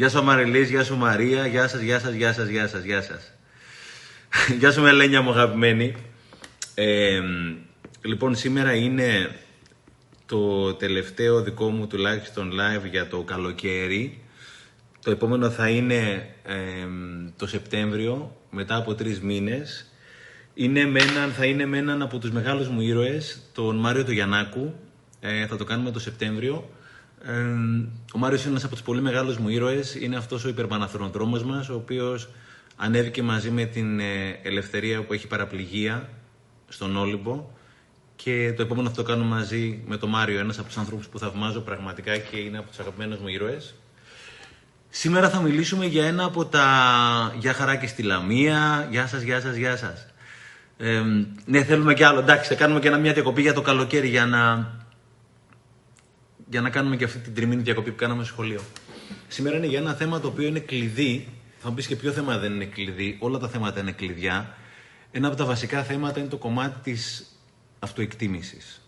Γεια σου Μαριλής, γεια σου Μαρία, γεια σας, γεια σας, γεια σας, γεια σας, γεια σας. γεια σου Μελένια μου αγαπημένη. Ε, λοιπόν, σήμερα είναι το τελευταίο δικό μου τουλάχιστον live για το καλοκαίρι. Το επόμενο θα είναι ε, το Σεπτέμβριο, μετά από τρεις μήνες. Είναι με έναν, θα είναι με έναν από τους μεγάλους μου ήρωες, τον Μάριο του Γιαννάκου. Ε, θα το κάνουμε το Σεπτέμβριο. Ε, ο Μάριος είναι ένας από τους πολύ μεγάλους μου ήρωες. Είναι αυτός ο υπερπαναθρονοδρόμος μας, ο οποίος ανέβηκε μαζί με την ε, ελευθερία που έχει παραπληγία στον Όλυμπο. Και το επόμενο θα το κάνω μαζί με τον Μάριο, ένας από τους ανθρώπους που θαυμάζω πραγματικά και είναι από τους αγαπημένους μου ήρωες. Σήμερα θα μιλήσουμε για ένα από τα... Για χαράκι στη Λαμία. Γεια σας, γεια σας, γεια σας. Ε, ναι, θέλουμε και άλλο. Εντάξει, θα κάνουμε και μια διακοπή για το καλοκαίρι για να, για να κάνουμε και αυτή την τριμήνη διακοπή που κάναμε στο σχολείο. Σήμερα είναι για ένα θέμα το οποίο είναι κλειδί. Θα μου πεις και ποιο θέμα δεν είναι κλειδί. Όλα τα θέματα είναι κλειδιά. Ένα από τα βασικά θέματα είναι το κομμάτι της αυτοεκτίμησης.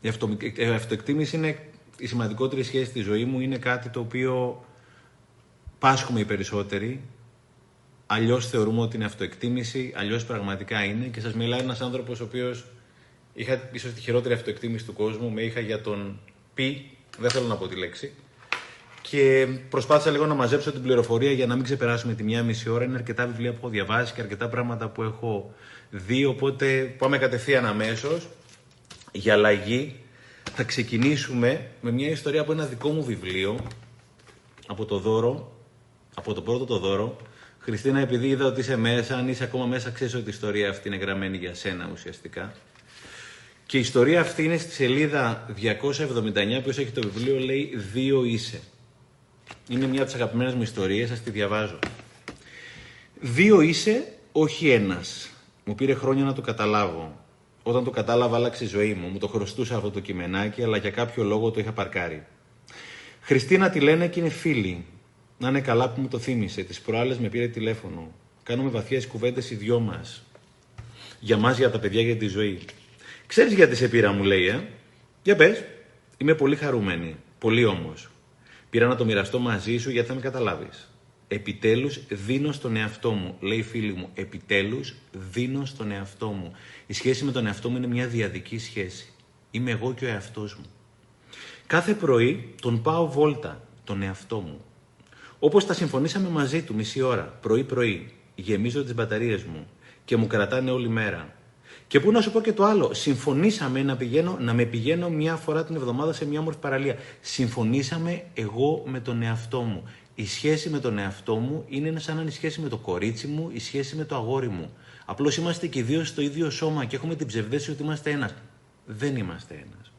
Η αυτο, αυτοεκτίμηση είναι η σημαντικότερη σχέση στη ζωή μου. Είναι κάτι το οποίο πάσχουμε οι περισσότεροι Αλλιώς θεωρούμε ότι είναι αυτοεκτίμηση, αλλιώς πραγματικά είναι. Και σας μιλάει ένας άνθρωπος ο οποίος είχα ίσως τη χειρότερη αυτοεκτίμηση του κόσμου. Με είχα για τον πι, δεν θέλω να πω τη λέξη. Και προσπάθησα λίγο να μαζέψω την πληροφορία για να μην ξεπεράσουμε τη μία μισή ώρα. Είναι αρκετά βιβλία που έχω διαβάσει και αρκετά πράγματα που έχω δει. Οπότε πάμε κατευθείαν αμέσως για αλλαγή. Θα ξεκινήσουμε με μια ιστορία από ένα δικό μου βιβλίο, από το δώρο, από το πρώτο το δώρο, Χριστίνα, επειδή είδα ότι είσαι μέσα, αν είσαι ακόμα μέσα, ξέρεις ότι η ιστορία αυτή είναι γραμμένη για σένα ουσιαστικά. Και η ιστορία αυτή είναι στη σελίδα 279, που έχει το βιβλίο, λέει «Δύο είσαι». Είναι μια από τις αγαπημένες μου ιστορίες, σα τη διαβάζω. Δύο είσαι, όχι ένας. Μου πήρε χρόνια να το καταλάβω. Όταν το κατάλαβα, άλλαξε η ζωή μου. Μου το χρωστούσα αυτό το κειμενάκι, αλλά για κάποιο λόγο το είχα παρκάρει. Χριστίνα τη λένε και είναι φίλη. Να είναι καλά που μου το θύμισε. Τις προάλλες με πήρε τηλέφωνο. Κάνουμε βαθιές κουβέντες οι δυο μας. Για μας, για τα παιδιά, για τη ζωή. Ξέρεις γιατί σε πήρα, μου λέει, ε; Για πες. Είμαι πολύ χαρούμενη. Πολύ όμως. Πήρα να το μοιραστώ μαζί σου γιατί θα με καταλάβεις. Επιτέλους δίνω στον εαυτό μου. Λέει η φίλη μου. Επιτέλους δίνω στον εαυτό μου. Η σχέση με τον εαυτό μου είναι μια διαδική σχέση. Είμαι εγώ και ο εαυτός μου. Κάθε πρωί τον πάω βόλτα, τον εαυτό μου. Όπως τα συμφωνήσαμε μαζί του μισή ώρα, πρωί-πρωί, γεμίζω τις μπαταρίες μου και μου κρατάνε όλη μέρα. Και πού να σου πω και το άλλο, συμφωνήσαμε να, πηγαίνω, να με πηγαίνω μια φορά την εβδομάδα σε μια όμορφη παραλία. Συμφωνήσαμε εγώ με τον εαυτό μου. Η σχέση με τον εαυτό μου είναι σαν να είναι η σχέση με το κορίτσι μου, η σχέση με το αγόρι μου. Απλώς είμαστε και οι δύο στο ίδιο σώμα και έχουμε την ψευδέστηση ότι είμαστε ένας. Δεν είμαστε ένας.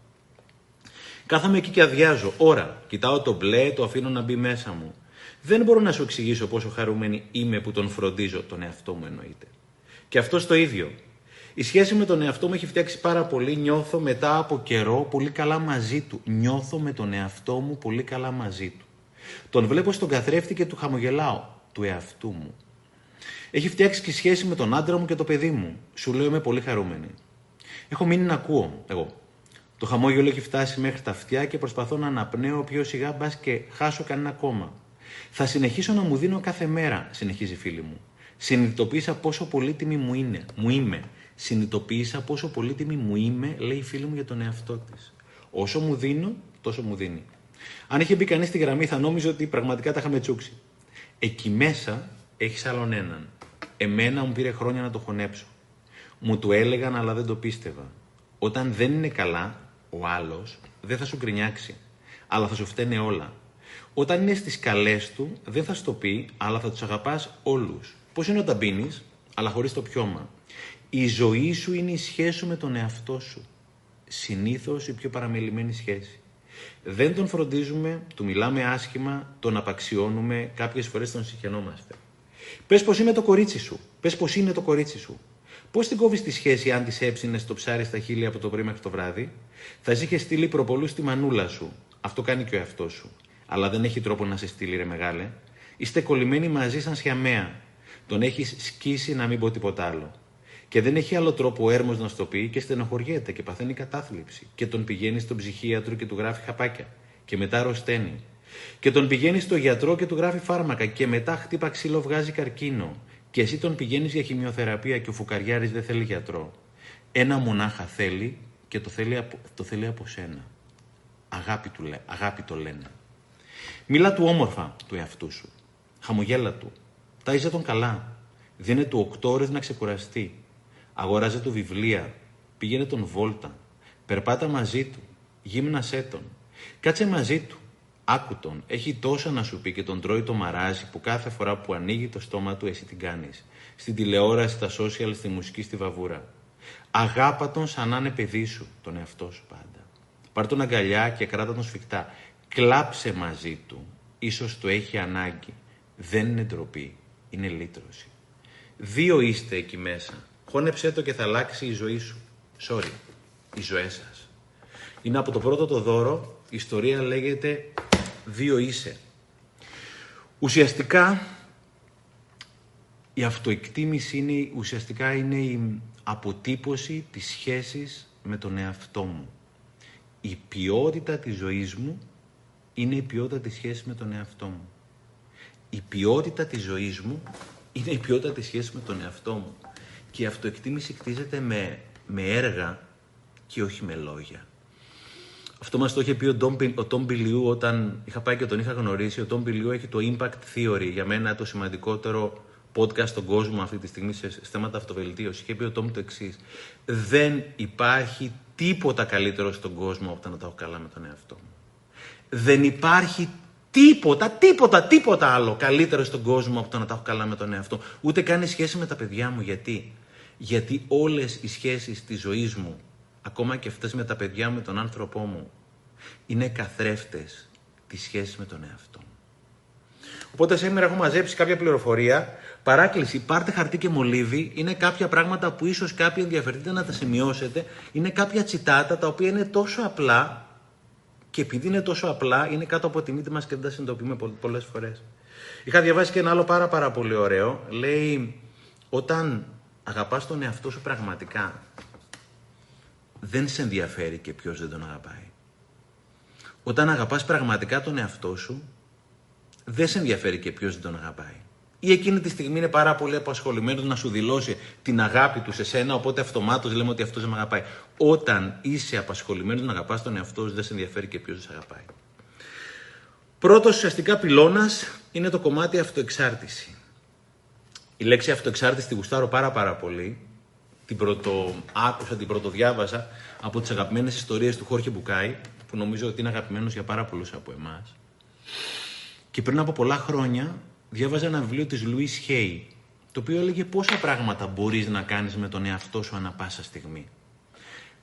Κάθαμε εκεί και αδειάζω. Ώρα. Κοιτάω το μπλε, το αφήνω να μπει μέσα μου. Δεν μπορώ να σου εξηγήσω πόσο χαρούμενη είμαι που τον φροντίζω, τον εαυτό μου εννοείται. Και αυτός το ίδιο. Η σχέση με τον εαυτό μου έχει φτιάξει πάρα πολύ. Νιώθω μετά από καιρό πολύ καλά μαζί του. Νιώθω με τον εαυτό μου πολύ καλά μαζί του. Τον βλέπω στον καθρέφτη και του χαμογελάω. Του εαυτού μου. Έχει φτιάξει και σχέση με τον άντρα μου και το παιδί μου. Σου λέω είμαι πολύ χαρούμενη. Έχω μείνει να ακούω εγώ. Το χαμόγελο έχει φτάσει μέχρι τα αυτιά και προσπαθώ να αναπνέω πιο σιγά μπας και χάσω κανένα κόμμα. Θα συνεχίσω να μου δίνω κάθε μέρα, συνεχίζει η φίλη μου. Συνειδητοποίησα πόσο πολύτιμη μου είναι. Μου είμαι. Συνειδητοποίησα πόσο πολύτιμη μου είμαι, λέει η φίλη μου για τον εαυτό της. Όσο μου δίνω, τόσο μου δίνει. Αν είχε μπει κανείς στη γραμμή, θα νόμιζε ότι πραγματικά τα είχαμε τσούξει. Εκεί μέσα έχεις άλλον έναν. Εμένα μου πήρε χρόνια να το χωνέψω. Μου το έλεγαν, αλλά δεν το πίστευα. Όταν δεν είναι καλά, ο άλλος δεν θα σου γκρινιάξει. Αλλά θα σου φταίνε όλα. Όταν είναι στις καλές του, δεν θα στο πει, αλλά θα τους αγαπάς όλους. Πώς είναι όταν πίνεις, αλλά χωρίς το πιώμα. Η ζωή σου είναι η σχέση σου με τον εαυτό σου. Συνήθως η πιο παραμελημένη σχέση. Δεν τον φροντίζουμε, του μιλάμε άσχημα, τον απαξιώνουμε, κάποιες φορές τον συγχαινόμαστε. Πες πως είμαι το κορίτσι σου. Πες πως είναι το κορίτσι σου. Πώς την κόβεις τη σχέση αν της έψινες το ψάρι στα χείλη από το πρωί μέχρι το βράδυ; Θα είχε στείλει προπολούς στη μανούλα σου. Αυτό κάνει και ο εαυτός σου αλλά δεν έχει τρόπο να σε στείλει, ρε μεγάλε. Είστε κολλημένοι μαζί σαν σιαμαία. Τον έχεις σκίσει να μην πω τίποτα άλλο. Και δεν έχει άλλο τρόπο ο έρμος να στο πει και στενοχωριέται και παθαίνει κατάθλιψη. Και τον πηγαίνει στον ψυχίατρο και του γράφει χαπάκια. Και μετά αρρωσταίνει. Και τον πηγαίνει στο γιατρό και του γράφει φάρμακα και μετά χτύπα ξύλο βγάζει καρκίνο. Και εσύ τον πηγαίνεις για χημειοθεραπεία και ο φουκαριάρης δεν θέλει γιατρό. Ένα μονάχα θέλει και το θέλει από, το θέλει από σένα. Αγάπη, του, αγάπη το λένε. Μίλα του όμορφα του εαυτού σου. Χαμογέλα του. Ταΐζε τον καλά. Δίνε του οκτώ ώρες να ξεκουραστεί. Αγοράζε του βιβλία. Πήγαινε τον βόλτα. Περπάτα μαζί του. Γύμνασέ τον. Κάτσε μαζί του. Άκου τον. Έχει τόσα να σου πει και τον τρώει το μαράζι που κάθε φορά που ανοίγει το στόμα του εσύ την κάνεις. Στην τηλεόραση, στα social, στη μουσική, στη βαβούρα. Αγάπα τον σαν να είναι παιδί σου, τον εαυτό σου πάντα. Πάρ τον αγκαλιά και κράτα τον σφιχτά. Κλάψε μαζί του. Ίσως το έχει ανάγκη. Δεν είναι ντροπή. Είναι λύτρωση. Δύο είστε εκεί μέσα. Χώνεψέ το και θα αλλάξει η ζωή σου. Sorry. Οι ζωές σας. Είναι από το πρώτο το δώρο. Η ιστορία λέγεται Δύο είσαι. Ουσιαστικά η αυτοεκτίμηση είναι, ουσιαστικά είναι η αποτύπωση της σχέσης με τον εαυτό μου. Η ποιότητα της ζωής μου είναι η ποιότητα της σχέσης με τον εαυτό μου. Η ποιότητα της ζωής μου είναι η ποιότητα της σχέσης με τον εαυτό μου. Και η αυτοεκτίμηση χτίζεται με, με έργα και όχι με λόγια. Αυτό μας το είχε πει ο Τόμ Πιλιού όταν είχα πάει και τον είχα γνωρίσει. Ο Τόμ Πιλιού έχει το Impact Theory, για μένα το σημαντικότερο podcast στον κόσμο αυτή τη στιγμή σε θέματα αυτοβελτίωσης. Είχε πει ο Τόμ το εξής. Δεν υπάρχει τίποτα καλύτερο στον κόσμο από το να τα έχω καλά με τον εαυτό μου. Δεν υπάρχει τίποτα, τίποτα, τίποτα άλλο καλύτερο στον κόσμο από το να τα έχω καλά με τον εαυτό. Ούτε κάνει σχέση με τα παιδιά μου. Γιατί, Γιατί όλες οι σχέσεις της ζωής μου, ακόμα και αυτές με τα παιδιά μου, με τον άνθρωπό μου, είναι καθρέφτες της σχέσης με τον εαυτό μου. Οπότε σήμερα έχω μαζέψει κάποια πληροφορία. Παράκληση, πάρτε χαρτί και μολύβι. Είναι κάποια πράγματα που ίσως κάποιοι ενδιαφερθείτε να τα σημειώσετε. Είναι κάποια τσιτάτα τα οποία είναι τόσο απλά και επειδή είναι τόσο απλά, είναι κάτω από τη μύτη μας και δεν τα συνειδητοποιούμε πολλές φορές. Είχα διαβάσει και ένα άλλο πάρα, πάρα πολύ ωραίο. Λέει, όταν αγαπάς τον εαυτό σου πραγματικά, δεν σε ενδιαφέρει και ποιος δεν τον αγαπάει. Όταν αγαπάς πραγματικά τον εαυτό σου, δεν σε ενδιαφέρει και ποιος δεν τον αγαπάει. Ή εκείνη τη στιγμή είναι πάρα πολύ απασχολημένος να σου δηλώσει την αγάπη του σε σένα, οπότε αυτομάτως λέμε ότι αυτός δεν με αγαπάει. Όταν είσαι απασχολημένος να αγαπάς τον εαυτό σου, δεν σε ενδιαφέρει και ποιος σε αγαπάει. Πρώτος ουσιαστικά πυλώνας είναι το κομμάτι αυτοεξάρτηση. Η λέξη αυτοεξάρτηση τη γουστάρω πάρα πάρα πολύ. Την πρώτο άκουσα, την πρώτο διάβαζα από τις αγαπημένες ιστορίες του Χόρχε Μπουκάη, που νομίζω ότι είναι αγαπημένος για πάρα πολλούς από εμάς. Και πριν από πολλά χρόνια διάβαζα ένα βιβλίο της Λουίς Χέι, το οποίο έλεγε πόσα πράγματα μπορείς να κάνεις με τον εαυτό σου ανα πάσα στιγμή.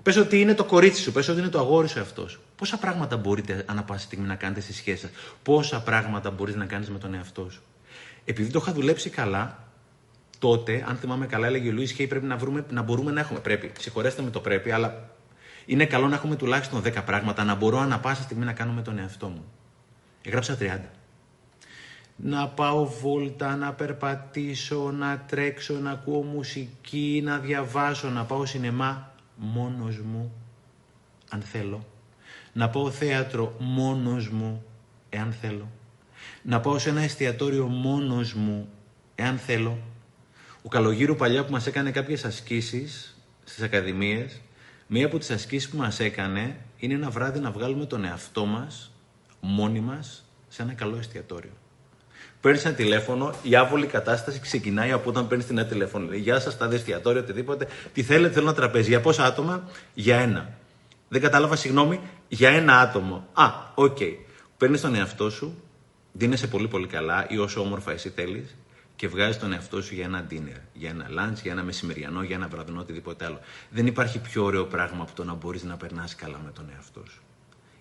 Πες ότι είναι το κορίτσι σου, πες ότι είναι το αγόρι σου αυτό. Πόσα πράγματα μπορείτε ανα πάσα στιγμή να κάνετε στη σχέση σας; Πόσα πράγματα μπορείς να κάνεις με τον εαυτό σου; Επειδή το είχα δουλέψει καλά, τότε, αν θυμάμαι καλά, έλεγε ο Λουίς Χέι, πρέπει να, βρούμε, να μπορούμε να έχουμε. Πρέπει, συγχωρέστε με το πρέπει, αλλά είναι καλό να έχουμε τουλάχιστον 10 πράγματα να μπορώ ανα πάσα στιγμή να κάνω με τον εαυτό μου. Έγραψα 30 να πάω βόλτα, να περπατήσω, να τρέξω, να ακούω μουσική, να διαβάσω, να πάω σινεμά μόνος μου, αν θέλω. Να πάω θέατρο μόνος μου, εάν θέλω. Να πάω σε ένα εστιατόριο μόνος μου, εάν θέλω. Ο Καλογύρου παλιά που μας έκανε κάποιες ασκήσεις στις ακαδημίες, μία από τις ασκήσεις που μας έκανε είναι ένα βράδυ να βγάλουμε τον εαυτό μας, μόνοι μας, σε ένα καλό εστιατόριο. Παίρνεις ένα τηλέφωνο, η άβολη κατάσταση ξεκινάει από όταν παίρνεις ένα τηλέφωνο. Λέει, Γεια σας, το εστιατόριο, οτιδήποτε. Τι θέλετε, θέλω ένα τραπέζι. Για πόσα άτομα, για ένα. Δεν κατάλαβα, συγγνώμη, για ένα άτομο. Α, okay. Παίρνεις τον εαυτό σου, ντύνεσαι πολύ πολύ καλά ή όσο όμορφα εσύ θέλεις και βγάζει τον εαυτό σου για ένα dinner, για ένα lunch, για ένα μεσημεριανό, για ένα βραδινό, οτιδήποτε άλλο. Δεν υπάρχει πιο ωραίο πράγμα από το να μπορείς να περνάς καλά με τον εαυτό σου.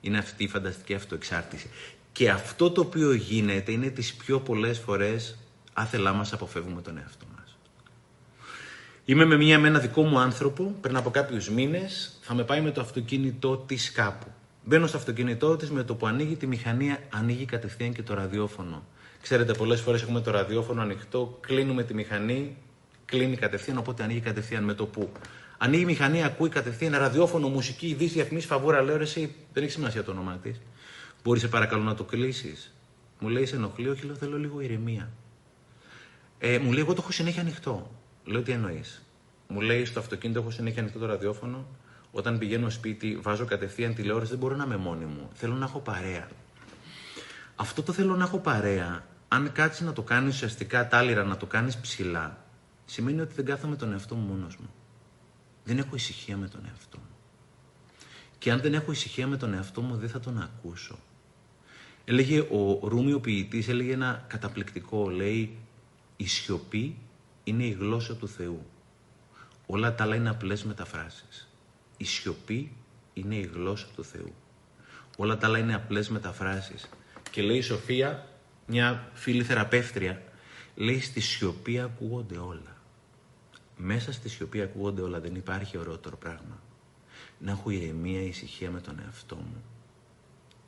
Είναι αυτή η φανταστική αυτοεξάρτηση. Και αυτό το οποίο γίνεται είναι τις πιο πολλές φορές άθελά μας αποφεύγουμε τον εαυτό μας. Είμαι με, μια, με ένα δικό μου άνθρωπο, πριν από κάποιους μήνες, θα με πάει με το αυτοκίνητό της κάπου. Μπαίνω στο αυτοκίνητό της με το που ανοίγει τη μηχανή, ανοίγει κατευθείαν και το ραδιόφωνο. Ξέρετε, πολλές φορές έχουμε το ραδιόφωνο ανοιχτό, κλείνουμε τη μηχανή, κλείνει κατευθείαν, οπότε ανοίγει κατευθείαν με το που. Ανοίγει η μηχανή, ακούει κατευθείαν ραδιόφωνο, μουσική, ειδήσει, διαφημίσει, φαβούρα, λέω ρε, εσύ, δεν έχει σημασία το όνομά της. Μπορείς σε παρακαλώ να το κλείσεις. Μου λέει σε ενοχλεί, όχι, λέω θέλω λίγο ηρεμία. Ε, μου λέει, εγώ το έχω συνέχεια ανοιχτό. Λέω, τι εννοείς. Μου λέει, στο αυτοκίνητο έχω συνέχεια ανοιχτό το ραδιόφωνο. Όταν πηγαίνω σπίτι, βάζω κατευθείαν τηλεόραση, δεν μπορώ να είμαι μόνη μου. Θέλω να έχω παρέα. Αυτό το θέλω να έχω παρέα, αν κάτσεις να το κάνεις ουσιαστικά τάλιρα, να το κάνεις ψηλά, σημαίνει ότι δεν κάθομαι τον εαυτό μου μόνος μου. Δεν έχω ησυχία με τον εαυτό μου. Και αν δεν έχω ησυχία με τον εαυτό μου, δεν θα τον ακούσω. Έλεγε ο Ρούμιο ποιητής, έλεγε ένα καταπληκτικό, λέει, η σιωπή είναι η γλώσσα του Θεού. Όλα τα άλλα είναι απλές μεταφράσεις. Η σιωπή είναι η γλώσσα του Θεού. Όλα τα άλλα είναι απλές μεταφράσεις. Και λέει η Σοφία, μια φίλη θεραπεύτρια, λέει στη σιωπή ακούγονται όλα. Μέσα στη σιωπή ακούγονται όλα, δεν υπάρχει ωραιότερο πράγμα. Να έχω ηρεμία, ησυχία με τον εαυτό μου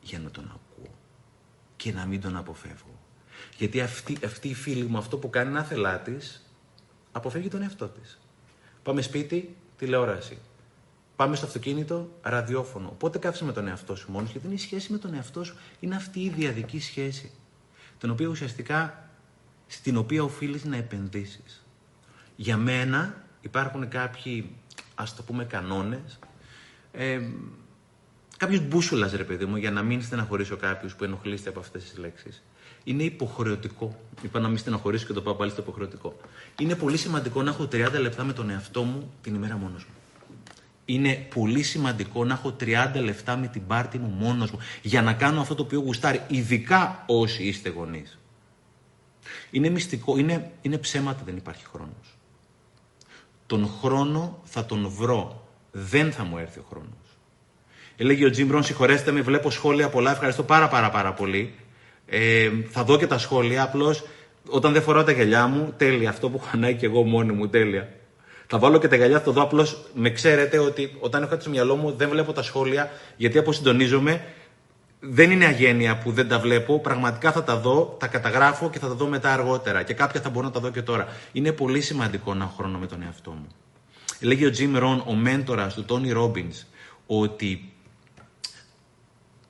για να τον ακούω και να μην τον αποφεύγω. Γιατί αυτή, αυτή η φίλη μου αυτό που κάνει άθελά της, αποφεύγει τον εαυτό της. Πάμε σπίτι, τηλεόραση. Πάμε στο αυτοκίνητο, ραδιόφωνο. Οπότε κάθεσαι με τον εαυτό σου μόνος, γιατί είναι η σχέση με τον εαυτό σου. Είναι αυτή η διαδική σχέση. Την οποία ουσιαστικά, στην οποία οφείλεις να επενδύσεις. Για μένα υπάρχουν κάποιοι, ας το πούμε, κανόνες. Ε, Κάποιο μπούσουλας, ρε παιδί μου, για να μην στεναχωρήσω κάποιους που ενοχλείστε από αυτές τις λέξεις. Είναι υποχρεωτικό. Είπα να μην στεναχωρήσω και το πάω πάλι στο υποχρεωτικό. Είναι πολύ σημαντικό να έχω 30 λεπτά με τον εαυτό μου την ημέρα μόνος μου. Είναι πολύ σημαντικό να έχω 30 λεπτά με την πάρτη μου μόνος μου για να κάνω αυτό το οποίο γουστάρει, ειδικά όσοι είστε γονείς. Είναι μυστικό, είναι, είναι ψέματα, δεν υπάρχει χρόνος. Τον χρόνο θα τον βρω. Δεν θα μου έρθει ο χρόνος. Έλεγε ο Τζιμ Ρον, συγχωρέστε με, βλέπω σχόλια πολλά. Ευχαριστώ πάρα πάρα πάρα πολύ. Ε, θα δω και τα σχόλια. Απλώς όταν δεν φοράω τα γυαλιά μου, τέλεια. Αυτό που έχω και εγώ μόνη μου, τέλεια. Θα βάλω και τα γυαλιά, θα το δω. Απλώς με ξέρετε ότι όταν έχω κάτι στο μυαλό μου δεν βλέπω τα σχόλια γιατί αποσυντονίζομαι. Δεν είναι αγένεια που δεν τα βλέπω. Πραγματικά θα τα δω, τα καταγράφω και θα τα δω μετά αργότερα. Και κάποια θα μπορώ να τα δω και τώρα. Είναι πολύ σημαντικό να έχω χρόνο με τον εαυτό μου. Λέγει ο Jim Rohn, ο μέντορας του Tony Robbins, ότι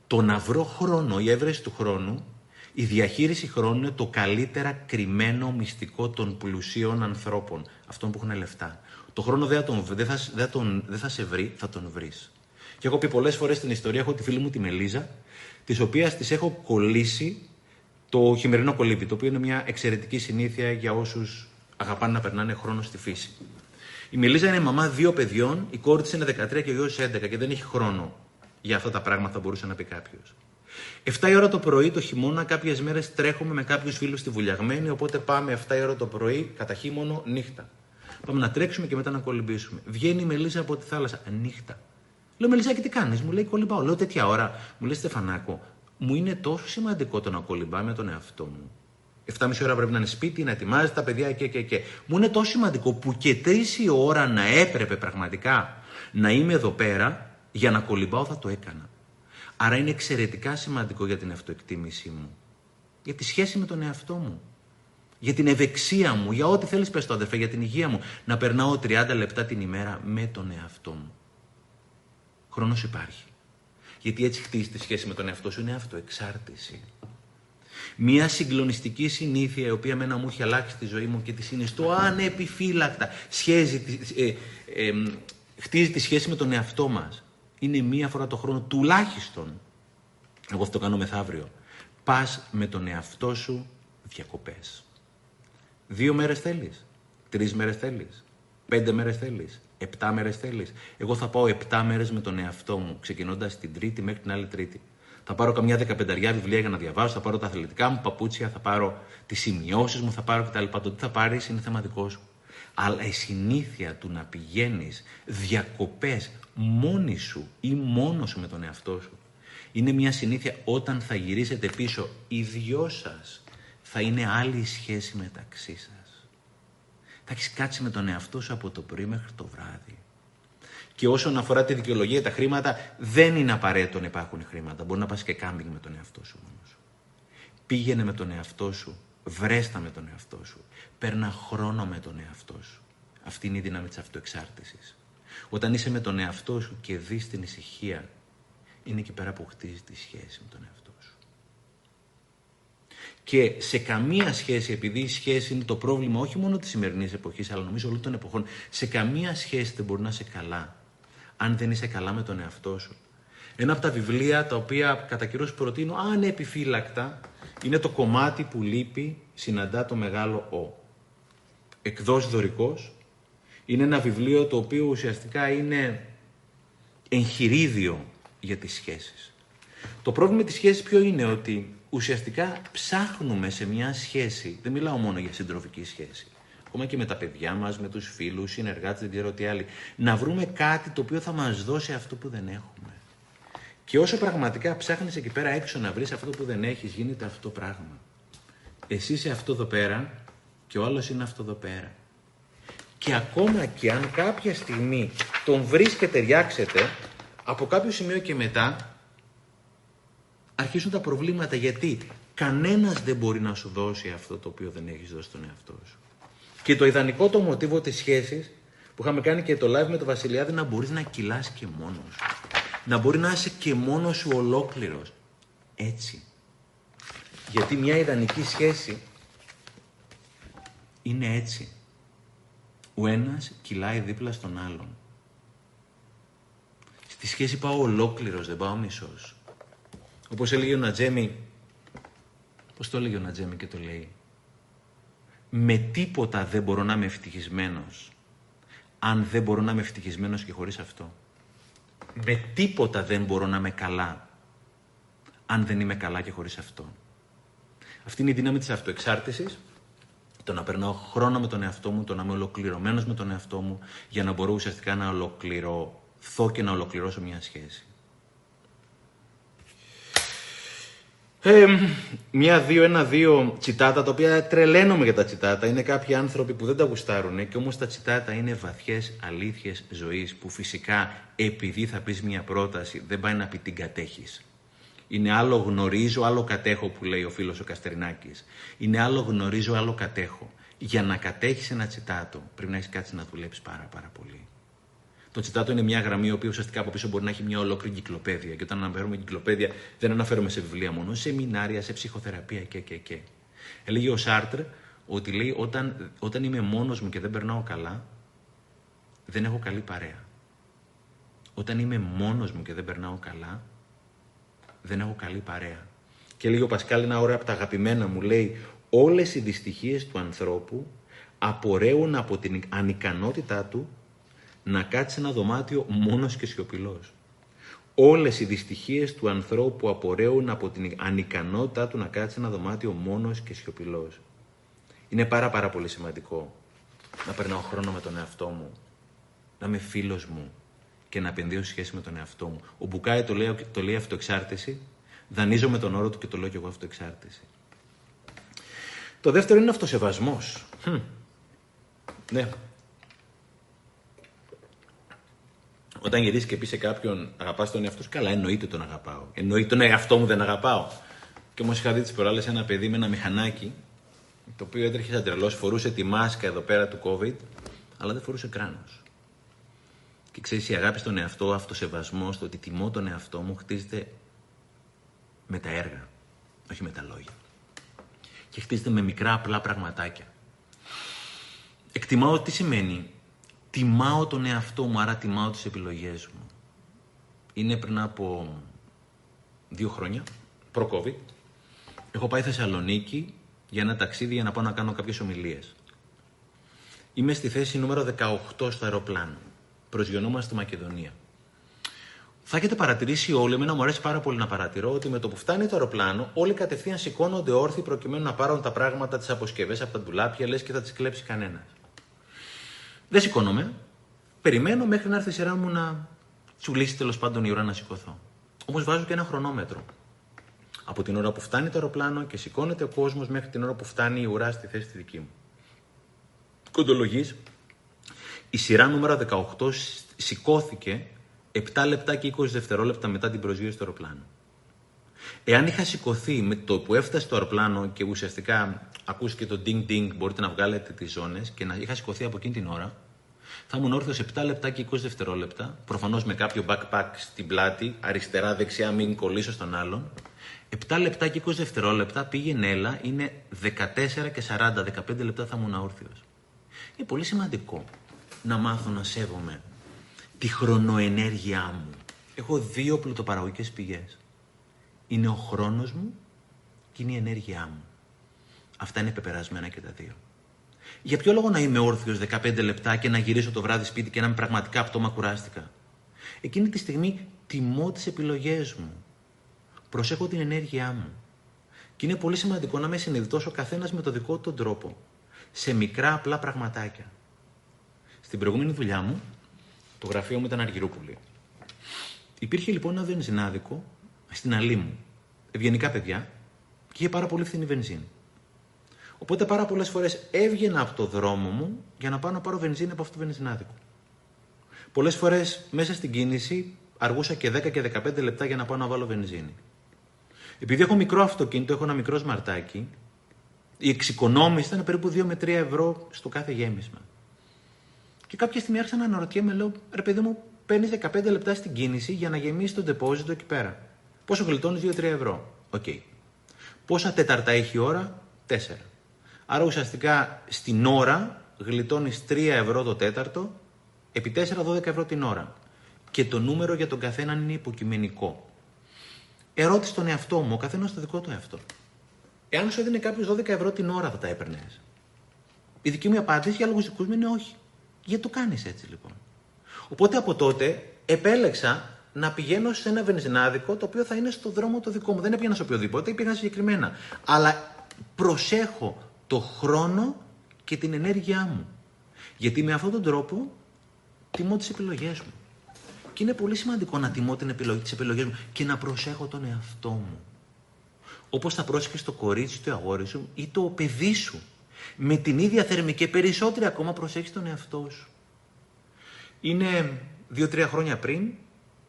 το να βρω χρόνο, η έβρεση του χρόνου, η διαχείριση χρόνου είναι το καλύτερα κρυμμένο μυστικό των πλουσίων ανθρώπων, αυτών που έχουν λεφτά. Το χρόνο δεν θα, τον, δεν θα, δεν τον, δεν θα σε βρει, θα τον βρεις. Και έχω πει πολλές φορές στην ιστορία, έχω τη φίλη μου τη Μελίζα, της οποίας της έχω κολλήσει το χειμερινό κολύμπι, το οποίο είναι μια εξαιρετική συνήθεια για όσους αγαπάνε να περνάνε χρόνο στη φύση. Η Μελίζα είναι μαμά δύο παιδιών, η κόρη της είναι 13 και ο γιος 11 και δεν έχει χρόνο για αυτά τα πράγματα θα μπορούσε να πει κάποιος. 7 η ώρα το πρωί το χειμώνα, κάποιες μέρες τρέχουμε με κάποιους φίλους στη βουλιαγμένη, οπότε πάμε 7 η ώρα το πρωί, κατά χείμωνο, νύχτα. Πάμε να τρέξουμε και μετά να κολυμπήσουμε. Βγαίνει η Μελίσσα από τη θάλασσα, νύχτα. Λέω και τι κάνεις, μου λέει κολυμπάω. Λέω τέτοια ώρα, μου λέει Στεφανάκο, μου είναι τόσο σημαντικό το να κολυμπάμε με τον εαυτό μου. 7,5 ώρα πρέπει να είναι σπίτι, να ετοιμάζεις τα παιδιά και, και, και. Μου είναι τόσο σημαντικό που και 3 η ώρα να έπρεπε πραγματικά να είμαι εδώ πέρα για να κολυμπάω θα το έκανα. Άρα είναι εξαιρετικά σημαντικό για την αυτοεκτίμησή μου. Για τη σχέση με τον εαυτό μου. Για την ευεξία μου. Για ό,τι θέλεις πες το αδερφέ. Για την υγεία μου. Να περνάω 30 λεπτά την ημέρα με τον εαυτό μου. Χρόνος υπάρχει. Γιατί έτσι χτίζεις τη σχέση με τον εαυτό σου. Είναι αυτοεξάρτηση. Μια συγκλονιστική συνήθεια η οποία μένα μου έχει αλλάξει τη ζωή μου και τη συνιστώ ανεπιφύλακτα. Σχέζει, ε, ε, χτίζει τη σχέση με τον εαυτό μας είναι μία φορά το χρόνο τουλάχιστον. Εγώ αυτό το κάνω μεθαύριο. Πας με τον εαυτό σου διακοπές. Δύο μέρες θέλεις. Τρεις μέρες θέλεις. Πέντε μέρες θέλεις. Επτά μέρες θέλεις. Εγώ θα πάω επτά μέρες με τον εαυτό μου, ξεκινώντας την Τρίτη μέχρι την άλλη Τρίτη. Θα πάρω καμιά δεκαπενταριά βιβλία για να διαβάσω, θα πάρω τα αθλητικά μου παπούτσια, θα πάρω τις σημειώσεις μου, θα πάρω κτλ. Το τι θα πάρεις είναι θεματικό σου. Αλλά η συνήθεια του να πηγαίνεις διακοπές μόνη σου ή μόνος σου με τον εαυτό σου. Είναι μια συνήθεια όταν θα γυρίσετε πίσω οι δυο σας θα είναι άλλη η σχέση μεταξύ σας. Θα έχεις κάτσει με τον εαυτό σου από το πρωί μέχρι το βράδυ. Και όσον αφορά τη δικαιολογία, τα χρήματα δεν είναι απαραίτητο να υπάρχουν χρήματα. Μπορεί να πας και κάμπινγκ με τον εαυτό σου μόνος σου. Πήγαινε με τον εαυτό σου. Βρέστα με τον εαυτό σου. Παίρνα χρόνο με τον εαυτό σου. Αυτή είναι η δύναμη της αυτοεξάρτησης. Όταν είσαι με τον εαυτό σου και δεις την ησυχία, είναι εκεί πέρα που χτίζεις τη σχέση με τον εαυτό σου. Και σε καμία σχέση, επειδή η σχέση είναι το πρόβλημα όχι μόνο της σημερινής εποχής, αλλά νομίζω όλων των εποχών, σε καμία σχέση δεν μπορεί να είσαι καλά, αν δεν είσαι καλά με τον εαυτό σου. Ένα από τα βιβλία τα οποία κατά καιρούς προτείνω ανεπιφύλακτα είναι το κομμάτι που λείπει συναντά το μεγάλο Ο. Εκδός δωρικός. Είναι ένα βιβλίο το οποίο ουσιαστικά είναι εγχειρίδιο για τις σχέσεις. Το πρόβλημα με τις σχέσεις ποιο είναι ότι ουσιαστικά ψάχνουμε σε μια σχέση, δεν μιλάω μόνο για συντροφική σχέση, ακόμα και με τα παιδιά μας, με τους φίλους, συνεργάτες, δεν ξέρω τι άλλοι, να βρούμε κάτι το οποίο θα μας δώσει αυτό που δεν έχουμε. Και όσο πραγματικά ψάχνεις εκεί πέρα έξω να βρεις αυτό που δεν έχεις, γίνεται αυτό το πράγμα. Εσύ είσαι αυτό εδώ πέρα και ο άλλος είναι αυτό εδώ πέρα. Και ακόμα και αν κάποια στιγμή τον βρεις και ταιριάξετε, από κάποιο σημείο και μετά αρχίζουν τα προβλήματα γιατί κανένας δεν μπορεί να σου δώσει αυτό το οποίο δεν έχεις δώσει στον εαυτό σου. Και το ιδανικό το μοτίβο της σχέσης που είχαμε κάνει και το live με τον Βασιλιάδη να μπορείς να κυλάς και μόνος σου. Να μπορεί να είσαι και μόνος σου ολόκληρος. Έτσι. Γιατί μια ιδανική σχέση είναι έτσι. Ο ένας κυλάει δίπλα στον άλλον. Στη σχέση πάω ολόκληρος, δεν πάω μισός. Όπως έλεγε ο Νατζέμι, πώς το έλεγε ο Νατζέμι και το λέει. Με τίποτα δεν μπορώ να είμαι ευτυχισμένος, αν δεν μπορώ να είμαι ευτυχισμένος και χωρίς αυτό. Με τίποτα δεν μπορώ να είμαι καλά, αν δεν είμαι καλά και χωρίς αυτό. Αυτή είναι η δύναμη της αυτοεξάρτησης, το να περνάω χρόνο με τον εαυτό μου, το να είμαι ολοκληρωμένος με τον εαυτό μου, για να μπορώ ουσιαστικά να ολοκληρωθώ και να ολοκληρώσω μια σχέση. Ε, μια, δύο, ένα, δύο τσιτάτα, τα οποία τρελαίνομαι για τα τσιτάτα. Είναι κάποιοι άνθρωποι που δεν τα γουστάρουν και όμως τα τσιτάτα είναι βαθιές αλήθειες ζωής που φυσικά επειδή θα πεις μια πρόταση δεν πάει να πει την κατέχεις. Είναι άλλο γνωρίζω, άλλο κατέχω που λέει ο φίλος ο Καστερινάκης. Είναι άλλο γνωρίζω, άλλο κατέχω. Για να κατέχεις ένα τσιτάτο πρέπει να έχεις κάτσει να δουλέψεις πάρα πάρα πολύ. Το τσιτάτο είναι μια γραμμή, η οποία ουσιαστικά από πίσω μπορεί να έχει μια ολόκληρη κυκλοπαίδεια. Και όταν αναφέρουμε κυκλοπαίδεια, δεν αναφέρομαι σε βιβλία μόνο, σε μινάρια, σε ψυχοθεραπεία και, και, και. Έλεγε ο Σάρτρ ότι λέει όταν, όταν είμαι μόνος μου και δεν περνάω καλά, δεν έχω καλή παρέα. Όταν είμαι μόνος μου και δεν περνάω καλά, δεν έχω καλή παρέα. Και λέει ο Πασκάλ ένα ώρα από τα αγαπημένα μου, λέει όλες οι δυστυχίες του ανθρώπου απορρέουν από την ανικανότητά του να κάτσει σε ένα δωμάτιο μόνος και σιωπηλός. Όλες οι δυστυχίες του ανθρώπου απορρέουν από την ανικανότητά του να κάτσει σε ένα δωμάτιο μόνος και σιωπηλός. Είναι πάρα πάρα πολύ σημαντικό να περνάω χρόνο με τον εαυτό μου, να είμαι φίλος μου και να επενδύω σχέση με τον εαυτό μου. Ο Μπουκάη το λέει, το λέει αυτοεξάρτηση, δανείζω με τον όρο του και το λέω και εγώ αυτοεξάρτηση. Το δεύτερο είναι αυτοσεβασμός. Ναι, Όταν γυρίσει και πει σε κάποιον αγαπάς τον εαυτό σου, καλά, εννοείται τον αγαπάω. Εννοείται τον εαυτό μου δεν αγαπάω. Και όμως είχα δει τις προάλλες ένα παιδί με ένα μηχανάκι, το οποίο έτρεχε σαν τρελός, φορούσε τη μάσκα εδώ πέρα του COVID, αλλά δεν φορούσε κράνος. Και ξέρεις, η αγάπη στον εαυτό, αυτοσεβασμός, το ότι τιμώ τον εαυτό μου, χτίζεται με τα έργα, όχι με τα λόγια. Και χτίζεται με μικρά απλά πραγματάκια. Εκτιμάω τι σημαίνει τιμάω τον εαυτό μου, άρα τιμάω τις επιλογές μου. Είναι πριν από δύο χρόνια, προ-COVID, έχω πάει Θεσσαλονίκη για ένα ταξίδι για να πάω να κάνω κάποιες ομιλίες. Είμαι στη θέση νούμερο 18 στο αεροπλάνο. Προσγειωνόμαστε στη Μακεδονία. Θα έχετε παρατηρήσει όλοι, εμένα μου αρέσει πάρα πολύ να παρατηρώ ότι με το που φτάνει το αεροπλάνο, όλοι κατευθείαν σηκώνονται όρθιοι προκειμένου να πάρουν τα πράγματα, τις αποσκευές από τα ντουλάπια, λες και θα τις κλέψει κανένας. Δεν σηκώνομαι. Περιμένω μέχρι να έρθει η σειρά μου να τσουλήσει τέλος πάντων η ώρα να σηκωθώ. Όμως βάζω και ένα χρονόμετρο. Από την ώρα που φτάνει το αεροπλάνο και σηκώνεται ο κόσμος μέχρι την ώρα που φτάνει η ουρά στη θέση τη δική μου. Κοντολογή, η σειρά νούμερο 18 σηκώθηκε 7 λεπτά και 20 δευτερόλεπτα μετά την προσγείωση του αεροπλάνου. Εάν είχα σηκωθεί με το που έφτασε το αεροπλάνο και ουσιαστικά ακούστηκε το ding ding, μπορείτε να βγάλετε τις ζώνες και να είχα σηκωθεί από εκείνη την ώρα, θα ήμουν όρθιος 7 λεπτά και 20 δευτερόλεπτα, προφανώς με κάποιο backpack στην πλάτη, αριστερά-δεξιά, μην κολλήσω στον άλλον, 7 λεπτά και 20 δευτερόλεπτα πήγαινε έλα, είναι 14 και 40, 15 λεπτά θα ήμουν αόρθιος. Είναι πολύ σημαντικό να μάθω να σέβομαι τη χρονοενέργειά μου. Έχω δύο πλουτοπαραγωγικές πηγές. Είναι ο χρόνος μου και είναι η ενέργειά μου. Αυτά είναι πεπερασμένα και τα δύο. Για ποιο λόγο να είμαι όρθιος 15 λεπτά και να γυρίσω το βράδυ σπίτι και να είμαι πραγματικά πτώμα κουράστηκα; Εκείνη τη στιγμή τιμώ τις επιλογές μου. Προσέχω την ενέργειά μου. Και είναι πολύ σημαντικό να με συνειδητός ο καθένας με το δικό του τον τρόπο. Σε μικρά απλά πραγματάκια. Στην προηγούμενη δουλειά μου, το γραφείο μου ήταν Αργυρούπολη. Υπήρχε λοιπόν ένα βενζινάδικο στην αλή μου. Ευγενικά παιδιά και είχε πάρα πολύ φθηνή βενζίνη. Οπότε πάρα πολλές φορές έβγαινα από το δρόμο μου για να πάω να πάρω βενζίνη από αυτό το βενζινάδικο. Πολλές φορές μέσα στην κίνηση αργούσα και 10 και 15 λεπτά για να πάω να βάλω βενζίνη. Επειδή έχω μικρό αυτοκίνητο, έχω ένα μικρό σμαρτάκι, η εξοικονόμηση ήταν περίπου 2 με 3 ευρώ στο κάθε γέμισμα. Και κάποια στιγμή άρχισα να αναρωτιέμαι, λέω, ρε παιδί μου, παίρνεις 15 λεπτά στην κίνηση για να γεμίσεις το ντεπόζιτο εκεί πέρα. Πόσο γλιτώνεις; 2-3 ευρώ. Okay. Πόσα τέταρτα έχει η ώρα, 4. Άρα ουσιαστικά στην ώρα γλιτώνεις 3 ευρώ το τέταρτο, επί 4-12 ευρώ την ώρα. Και το νούμερο για τον καθένα είναι υποκειμενικό. Ερώτηση στον εαυτό μου, ο καθένας το δικό του εαυτό. Εάν σου έδινε κάποιος 12 ευρώ την ώρα, θα τα έπαιρνες; Η δική μου απάντηση για λόγους δικούς μου είναι όχι. Γιατί το κάνεις έτσι λοιπόν; Οπότε από τότε επέλεξα να πηγαίνω σε ένα βενζινάδικο το οποίο θα είναι στο δρόμο το δικό μου. Δεν έπιανα σε οποιοδήποτε, πήγα συγκεκριμένα. Αλλά προσέχω το χρόνο και την ενέργειά μου. Γιατί με αυτόν τον τρόπο τιμώ τις επιλογές μου. Και είναι πολύ σημαντικό να τιμώ την επιλογή, τις επιλογές μου και να προσέχω τον εαυτό μου. Όπως θα πρόσεχες το κορίτσι του αγόρι σου ή το παιδί σου. Με την ίδια θερμή και περισσότερη ακόμα προσέχεις τον εαυτό σου. Είναι δύο-τρία χρόνια πριν,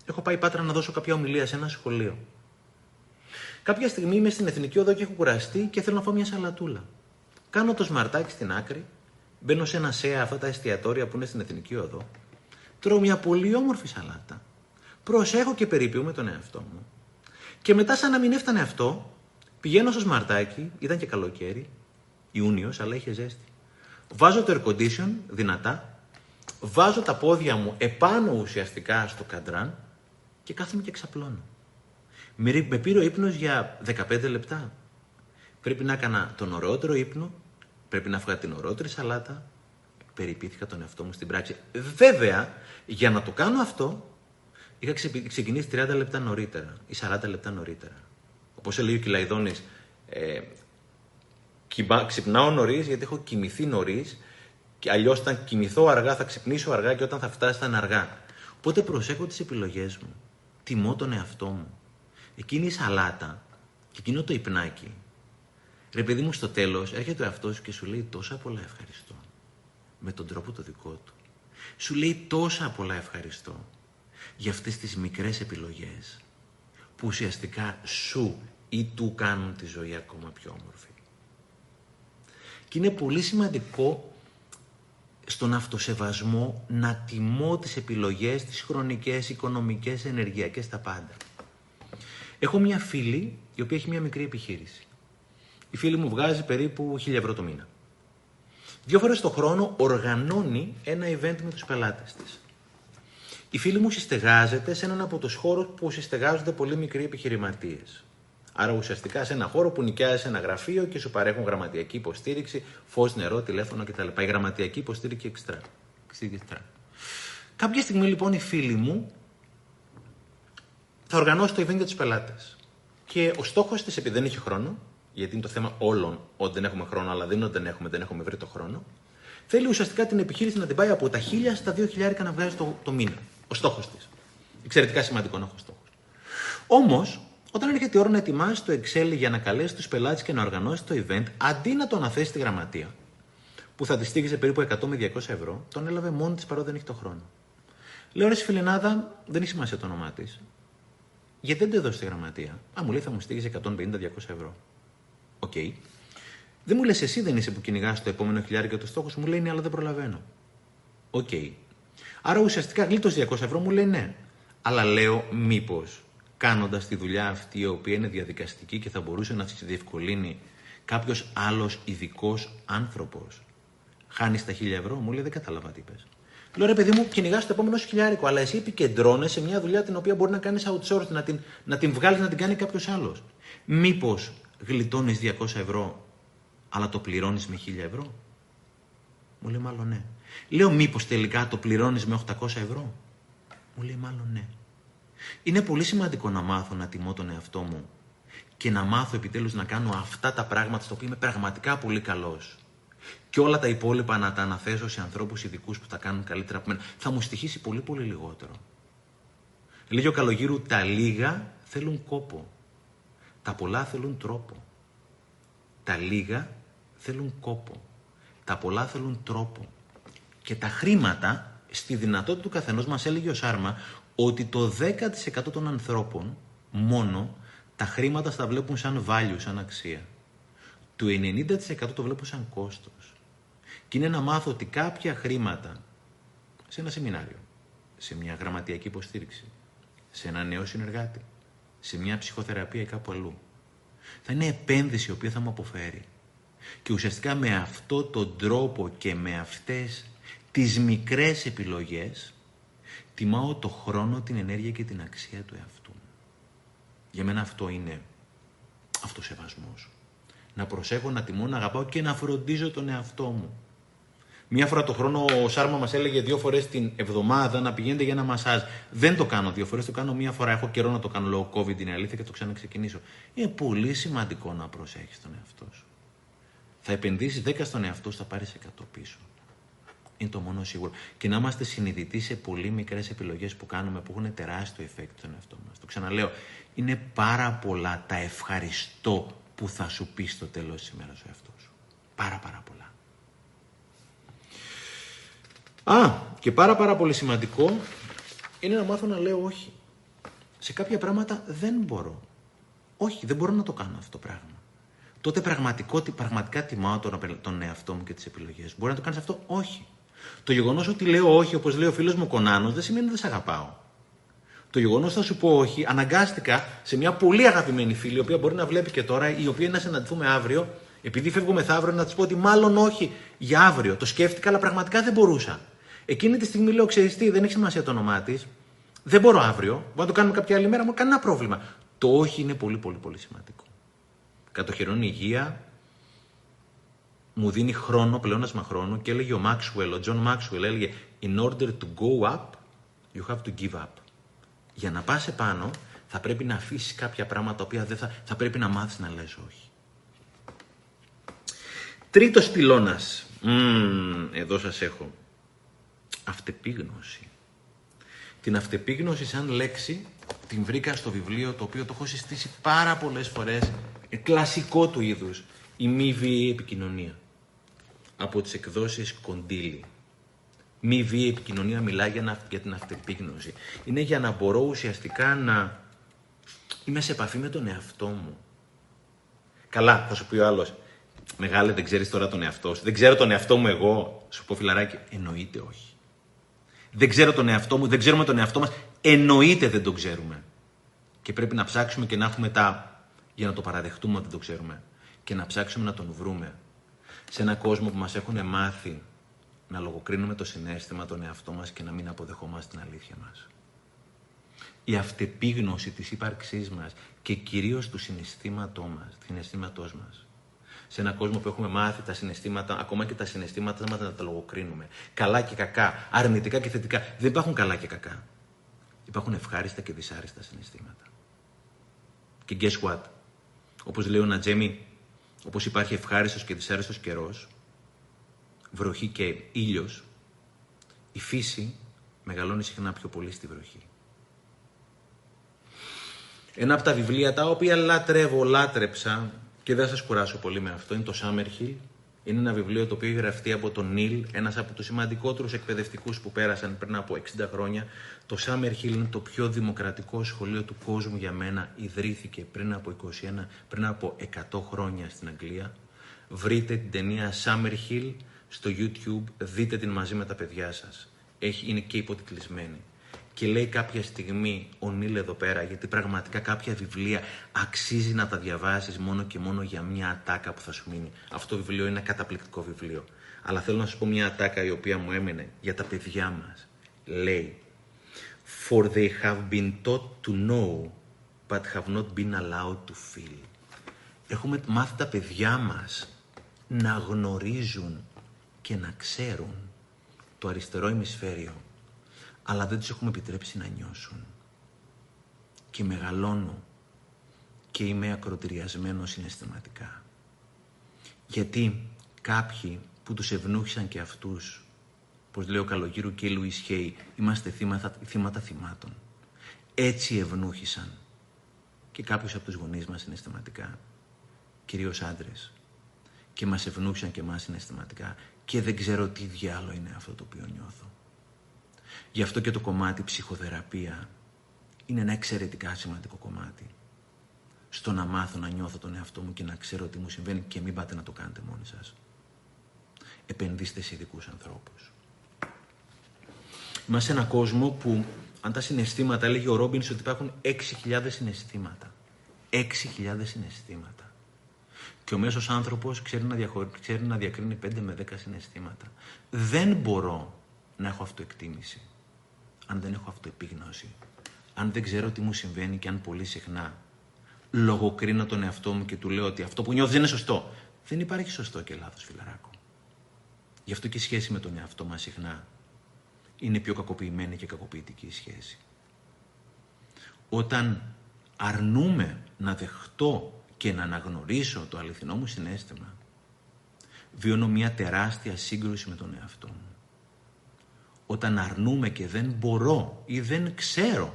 έχω πάει πάτρα να δώσω κάποια ομιλία σε ένα σχολείο. Κάποια στιγμή είμαι στην Εθνική Οδό και έχω κουραστεί και θέλω να φάω μια σαλατούλα. Κάνω το σμαρτάκι στην άκρη, μπαίνω σε ένα σέα αυτά τα εστιατόρια που είναι στην Εθνική Οδό, τρώω μια πολύ όμορφη σαλάτα, προσέχω και περιποιούμε τον εαυτό μου. Και μετά, σαν να μην έφτανε αυτό, πηγαίνω στο σμαρτάκι, ήταν και καλοκαίρι, Ιούνιος, αλλά είχε ζέστη. Βάζω το air condition δυνατά, βάζω τα πόδια μου επάνω ουσιαστικά στο καντράν και κάθομαι και ξαπλώνω. Με πήρε ο ύπνος για 15 λεπτά. Πρέπει να έκανα τον ωραιότερο ύπνο, πρέπει να φάγα την ωραιότερη σαλάτα. Περιπήθηκα τον εαυτό μου στην πράξη. Βέβαια, για να το κάνω αυτό, είχα ξεκινήσει 30 λεπτά νωρίτερα ή 40 λεπτά νωρίτερα. Όπως έλεγε ο Κυλαϊδόνης, ε, ξυπνάω νωρίς γιατί έχω κοιμηθεί νωρίς. Και αλλιώς, όταν κοιμηθώ αργά, θα ξυπνήσω αργά και όταν θα φτάσει, θα είναι αργά. Οπότε προσέχω τις επιλογές μου. Τιμώ τον εαυτό μου. Εκείνη η σαλάτα και εκείνο το υπνάκι Ρε παιδί μου, στο τέλος έρχεται ο εαυτός σου και σου λέει τόσα πολλά ευχαριστώ. Με τον τρόπο το δικό του. Σου λέει τόσα πολλά ευχαριστώ για αυτές τις μικρές επιλογές που ουσιαστικά σου ή του κάνουν τη ζωή ακόμα πιο όμορφη. Και είναι πολύ σημαντικό στον αυτοσεβασμό να τιμώ τις επιλογές, τις χρονικές, οικονομικές, ενεργειακές, τα πάντα. Έχω μια φίλη η οποία έχει μια μικρή επιχείρηση η φίλη μου βγάζει περίπου 1000 ευρώ το μήνα. Δύο φορές το χρόνο οργανώνει ένα event με τους πελάτες της. Η φίλη μου συστεγάζεται σε έναν από τους χώρους που συστεγάζονται πολύ μικροί επιχειρηματίες. Άρα ουσιαστικά σε ένα χώρο που νοικιάζει ένα γραφείο και σου παρέχουν γραμματιακή υποστήριξη, φως, νερό, τηλέφωνο κτλ. Η γραμματιακή υποστήριξη εξτρά. Κάποια στιγμή λοιπόν η φίλη μου θα οργανώσει το event για τους πελάτες. Και ο στόχος της, επειδή δεν έχει χρόνο, γιατί είναι το θέμα όλων ότι δεν έχουμε χρόνο, αλλά δεν είναι ότι δεν έχουμε, δεν έχουμε βρει το χρόνο. Θέλει ουσιαστικά την επιχείρηση να την πάει από τα 1000 στα 2000 να βγάζει το, το μήνα. Ο στόχος της. Εξαιρετικά σημαντικό να έχω στόχος. Όμως, όταν έρχεται η ώρα να ετοιμάσει το Excel για να καλέσει τους πελάτες και να οργανώσει το event, αντί να το αναθέσει στη γραμματεία, που θα τη στήγησε περίπου 100 με 200 ευρώ, τον έλαβε μόνη της παρότι δεν έχει το χρόνο. Λέω ρε φιλενάδα, δεν έχει σημασία το όνομά της. Γιατί δεν το έδωσε στη γραμματεία. Α, μου λέει θα μου στοίχιζε 150-200 ευρώ. Okay. Δεν μου λες, εσύ δεν είσαι που κυνηγάς το επόμενο χιλιάρι για το στόχος σου. Μου λέει ναι, αλλά δεν προλαβαίνω. Okay. Άρα ουσιαστικά γλίτωσες 200 ευρώ μου λέει ναι. Αλλά λέω μήπως κάνοντας τη δουλειά αυτή η οποία είναι διαδικαστική και θα μπορούσε να τη διευκολύνει κάποιος άλλος ειδικός άνθρωπος. Χάνεις τα χίλια ευρώ, μου λέει δεν κατάλαβα τι είπες. Λέω ρε παιδί μου, κυνηγάς το επόμενο χιλιάρικο, αλλά εσύ επικεντρώνεσαι σε μια δουλειά την οποία μπορεί να κάνεις outsource, να την, να την βγάλεις να την κάνει κάποιος άλλος. Μήπως γλιτώνεις 200 ευρώ, αλλά το πληρώνεις με 1000 ευρώ; Μου λέει μάλλον ναι. Λέω μήπως τελικά το πληρώνεις με 800 ευρώ; Μου λέει μάλλον ναι. Είναι πολύ σημαντικό να μάθω να τιμώ τον εαυτό μου και να μάθω επιτέλους να κάνω αυτά τα πράγματα στο οποίο είμαι πραγματικά πολύ καλός. Και όλα τα υπόλοιπα να τα αναθέσω σε ανθρώπους ειδικούς που τα κάνουν καλύτερα από μένα. Θα μου στοιχήσει πολύ πολύ λιγότερο. Λέγει ο Καλογύρου, τα λίγα θέλουν κόπο. Τα πολλά θέλουν τρόπο. Τα λίγα θέλουν κόπο. Τα πολλά θέλουν τρόπο. Και τα χρήματα, στη δυνατότητα του καθενός μας έλεγε ο Σάρμα, ότι το 10% των ανθρώπων μόνο τα χρήματα στα βλέπουν σαν value, σαν αξία. Το 90% το βλέπουν σαν κόστος. Και είναι να μάθω ότι κάποια χρήματα σε ένα σεμινάριο, σε μια γραμματιακή υποστήριξη, σε ένα νέο συνεργάτη, σε μια ψυχοθεραπεία ή κάπου αλλού, θα είναι επένδυση η οποία θα μου αποφέρει. Και ουσιαστικά με αυτό τον τρόπο και με αυτές τις μικρές επιλογές τιμάω το χρόνο, την ενέργεια και την αξία του εαυτού μου. Για μένα αυτό είναι αυτοσεβασμός. Να προσέχω, να τιμώ, να αγαπάω και να φροντίζω τον εαυτό μου. Μία φορά το χρόνο ο Σάρμα μας έλεγε δύο φορές την εβδομάδα να πηγαίνετε για ένα μασάζ. Δεν το κάνω δύο φορές, το κάνω μία φορά. Έχω καιρό να το κάνω λόγω COVID, είναι αλήθεια και το ξαναξεκινήσω. Είναι πολύ σημαντικό να προσέχεις τον εαυτό σου. Θα επενδύσεις 10 στον εαυτό σου, θα πάρεις 100 πίσω. Είναι το μόνο σίγουρο. Και να είμαστε συνειδητοί σε πολύ μικρές επιλογές που κάνουμε που έχουν τεράστιο effect στον εαυτό μας. Το ξαναλέω. Είναι πάρα πολλά τα ευχαριστώ που θα σου πει στο τέλος της ημέρας ο εαυτός σου. Πάρα πάρα πολλά. Α, και πάρα πάρα πολύ σημαντικό είναι να μάθω να λέω όχι. Σε κάποια πράγματα δεν μπορώ. Όχι, δεν μπορώ να το κάνω αυτό το πράγμα. Τότε πραγματικά τιμάω τον, τον εαυτό μου και τις επιλογές. Μπορεί να το κάνεις αυτό, όχι. Το γεγονός ότι λέω όχι, όπως λέει ο φίλος μου Κονάνος, δεν σημαίνει ότι δεν σε αγαπάω. Το γεγονός θα σου πω όχι, αναγκάστηκα σε μια πολύ αγαπημένη φίλη, η οποία μπορεί να βλέπει και τώρα, η οποία είναι να συναντηθούμε αύριο, επειδή φεύγω μεθαύριο, να της πω ότι μάλλον όχι για αύριο. Το σκέφτηκα, αλλά πραγματικά δεν μπορούσα. Εκείνη τη στιγμή λέω: Ξέρεις τι, δεν έχει σημασία το όνομά της. Δεν μπορώ αύριο. Μπορεί να το κάνουμε κάποια άλλη μέρα, μου κανένα πρόβλημα. Το όχι είναι πολύ, πολύ, πολύ σημαντικό. Κατοχυρώνει υγεία, μου δίνει χρόνο, πλεόνασμα χρόνου και έλεγε ο Maxwell, ο John Maxwell έλεγε In order to go up, you have to give up. Για να πας επάνω θα πρέπει να αφήσεις κάποια πράγματα τα οποία δεν θα, θα πρέπει να μάθεις να λες όχι. Τρίτος πυλώνας. Mm, εδώ σας έχω. Αυτεπίγνωση. Την αυτεπίγνωση σαν λέξη την βρήκα στο βιβλίο το οποίο το έχω συστήσει πάρα πολλές φορές. Ε, κλασικό του είδους. Η μη βίαιη επικοινωνία από τις εκδόσεις Κοντήλη. Μη βίαιη επικοινωνία μιλάει για, για την αυτεπίγνωση. Είναι για να μπορώ ουσιαστικά να είμαι σε επαφή με τον εαυτό μου. Καλά, θα σου πει ο άλλος. Μεγάλε, δεν ξέρεις τώρα τον εαυτό σου. Δεν ξέρω τον εαυτό μου εγώ. Σου πω φιλαράκι, εννοείται όχι. Δεν ξέρω τον εαυτό μου, δεν ξέρουμε τον εαυτό μας. Εννοείται δεν τον ξέρουμε. Και πρέπει να ψάξουμε και να έχουμε τα. για να το παραδεχτούμε ότι δεν το ξέρουμε. Και να ψάξουμε να τον βρούμε σε έναν κόσμο που μας έχουν μάθει να λογοκρίνουμε το συνέστημα, τον εαυτό μας και να μην αποδεχόμαστε την αλήθεια μας. Η αυτεπίγνωση της ύπαρξής μας και κυρίως του συναισθήματό μας, συναισθήματός μας. Σε έναν κόσμο που έχουμε μάθει τα συναισθήματα, ακόμα και τα συναισθήματα μας να τα λογοκρίνουμε. Καλά και κακά, αρνητικά και θετικά. Δεν υπάρχουν καλά και κακά. Υπάρχουν ευχάριστα και δυσάριστα συναισθήματα. Και guess what? Όπως λέει ο Νατζέμι, όπως υπάρχει ευχάριστος και δυσάρεστος καιρός, βροχή και ήλιος, η φύση μεγαλώνει συχνά πιο πολύ στη βροχή. Ένα από τα βιβλία τα οποία λατρεύω, λάτρεψα και δεν θα σας κουράσω πολύ με αυτό είναι το Summerhill είναι ένα βιβλίο το οποίο έχει γραφτεί από τον Νίλ, ένας από τους σημαντικότερους εκπαιδευτικούς που πέρασαν πριν από 60 χρόνια. Το Summerhill είναι το πιο δημοκρατικό σχολείο του κόσμου για μένα. Ιδρύθηκε πριν από 21, πριν από 100 χρόνια στην Αγγλία. Βρείτε την ταινία Summerhill στο YouTube, δείτε την μαζί με τα παιδιά σας. Είναι και υποτιτλισμένη. Και λέει κάποια στιγμή ο Νίλ εδώ πέρα, γιατί πραγματικά κάποια βιβλία αξίζει να τα διαβάσεις μόνο και μόνο για μια ατάκα που θα σου μείνει. Αυτό το βιβλίο είναι ένα καταπληκτικό βιβλίο. Αλλά θέλω να σου πω μια ατάκα η οποία μου έμενε για τα παιδιά μας. Λέει, For they have been taught to know, but have not been allowed to feel. Έχουμε μάθει τα παιδιά μας να γνωρίζουν και να ξέρουν το αριστερό ημισφαίριο, αλλά δεν τους έχουμε επιτρέψει να νιώσουν. Και μεγαλώνω και είμαι ακροτηριασμένος συναισθηματικά. Γιατί κάποιοι που τους ευνούχησαν και αυτούς, όπως λέει ο Καλογύρου και η Λουίς Χέι, είμαστε θύματα, θύματα θυμάτων. Έτσι ευνούχησαν και κάποιους από τους γονείς μας συναισθηματικά, κυρίως άντρες, και μας ευνούχησαν και εμάς συναισθηματικά και δεν ξέρω τι διάλογο είναι αυτό το οποίο νιώθω. Γι' αυτό και το κομμάτι ψυχοθεραπεία είναι ένα εξαιρετικά σημαντικό κομμάτι. Στο να μάθω να νιώθω τον εαυτό μου και να ξέρω τι μου συμβαίνει και μην πάτε να το κάνετε μόνοι σας. Επενδύστε σε ειδικούς ανθρώπους. Είμαστε σε έναν κόσμο που αν τα συναισθήματα, έλεγε ο Ρόμπινς ότι υπάρχουν 6.000 συναισθήματα. 6.000 συναισθήματα. Και ο μέσος άνθρωπος ξέρει να, ξέρει να διακρίνει 5 με 10 συναισθήματα. Δεν μπορώ να έχω αυτοεκτίμηση αν δεν έχω αυτοεπίγνωση. Αν δεν ξέρω τι μου συμβαίνει και αν πολύ συχνά λογοκρίνω τον εαυτό μου και του λέω ότι αυτό που νιώθω είναι σωστό. Δεν υπάρχει σωστό και λάθος φιλαράκο. Γι' αυτό και η σχέση με τον εαυτό μας συχνά είναι πιο κακοποιημένη και κακοποιητική η σχέση. Όταν αρνούμε να δεχτώ και να αναγνωρίσω το αληθινό μου συνέστημα, βιώνω μια τεράστια σύγκρουση με τον εαυτό μου. Όταν αρνούμε και δεν μπορώ ή δεν ξέρω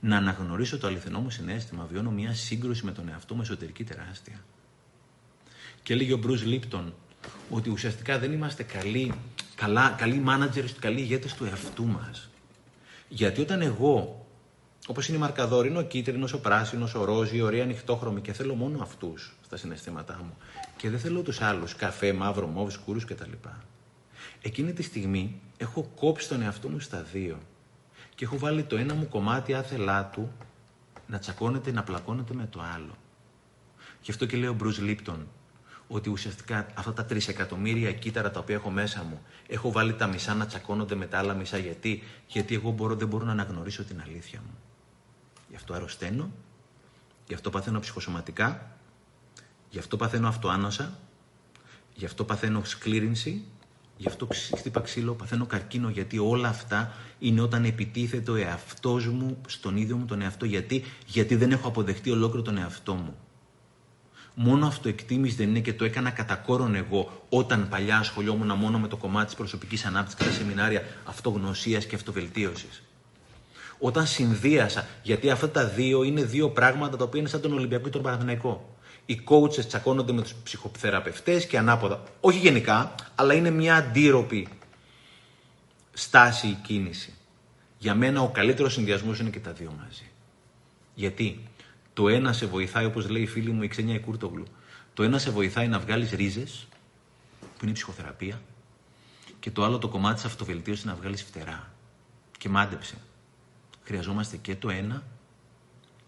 να αναγνωρίσω το αληθινό μου συνέστημα, βιώνω μια σύγκρουση με τον εαυτό μου εσωτερική τεράστια. Και έλεγε ο Μπρουζ Λίπτον ότι ουσιαστικά δεν είμαστε καλοί, καλά, καλοί managers, καλοί ηγέτες του εαυτού μας. Γιατί όταν εγώ Όπως είναι η μαρκαδόρη, είναι ο κίτρινος, ο πράσινος, ο ρόζι, η ωραία ανοιχτόχρωμη και θέλω μόνο αυτούς στα συναισθήματά μου. Και δεν θέλω τους άλλους, καφέ, μαύρο, μόβ, σκούρου κτλ. Εκείνη τη στιγμή έχω κόψει τον εαυτό μου στα δύο και έχω βάλει το ένα μου κομμάτι άθελά του να τσακώνεται, να πλακώνεται με το άλλο. Γι' αυτό και λέει ο Μπρουζ Λίπτον ότι ουσιαστικά αυτά τα τρισεκατομμύρια κύτταρα τα οποία έχω μέσα μου, έχω βάλει τα μισά να τσακώνονται με τα άλλα μισά. Γιατί, Γιατί εγώ μπορώ, δεν μπορώ να αναγνωρίσω την αλήθεια μου. Γι' αυτό αρρωσταίνω, γι' αυτό παθαίνω ψυχοσωματικά, γι' αυτό παθαίνω αυτοάνοσα, γι' αυτό παθαίνω σκλήρινση, γι' αυτό χτύπα ξύλο, παθαίνω καρκίνο, γιατί όλα αυτά είναι όταν επιτίθεται ο εαυτός μου στον ίδιο μου τον εαυτό. Γιατί, γιατί δεν έχω αποδεχτεί ολόκληρο τον εαυτό μου. Μόνο αυτοεκτίμηση δεν είναι και το έκανα κατά κόρον εγώ όταν παλιά ασχολιόμουν μόνο με το κομμάτι της προσωπικής ανάπτυξης και τα σεμινάρια αυτογνωσίας και αυτοβελτίωσης. Όταν συνδύασα, γιατί αυτά τα δύο είναι δύο πράγματα τα οποία είναι σαν τον Ολυμπιακό και τον Παναθηναϊκό. Οι coaches τσακώνονται με τους ψυχοθεραπευτές και ανάποδα. Όχι γενικά, αλλά είναι μια αντίρροπη στάση ή κίνηση. Για μένα ο καλύτερος συνδυασμός είναι και τα δύο μαζί. Γιατί το ένα σε βοηθάει, όπως λέει η φίλη μου η Ξένια Ικούρτογλου, το ένα σε βοηθάει να βγάλεις ρίζες, που είναι η ψυχοθεραπεία, και το άλλο το κομμάτι της αυτοβελτίωσης να βγάλεις φτερά. Και μάντεψε. Χρειαζόμαστε και το ένα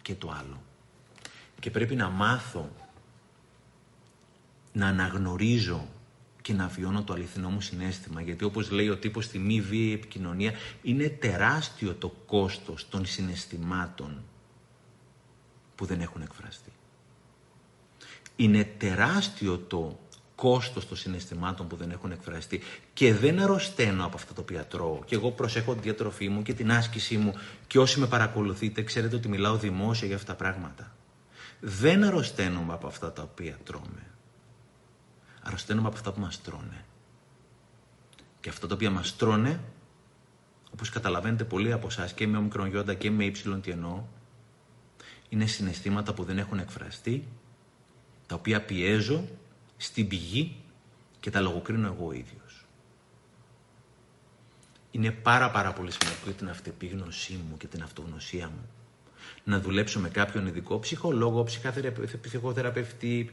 και το άλλο. Και πρέπει να μάθω να αναγνωρίζω και να βιώνω το αληθινό μου συνέστημα. Γιατί όπως λέει ο τύπος στη μη βίαιη επικοινωνία, είναι τεράστιο το κόστος των συναισθημάτων που δεν έχουν εκφραστεί. Είναι τεράστιο το κόστος των συναισθημάτων που δεν έχουν εκφραστεί και δεν αρρωσταίνω από αυτά τα οποία τρώω. Και εγώ προσέχω τη διατροφή μου και την άσκησή μου και όσοι με παρακολουθείτε ξέρετε ότι μιλάω δημόσια για αυτά τα πράγματα. Δεν αρρωσταίνομαι από αυτά τα οποία τρώμε. Αρρωσταίνομαι από αυτά που μας τρώνε. Και αυτά τα οποία μας τρώνε, όπως καταλαβαίνετε πολλοί από εσάς και με ομικρον και με ύψιλον τι εννοώ, είναι συναισθήματα που δεν έχουν εκφραστεί, τα οποία πιέζω στην πηγή και τα λογοκρίνω εγώ ο ίδιος. Είναι πάρα πάρα πολύ σημαντικό για την αυτεπίγνωσή μου και την αυτογνωσία μου να δουλέψω με κάποιον ειδικό ψυχολόγο, ψυχοθεραπευτή,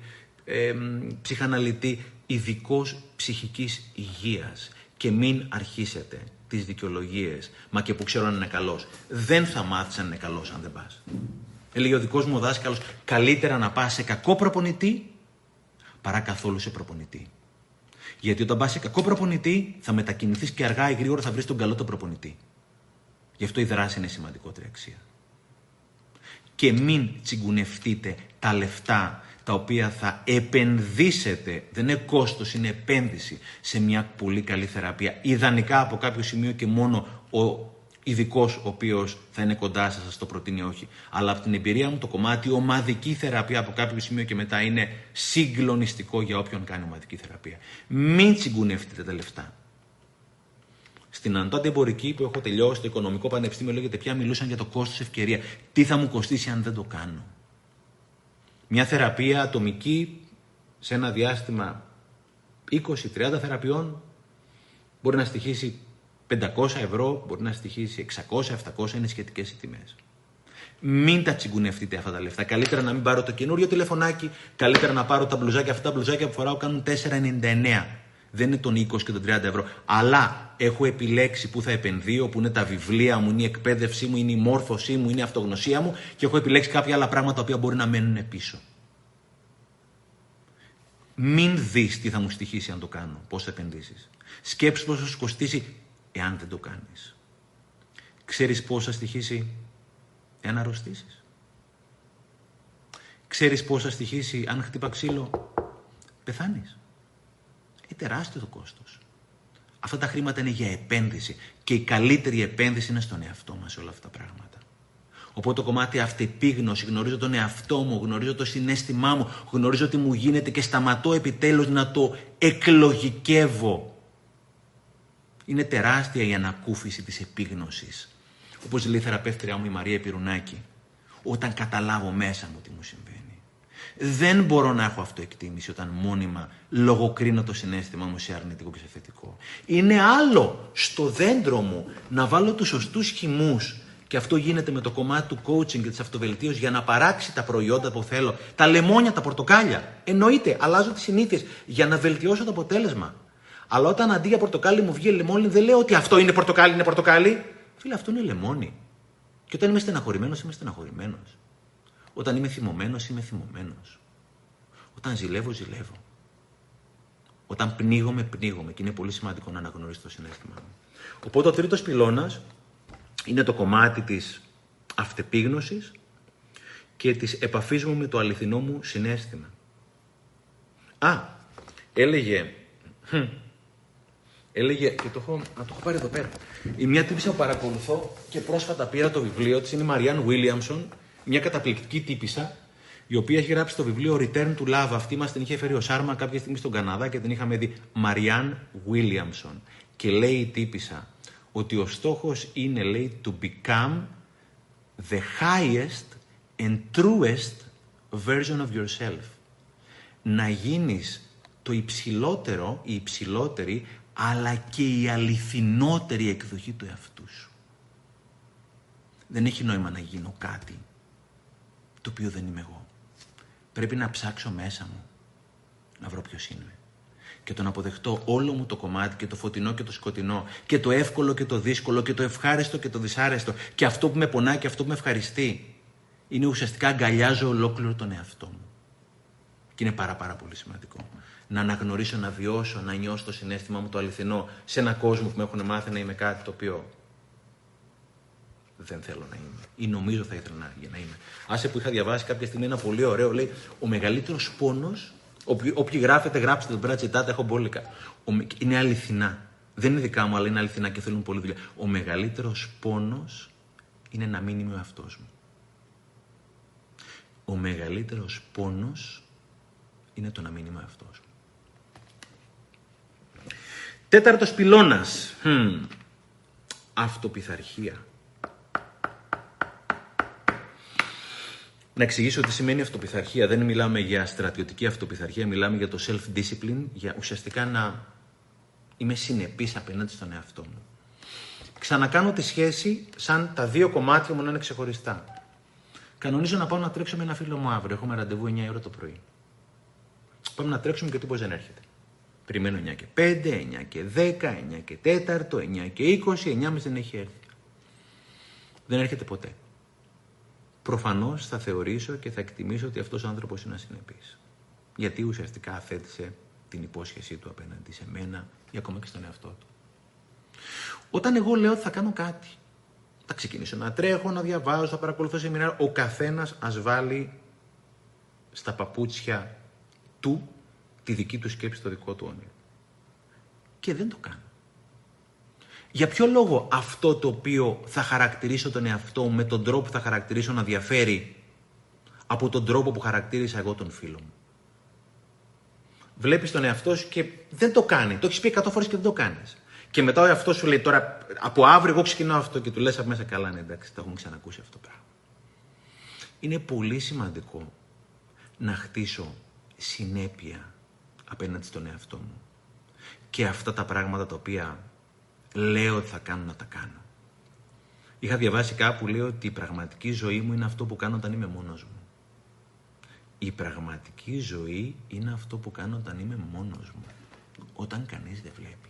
ε, ψυχαναλυτή, ειδικός ψυχικής υγείας και μην αρχίσετε τις δικαιολογίες, μα και που ξέρω αν είναι καλός. Δεν θα μάθεις αν είναι καλός αν δεν πας. Έλεγε ο δικός μου δάσκαλος, καλύτερα να πας σε κακό προπονητή παρά καθόλου σε προπονητή. Γιατί όταν πας σε κακό προπονητή, θα μετακινηθείς και αργά ή γρήγορα θα βρεις τον καλό τον προπονητή. Γι' αυτό η δράση είναι σημαντικότερη αξία. Και μην τσιγκουνευτείτε τα λεφτά τα οποία θα επενδύσετε, δεν είναι κόστος, είναι επένδυση σε μια πολύ καλή θεραπεία. Ιδανικά από κάποιο σημείο και μόνο ο ειδικός ο οποίος θα είναι κοντά σας, σας το προτείνει όχι. Αλλά από την εμπειρία μου το κομμάτι ομαδική θεραπεία από κάποιο σημείο και μετά είναι συγκλονιστικό για όποιον κάνει ομαδική θεραπεία. Μην τσιγκουνεύετε τα λεφτά. Στην Αντώνη Εμπορική που έχω τελειώσει το Οικονομικό Πανεπιστήμιο λέγεται πια μιλούσαν για το κόστος ευκαιρία. Τι θα μου κοστίσει αν δεν το κάνω; Μια θεραπεία ατομική σε ένα διάστημα 20-30 θεραπείων μπορεί να στοιχήσει 500 ευρώ, μπορεί να στοιχήσει 600-700, είναι σχετικές οι τιμές. Μην τα τσιγκουνευτείτε αυτά τα λεφτά. Καλύτερα να μην πάρω το καινούριο τηλεφωνάκι, καλύτερα να πάρω τα μπλουζάκια. Αυτά τα μπλουζάκια που φοράω κάνουν 4,99. Δεν είναι των 20 και των 30 ευρώ. Αλλά έχω επιλέξει που θα επενδύω, που είναι τα βιβλία μου, είναι η εκπαίδευσή μου, είναι η μόρφωσή μου, είναι η αυτογνωσία μου και έχω επιλέξει κάποια άλλα πράγματα τα οποία μπορεί να μένουν πίσω. Μην δεις τι θα μου στοιχήσει αν το κάνω, πώς θα επενδύσεις. Σκέψει πώς θα σου κοστίσει εάν δεν το κάνεις. Ξέρεις πώς θα στοιχήσει εάν αρρωστήσεις. Ξέρεις πώς θα στοιχήσει αν χτύπα ξύλο πεθάνεις. Είναι τεράστιο το κόστος. Αυτά τα χρήματα είναι για επένδυση και η καλύτερη επένδυση είναι στον εαυτό μας σε όλα αυτά τα πράγματα. Οπότε το κομμάτι αυτεπίγνωση, γνωρίζω τον εαυτό μου, γνωρίζω το συνέστημά μου, γνωρίζω τι μου γίνεται και σταματώ επιτέλους να το εκλογικεύω είναι τεράστια η ανακούφιση της επίγνωσης. Όπως λέει η θεραπεύτριά μου η Μαρία Επιρουνάκη. Όταν καταλάβω μέσα μου τι μου συμβαίνει. Δεν μπορώ να έχω αυτοεκτίμηση όταν μόνιμα λογοκρίνω το συνέστημα μου σε αρνητικό και σε θετικό. Είναι άλλο στο δέντρο μου να βάλω τους σωστούς χυμούς και αυτό γίνεται με το κομμάτι του coaching και της αυτοβελτίωσης για να παράξει τα προϊόντα που θέλω. Τα λεμόνια, τα πορτοκάλια. Εννοείται, αλλάζω τις συνήθειες για να βελτιώσω το αποτέλεσμα. Αλλά όταν αντί για πορτοκάλι μου βγει λεμόνι, δεν λέω ότι αυτό είναι πορτοκάλι, είναι πορτοκάλι. Φίλε, αυτό είναι λεμόνι. Και όταν είμαι στεναχωρημένος, είμαι στεναχωρημένος. Όταν είμαι θυμωμένος, είμαι θυμωμένος. Όταν ζηλεύω, ζηλεύω. Όταν πνίγομαι, πνίγομαι. Και είναι πολύ σημαντικό να αναγνωρίσει το συνέστημά μου. Οπότε ο τρίτος πυλώνας είναι το κομμάτι της αυτεπίγνωσης και της επαφής μου με το αληθινό μου συνέστημα. Α, έλεγε Έλεγε, και το έχω, να το έχω πάρει εδώ πέρα. Η μια τύπησα που παρακολουθώ και πρόσφατα πήρα το βιβλίο της είναι η Μαριάν Βίλιαμσον, μια καταπληκτική τύπησα, η οποία έχει γράψει το βιβλίο Return to Love. Αυτή μας την είχε φέρει ο Σάρμα κάποια στιγμή στον Καναδά και την είχαμε δει. Μαριάν Βίλιαμσον. Και λέει η τύπησα ότι ο στόχος είναι, λέει, to become the highest and truest version of yourself. Να γίνεις το υψηλότερο, η υψηλότερη αλλά και η αληθινότερη εκδοχή του εαυτού σου. Δεν έχει νόημα να γίνω κάτι το οποίο δεν είμαι εγώ. Πρέπει να ψάξω μέσα μου να βρω ποιος είμαι. Και το να αποδεχτώ όλο μου το κομμάτι και το φωτεινό και το σκοτεινό και το εύκολο και το δύσκολο και το ευχάριστο και το δυσάρεστο και αυτό που με πονάει και αυτό που με ευχαριστεί. Είναι ουσιαστικά αγκαλιάζω ολόκληρο τον εαυτό μου. Και είναι πάρα πάρα πολύ σημαντικό να αναγνωρίσω, να βιώσω, να νιώσω το συνέστημα μου το αληθινό σε ένα κόσμο που με έχουν μάθει να είμαι κάτι το οποίο δεν θέλω να είμαι. Ή νομίζω θα ήθελα να, να είμαι. Άσε που είχα διαβάσει κάποια στιγμή ένα πολύ ωραίο, λέει, ο μεγαλύτερος πόνος, όποιοι γράφετε, γράψτε τον πέρα, τσιτάτε, έχω μπόλικα. είναι αληθινά. Δεν είναι δικά μου, αλλά είναι αληθινά και θέλουν πολύ δουλειά. Ο μεγαλύτερος πόνος είναι να μην είμαι ο εαυτός μου. Ο μεγαλύτερος πόνος είναι το να μην είμαι ο εαυτός μου. Τέταρτος πυλώνας. Hm. Αυτοπιθαρχία. Να εξηγήσω τι σημαίνει αυτοπιθαρχία. Δεν μιλάμε για στρατιωτική αυτοπιθαρχία, μιλάμε για το self-discipline, για ουσιαστικά να είμαι συνεπής απέναντι στον εαυτό μου. Ξανακάνω τη σχέση σαν τα δύο κομμάτια μου να είναι ξεχωριστά. Κανονίζω να πάω να τρέξω με ένα φίλο μου αύριο. Έχουμε ραντεβού 9 ώρα το πρωί. Πάμε να τρέξουμε και τίποτα δεν έρχεται. Περιμένω 9 και 5, 9 και 10, 9 και 4, 9 και 20, 9 δεν έχει έρθει. Δεν έρχεται ποτέ. Προφανώς θα θεωρήσω και θα εκτιμήσω ότι αυτός ο άνθρωπος είναι ασυνεπής. Γιατί ουσιαστικά αθέτησε την υπόσχεσή του απέναντι σε μένα ή ακόμα και στον εαυτό του. Όταν εγώ λέω ότι θα κάνω κάτι, θα ξεκινήσω να τρέχω, να διαβάζω, θα παρακολουθώ σεμινάρια, ο καθένας ας βάλει στα παπούτσια του τη δική του σκέψη, το δικό του όνειρο. Και δεν το κάνω. Για ποιο λόγο αυτό το οποίο θα χαρακτηρίσω τον εαυτό μου με τον τρόπο που θα χαρακτηρίσω να διαφέρει από τον τρόπο που χαρακτήρισα εγώ τον φίλο μου; Βλέπεις τον εαυτό σου και δεν το κάνει. Το έχεις πει 100 φορές και δεν το κάνεις. Και μετά ο εαυτός σου λέει τώρα από αύριο εγώ ξεκινάω αυτό και του λες από μέσα καλά ναι εντάξει το έχουμε ξανακούσει αυτό το πράγμα. Είναι πολύ σημαντικό να χτίσω συνέπεια απέναντι στον εαυτό μου. Και αυτά τα πράγματα τα οποία λέω ότι θα κάνω να τα κάνω. Είχα διαβάσει κάπου λέει ότι η πραγματική ζωή μου είναι αυτό που κάνω όταν είμαι μόνος μου. Η πραγματική ζωή είναι αυτό που κάνω όταν είμαι μόνος μου. Όταν κανείς δεν βλέπει.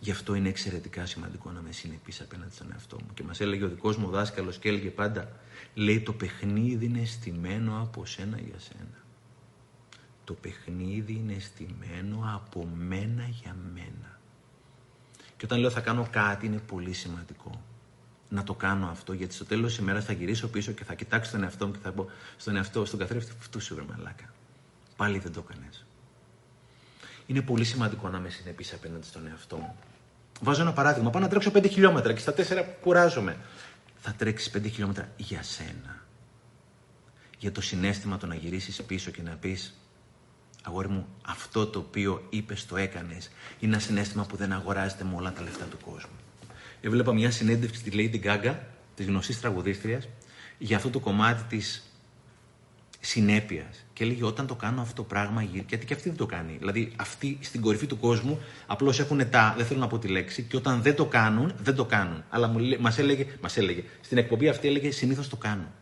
Γι' αυτό είναι εξαιρετικά σημαντικό να με συνεπείς απέναντι στον εαυτό μου. Και μας έλεγε ο δικός μου δάσκαλος και έλεγε πάντα, λέει το παιχνίδι είναι στημένο από σένα για σένα. Το παιχνίδι είναι στημένο από μένα για μένα. Και όταν λέω θα κάνω κάτι είναι πολύ σημαντικό να το κάνω αυτό, γιατί στο τέλος της ημέρας θα γυρίσω πίσω και θα κοιτάξω τον εαυτό μου και θα πω στον εαυτό, στον καθρέφτη, αυτού σου μαλάκα. Πάλι δεν το έκανες. Είναι πολύ σημαντικό να με συνεπεί απέναντι στον εαυτό μου. Βάζω ένα παράδειγμα. Πάω να τρέξω 5 χιλιόμετρα και στα 4 κουράζομαι. Θα τρέξεις 5 χιλιόμετρα για σένα. Για το συνέστημα το να γυρίσεις πίσω και να πεις Αγόρι μου, αυτό το οποίο είπες, το έκανες. Είναι ένα συνέστημα που δεν αγοράζεται με όλα τα λεφτά του κόσμου. Έβλεπα μια συνέντευξη στη Lady Gaga, της γνωστή τραγουδίστριας, για αυτό το κομμάτι της συνέπειας. Και έλεγε όταν το κάνω αυτό το πράγμα, γιατί και αυτή δεν το κάνει. Δηλαδή, αυτοί στην κορυφή του κόσμου απλώς έχουν τα, δεν θέλω να πω τη λέξη, και όταν δεν το κάνουν, δεν το κάνουν. Αλλά μας έλεγε, μας έλεγε, στην εκπομπή αυτή έλεγε συνήθως το κάνω.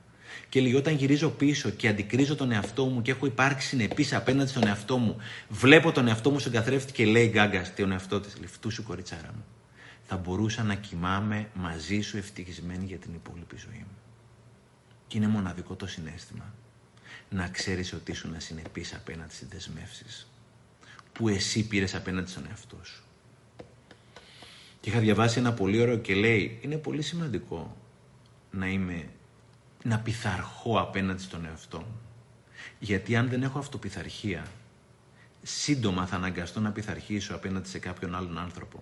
Και λέει, όταν γυρίζω πίσω και αντικρίζω τον εαυτό μου και έχω υπάρξει συνεπής απέναντι στον εαυτό μου, βλέπω τον εαυτό μου στον καθρέφτη και λέει γκάγκα στον εαυτό της, λεφτού σου κοριτσάρα μου. Θα μπορούσα να κοιμάμαι μαζί σου ευτυχισμένη για την υπόλοιπη ζωή μου. Και είναι μοναδικό το συνέστημα να ξέρεις ότι ήσουν να συνεπείς απέναντι στις δεσμεύσεις που εσύ πήρες απέναντι στον εαυτό σου. Και είχα διαβάσει ένα πολύ ωραίο και λέει είναι πολύ σημαντικό να είμαι να πειθαρχώ απέναντι στον εαυτό μου. Γιατί αν δεν έχω αυτοπιθαρχία, σύντομα θα αναγκαστώ να πειθαρχήσω απέναντι σε κάποιον άλλον άνθρωπο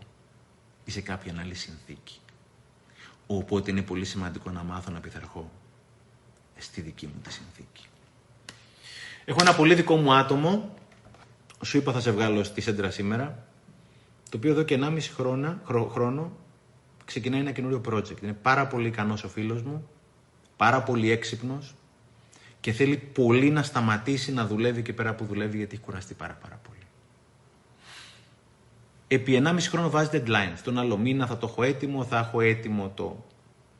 ή σε κάποια άλλη συνθήκη. Οπότε είναι πολύ σημαντικό να μάθω να πειθαρχώ στη δική μου τη συνθήκη. Έχω ένα πολύ δικό μου άτομο, σου είπα θα σε βγάλω στη σέντρα σήμερα, το οποίο εδώ και 1,5 χρόνο, χρόνο ξεκινάει ένα καινούριο project. Είναι πάρα πολύ ικανός ο φίλος μου, πάρα πολύ έξυπνος και θέλει πολύ να σταματήσει να δουλεύει και πέρα που δουλεύει γιατί έχει κουραστεί πάρα πάρα πολύ. Επί 1,5 χρόνο βάζει deadline. Τον άλλο μήνα θα το έχω έτοιμο, θα έχω έτοιμο το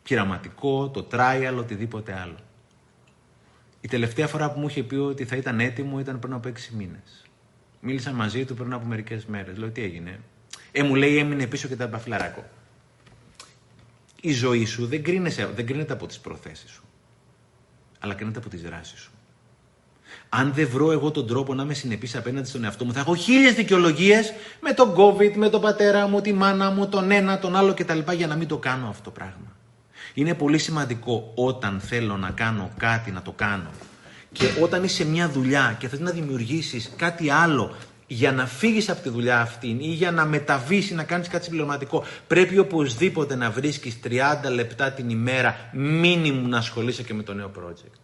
πειραματικό, το trial, οτιδήποτε άλλο. Η τελευταία φορά που μου είχε πει ότι θα ήταν έτοιμο ήταν πριν από 6 μήνες. Μίλησα μαζί του πριν από μερικές μέρες. Λέω τι έγινε; Ε, μου λέει έμεινε πίσω και τα μπαφλαράκο η ζωή σου δεν, κρίνεσαι, δεν κρίνεται από τις προθέσεις σου, αλλά κρίνεται από τις δράσεις σου. Αν δεν βρω εγώ τον τρόπο να είμαι συνεπής απέναντι στον εαυτό μου, θα έχω χίλιες δικαιολογίες με τον COVID, με τον πατέρα μου, τη μάνα μου, τον ένα, τον άλλο κτλ. για να μην το κάνω αυτό το πράγμα. Είναι πολύ σημαντικό όταν θέλω να κάνω κάτι να το κάνω. Και όταν είσαι μια δουλειά και θες να δημιουργήσεις κάτι άλλο για να φύγεις από τη δουλειά αυτή ή για να μεταβείς ή να κάνεις κάτι συμπληρωματικό πρέπει οπωσδήποτε να βρίσκεις 30 λεπτά την ημέρα μήνυμου να ασχολείσαι και με το νέο project.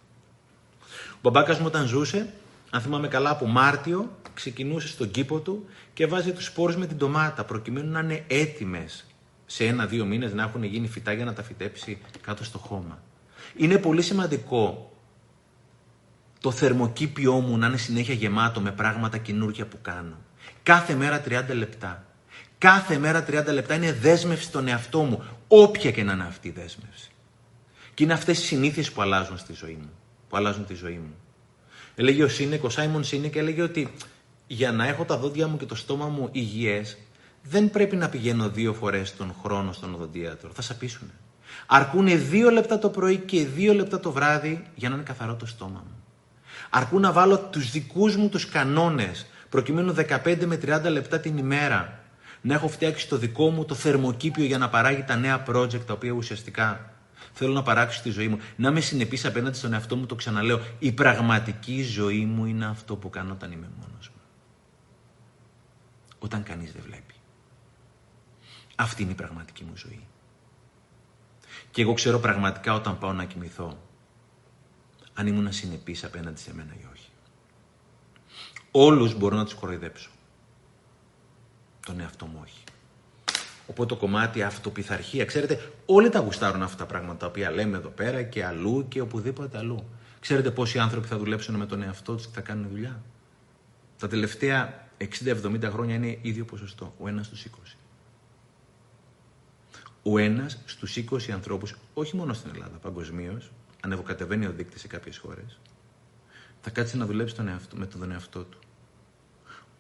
Ο μπαμπάκας μου όταν ζούσε, αν θυμάμαι καλά από Μάρτιο, ξεκινούσε στον κήπο του και βάζει τους σπόρους με την ντομάτα προκειμένου να είναι έτοιμες σε ένα-δύο μήνες να έχουν γίνει φυτά για να τα φυτέψει κάτω στο χώμα. Είναι πολύ σημαντικό το θερμοκήπιό μου να είναι συνέχεια γεμάτο με πράγματα καινούργια που κάνω. Κάθε μέρα 30 λεπτά. Κάθε μέρα 30 λεπτά είναι δέσμευση στον εαυτό μου, όποια και να είναι αυτή η δέσμευση. Και είναι αυτές οι συνήθειες που αλλάζουν στη ζωή μου, που αλλάζουν τη ζωή μου. Έλεγε ο Σίνεκ, ο Σάιμον Σίνεκ έλεγε ότι για να έχω τα δόντια μου και το στόμα μου υγιές, δεν πρέπει να πηγαίνω δύο φορές τον χρόνο στον οδοντίατρο. Θα σαπίσουνε. Αρκούνε δύο λεπτά το πρωί και δύο λεπτά το βράδυ για να είναι καθαρό το στόμα μου. Αρκούν να βάλω τους δικούς μου τους κανόνες, προκειμένου 15 με 30 λεπτά την ημέρα, να έχω φτιάξει το δικό μου το θερμοκήπιο για να παράγει τα νέα project τα οποία ουσιαστικά θέλω να παράξω στη ζωή μου. Να είμαι συνεπής απέναντι στον εαυτό μου, το ξαναλέω. Η πραγματική ζωή μου είναι αυτό που κάνω όταν είμαι μόνος μου. Όταν κανείς δεν βλέπει. Αυτή είναι η πραγματική μου ζωή. Και εγώ ξέρω πραγματικά όταν πάω να κοιμηθώ αν ήμουν συνεπής απέναντι σε μένα ή όχι. Όλους μπορώ να τους κοροϊδέψω. Τον εαυτό μου όχι. Οπότε το κομμάτι αυτοπιθαρχία, ξέρετε, όλοι τα γουστάρουν αυτά τα πράγματα τα οποία λέμε εδώ πέρα και αλλού και οπουδήποτε αλλού. Ξέρετε πόσοι άνθρωποι θα δουλέψουν με τον εαυτό τους και θα κάνουν δουλειά. Τα τελευταία 60-70 χρόνια είναι ίδιο ποσοστό, ο ένας στους 20. Ο ένας στους 20 ανθρώπους, όχι μόνο στην Ελλάδα, παγκοσμίως, ανεβοκατεβαίνει ο δείκτης σε κάποιες χώρες, θα κάτσει να δουλέψει τον εαυτό, με τον εαυτό του.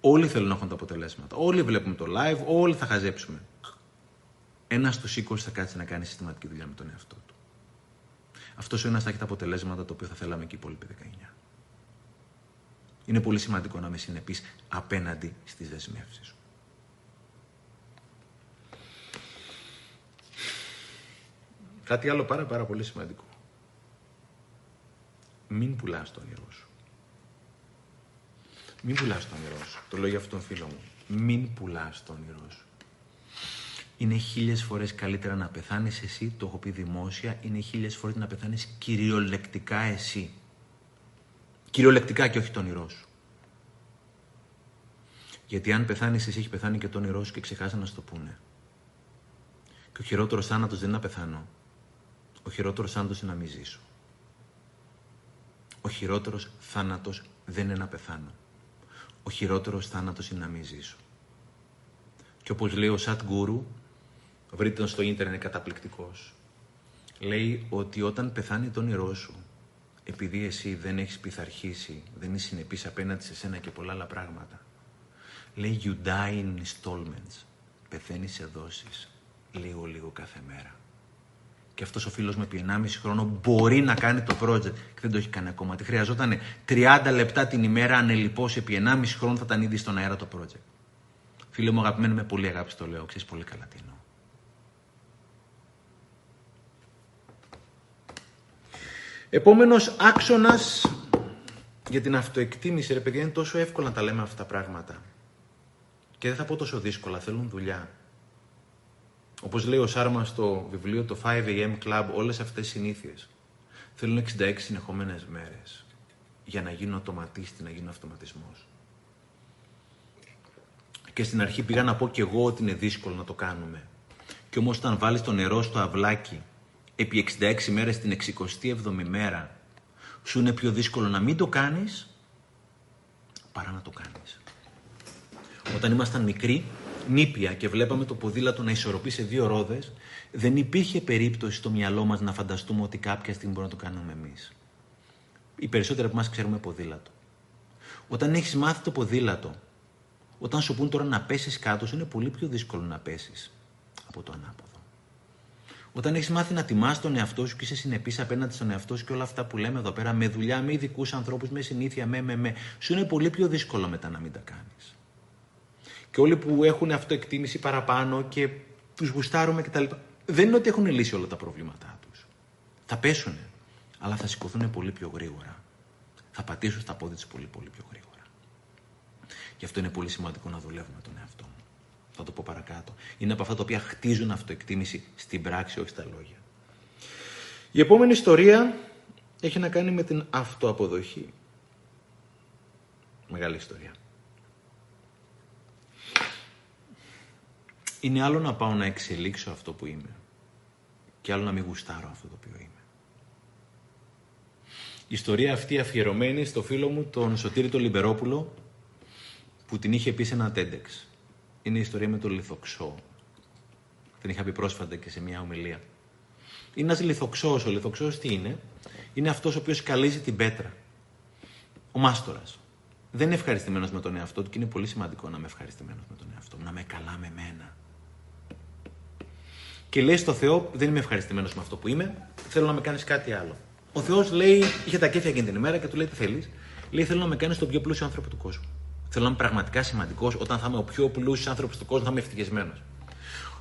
Όλοι θέλουν να έχουν τα αποτελέσματα. Όλοι βλέπουμε το live, όλοι θα χαζέψουμε. Ένας στους 20 θα κάτσει να κάνει συστηματική δουλειά με τον εαυτό του. Αυτός ο ένας θα έχει τα αποτελέσματα τα οποία θα θέλαμε και οι υπόλοιποι 19. Είναι πολύ σημαντικό να είμαι συνεπής απέναντι στις δεσμεύσεις σου. Κάτι άλλο πάρα πάρα πολύ σημαντικό. Μην πουλάς το όνειρό σου. Μην πουλάς το όνειρό σου. Το λέω για αυτόν τον φίλο μου. Μην πουλάς το όνειρό σου. Είναι χίλιες φορές καλύτερα να πεθάνεις εσύ, το έχω πει δημόσια, είναι χίλιες φορές να πεθάνεις κυριολεκτικά εσύ. Κυριολεκτικά και όχι το όνειρό σου. Γιατί αν πεθάνεις εσύ, έχει πεθάνει και το όνειρό σου και ξεχάσαν να σου το πούνε. Και ο χειρότερος θάνατος δεν είναι να πεθάνω. Ο χειρότερος θάνατος είναι να μην ζήσω. Ο χειρότερος θάνατος δεν είναι να πεθάνω. Ο χειρότερος θάνατος είναι να μην ζήσω. Και όπως λέει ο Σατ Γκούρου, βρείτε τον στο ίντερνετ, είναι καταπληκτικός. Λέει ότι όταν πεθάνει το όνειρό σου, επειδή εσύ δεν έχεις πειθαρχήσει, δεν είσαι συνεπής απέναντι σε σένα και πολλά άλλα πράγματα, λέει you die in installments. Πεθαίνεις σε δόσεις, λίγο-λίγο κάθε μέρα και αυτός ο φίλος με επί 1,5 χρόνο μπορεί να κάνει το project και δεν το έχει κάνει ακόμα. Τι χρειαζόταν 30 λεπτά την ημέρα ανελειπώ επί 1,5 χρόνο θα ήταν ήδη στον αέρα το project. Φίλε μου αγαπημένο με πολύ αγάπη το λέω, ξέρεις πολύ καλά τι εννοώ. Επόμενος άξονας για την αυτοεκτίμηση, ρε παιδιά, είναι τόσο εύκολο να τα λέμε αυτά τα πράγματα. Και δεν θα πω τόσο δύσκολα, θέλουν δουλειά. Όπως λέει ο Σάρμας στο βιβλίο το 5am Club, όλες αυτές οι συνήθειες θέλουν 66 συνεχόμενες μέρες για να γίνουν αυτοματίστη, να γίνουν αυτοματισμός. Και στην αρχή πήγα να πω και εγώ ότι είναι δύσκολο να το κάνουμε. Και όμως όταν βάλεις το νερό στο αυλάκι επί 66 μέρες την 67η μέρα, σου είναι πιο δύσκολο να μην το κάνεις παρά να το κάνεις. Όταν ήμασταν μικροί, νήπια και βλέπαμε το ποδήλατο να ισορροπεί σε δύο ρόδες, δεν υπήρχε περίπτωση στο μυαλό μας να φανταστούμε ότι κάποια στιγμή μπορούμε να το κάνουμε εμείς. Οι περισσότεροι από εμάς ξέρουμε ποδήλατο. Όταν έχεις μάθει το ποδήλατο, όταν σου πούν τώρα να πέσεις κάτω, σου είναι πολύ πιο δύσκολο να πέσεις από το ανάποδο. Όταν έχεις μάθει να τιμάς τον εαυτό σου και είσαι συνεπής απέναντι στον εαυτό σου και όλα αυτά που λέμε εδώ πέρα, με δουλειά, με ειδικούς ανθρώπους, με συνήθεια, με, με, με, σου είναι πολύ πιο δύσκολο μετά να μην τα κάνεις και όλοι που έχουν αυτοεκτίμηση παραπάνω και τους γουστάρουμε κτλ. Δεν είναι ότι έχουν λύσει όλα τα προβλήματά τους. Θα πέσουν, αλλά θα σηκωθούν πολύ πιο γρήγορα. Θα πατήσουν στα πόδια τους πολύ, πολύ πιο γρήγορα. Γι' αυτό είναι πολύ σημαντικό να δουλεύουμε τον εαυτό μου. Θα το πω παρακάτω. Είναι από αυτά τα οποία χτίζουν αυτοεκτίμηση στην πράξη, όχι στα λόγια. Η επόμενη ιστορία έχει να κάνει με την αυτοαποδοχή. Μεγάλη ιστορία. Είναι άλλο να πάω να εξελίξω αυτό που είμαι και άλλο να μην γουστάρω αυτό το οποίο είμαι. Η ιστορία αυτή αφιερωμένη στο φίλο μου τον Σωτήρη τον Λιμπερόπουλο που την είχε πει σε ένα TEDx. Είναι η ιστορία με τον λιθοξό. Την είχα πει πρόσφατα και σε μια ομιλία. Είναι ένας λιθοξός. Ο λιθοξός τι είναι, είναι αυτός ο οποίος καλύζει την πέτρα. Ο μάστορας. δεν είναι ευχαριστημένος με τον εαυτό του και είναι πολύ σημαντικό να είμαι ευχαριστημένος με τον εαυτό μου, να είμαι καλά με μένα. Και λέει στο Θεό, δεν είμαι ευχαριστημένος με αυτό που είμαι, θέλω να με κάνεις κάτι άλλο. Ο Θεός λέει, είχε τα κέφια εκείνη την ημέρα και του λέει τι θέλεις; Λέει, θέλω να με κάνεις τον πιο πλούσιο άνθρωπο του κόσμου. Θέλω να είμαι πραγματικά σημαντικός. Όταν θα είμαι ο πιο πλούσιος άνθρωπος του κόσμου, θα είμαι ευτυχισμένος.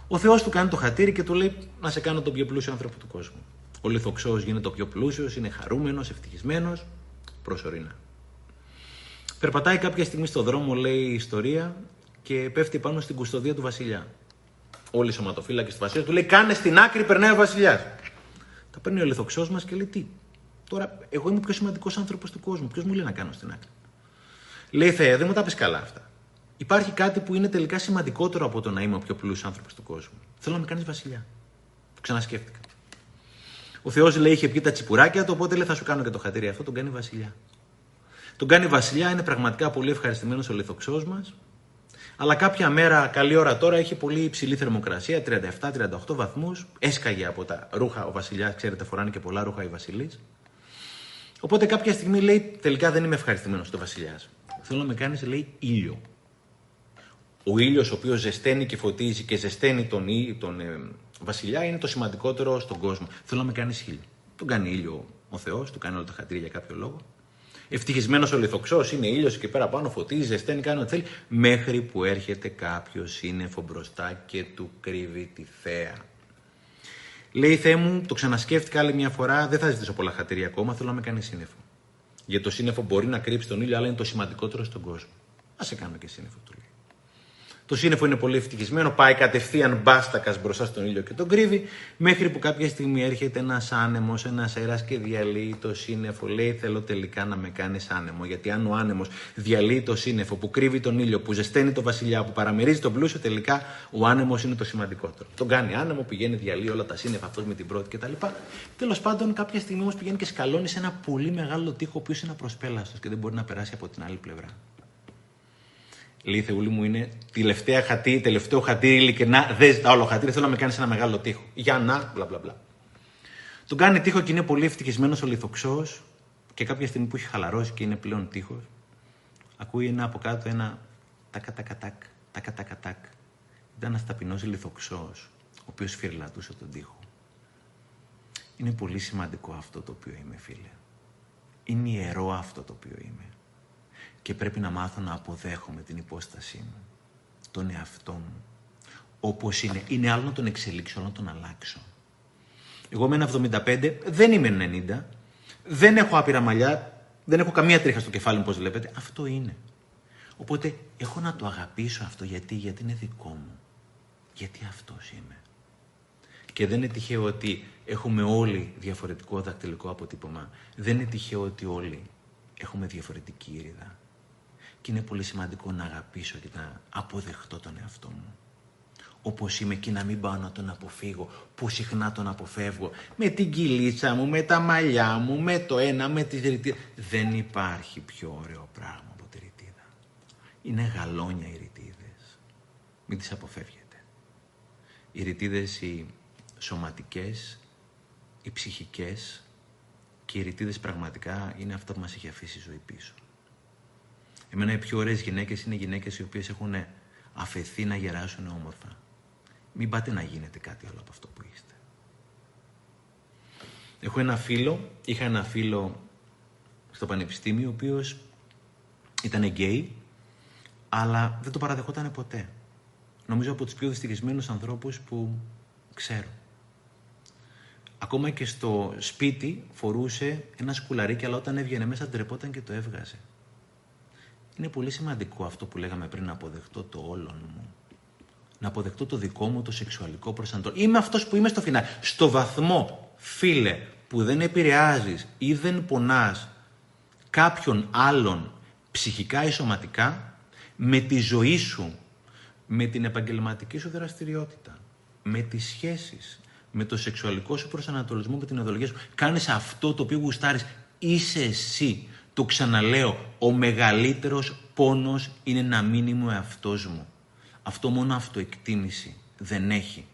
Ο Θεός του κάνει το χατήρι και του λέει να σε κάνω τον πιο πλούσιο άνθρωπο του κόσμου. Ο λιθοξό γίνεται ο πιο πλούσιος, είναι χαρούμενος, ευτυχισμένος, προσωρινά. Περπατάει κάποια στιγμή στο δρόμο, λέει η ιστορία, και πέφτει πάνω στην κουστοδία του Βασιλιά. Όλοι οι σωματοφύλακες του Βασιλιά του λέει: Κάνε στην άκρη, περνάει ο Βασιλιάς. Τα παίρνει ο λιθοξό μας και λέει: Τι, τώρα εγώ είμαι ο πιο σημαντικός άνθρωπος του κόσμου. Ποιος μου λέει να κάνω στην άκρη. Λέει Θεέ, δεν μου τα πεις καλά αυτά. Υπάρχει κάτι που είναι τελικά σημαντικότερο από το να είμαι ο πιο πλούσιος άνθρωπος του κόσμου. Θέλω να με κάνεις Βασιλιά. Το ξανασκέφτηκα. Ο Θεός λέει: Είχε πει τα τσιπουράκια του, οπότε λέει: Θα σου κάνω και το χατήρι αυτό. Τον κάνει Βασιλιά. Τον κάνει Βασιλιά, είναι πραγματικά πολύ ευχαριστημένος ο λιθοξό μας. Αλλά κάποια μέρα, καλή ώρα τώρα, έχει πολύ υψηλή θερμοκρασία, 37-38 βαθμούς. Έσκαγε από τα ρούχα ο Βασιλιάς, ξέρετε, φοράνε και πολλά ρούχα οι Βασιλείς. Οπότε κάποια στιγμή λέει: Τελικά δεν είμαι ευχαριστημένος στο Βασιλιάς. Θέλω να με κάνεις, λέει, ήλιο. Ο ήλιος, ο οποίος ζεσταίνει και φωτίζει και ζεσταίνει τον, τον ε, Βασιλιά, είναι το σημαντικότερο στον κόσμο. Θέλω να με κάνεις ήλιο. Τον κάνει ήλιο ο Θεός, του κάνει όλα τα χατήρια για κάποιο λόγο. Ευτυχισμένος ο λιθοξός, είναι ήλιος και πέρα πάνω φωτίζει, ζεσταίνει, κάνει ό,τι θέλει. Μέχρι που έρχεται κάποιος σύννεφο μπροστά και του κρύβει τη θέα. Λέει Θεέ μου, το ξανασκέφτηκα άλλη μια φορά, δεν θα ζητήσω πολλά χατήρια ακόμα, θέλω να με κάνεις σύννεφο. Γιατί το σύννεφο μπορεί να κρύψει τον ήλιο, αλλά είναι το σημαντικότερο στον κόσμο. Α σε κάνω και σύννεφο, του λέει. Το σύννεφο είναι πολύ ευτυχισμένο, πάει κατευθείαν μπάστακας μπροστά στον ήλιο και τον κρύβει, μέχρι που κάποια στιγμή έρχεται ένας άνεμος, ένας αέρας και διαλύει το σύννεφο. Λέει: Θέλω τελικά να με κάνεις άνεμο. Γιατί αν ο άνεμος διαλύει το σύννεφο που κρύβει τον ήλιο, που ζεσταίνει το βασιλιά, που παραμερίζει τον πλούσιο, τελικά ο άνεμος είναι το σημαντικότερο. Τον κάνει άνεμο, πηγαίνει, διαλύει όλα τα σύννεφα, αυτός με την πρώτη κτλ. Τέλος πάντων, κάποια στιγμή όμως πηγαίνει και σκαλώνει σε ένα πολύ μεγάλο τείχο, ο οποίος είναι απροσπέλαστος και δεν μπορεί να περάσει από την άλλη πλευρά. Λέει Θεούλη μου είναι τελευταία χατή, τελευταίο χατήρι, ειλικρινά, δεν ζητάω όλο χατήρι, θέλω να με κάνεις ένα μεγάλο τείχο. Για να, μπλα μπλα μπλα. Τον κάνει τείχο και είναι πολύ ευτυχισμένος ο λιθοξός και κάποια στιγμή που έχει χαλαρώσει και είναι πλέον τείχος, ακούει ένα από κάτω ένα τακατακατάκ, τακατακατάκ. Ήταν ένας ταπεινός λιθοξός, ο οποίος φυρλατούσε τον τείχο. Είναι πολύ σημαντικό αυτό το οποίο είμαι, φίλε. Είναι ιερό αυτό το οποίο είμαι και πρέπει να μάθω να αποδέχομαι την υπόστασή μου, τον εαυτό μου, όπως είναι. Είναι άλλο να τον εξελίξω, άλλο να τον αλλάξω. Εγώ είμαι ένα 75, δεν είμαι 90, δεν έχω άπειρα μαλλιά, δεν έχω καμία τρίχα στο κεφάλι μου, όπως βλέπετε. Αυτό είναι. Οπότε έχω να το αγαπήσω αυτό γιατί, γιατί είναι δικό μου. Γιατί αυτός είμαι. Και δεν είναι τυχαίο ότι έχουμε όλοι διαφορετικό δακτυλικό αποτύπωμα. Δεν είναι τυχαίο ότι όλοι έχουμε διαφορετική ήρυδα. Και είναι πολύ σημαντικό να αγαπήσω και να αποδεχτώ τον εαυτό μου. Όπως είμαι και να μην πάω να τον αποφύγω, που συχνά τον αποφεύγω. Με την κυλίτσα μου, με τα μαλλιά μου, με το ένα, με τη ρητίδα. Δεν υπάρχει πιο ωραίο πράγμα από τη ρητίδα. Είναι γαλόνια οι ρητίδες. Μην τις αποφεύγετε. Οι ρητίδες οι σωματικές, οι ψυχικές και οι ρητίδες πραγματικά είναι αυτό που μας έχει αφήσει η ζωή πίσω. Εμένα οι πιο ωραίες γυναίκες είναι γυναίκες οι οποίες έχουν αφαιθεί να γεράσουν όμορφα. Μην πάτε να γίνετε κάτι άλλο από αυτό που είστε. Έχω ένα φίλο, είχα ένα φίλο στο πανεπιστήμιο, ο οποίος ήταν γκέι, αλλά δεν το παραδεχόταν ποτέ. Νομίζω από τους πιο δυστυχισμένους ανθρώπους που ξέρω. Ακόμα και στο σπίτι φορούσε ένα σκουλαρίκι, αλλά όταν έβγαινε μέσα ντρεπόταν και το έβγαζε. Είναι πολύ σημαντικό αυτό που λέγαμε πριν να αποδεχτώ το όλον μου. Να αποδεχτώ το δικό μου το σεξουαλικό προσανατολισμό. Είμαι αυτός που είμαι στο φινάλι. Στο βαθμό, φίλε, που δεν επηρεάζεις ή δεν πονάς κάποιον άλλον ψυχικά ή σωματικά, με τη ζωή σου, με την επαγγελματική σου δραστηριότητα, με τις σχέσεις, με το σεξουαλικό σου προσανατολισμό, με την ιδεολογία σου, κάνεις αυτό το οποίο γουστάρεις, είσαι εσύ. Το ξαναλέω, ο μεγαλύτερος πόνος είναι να μείνει μου εαυτός μου. Αυτό μόνο αυτοεκτίμηση δεν έχει.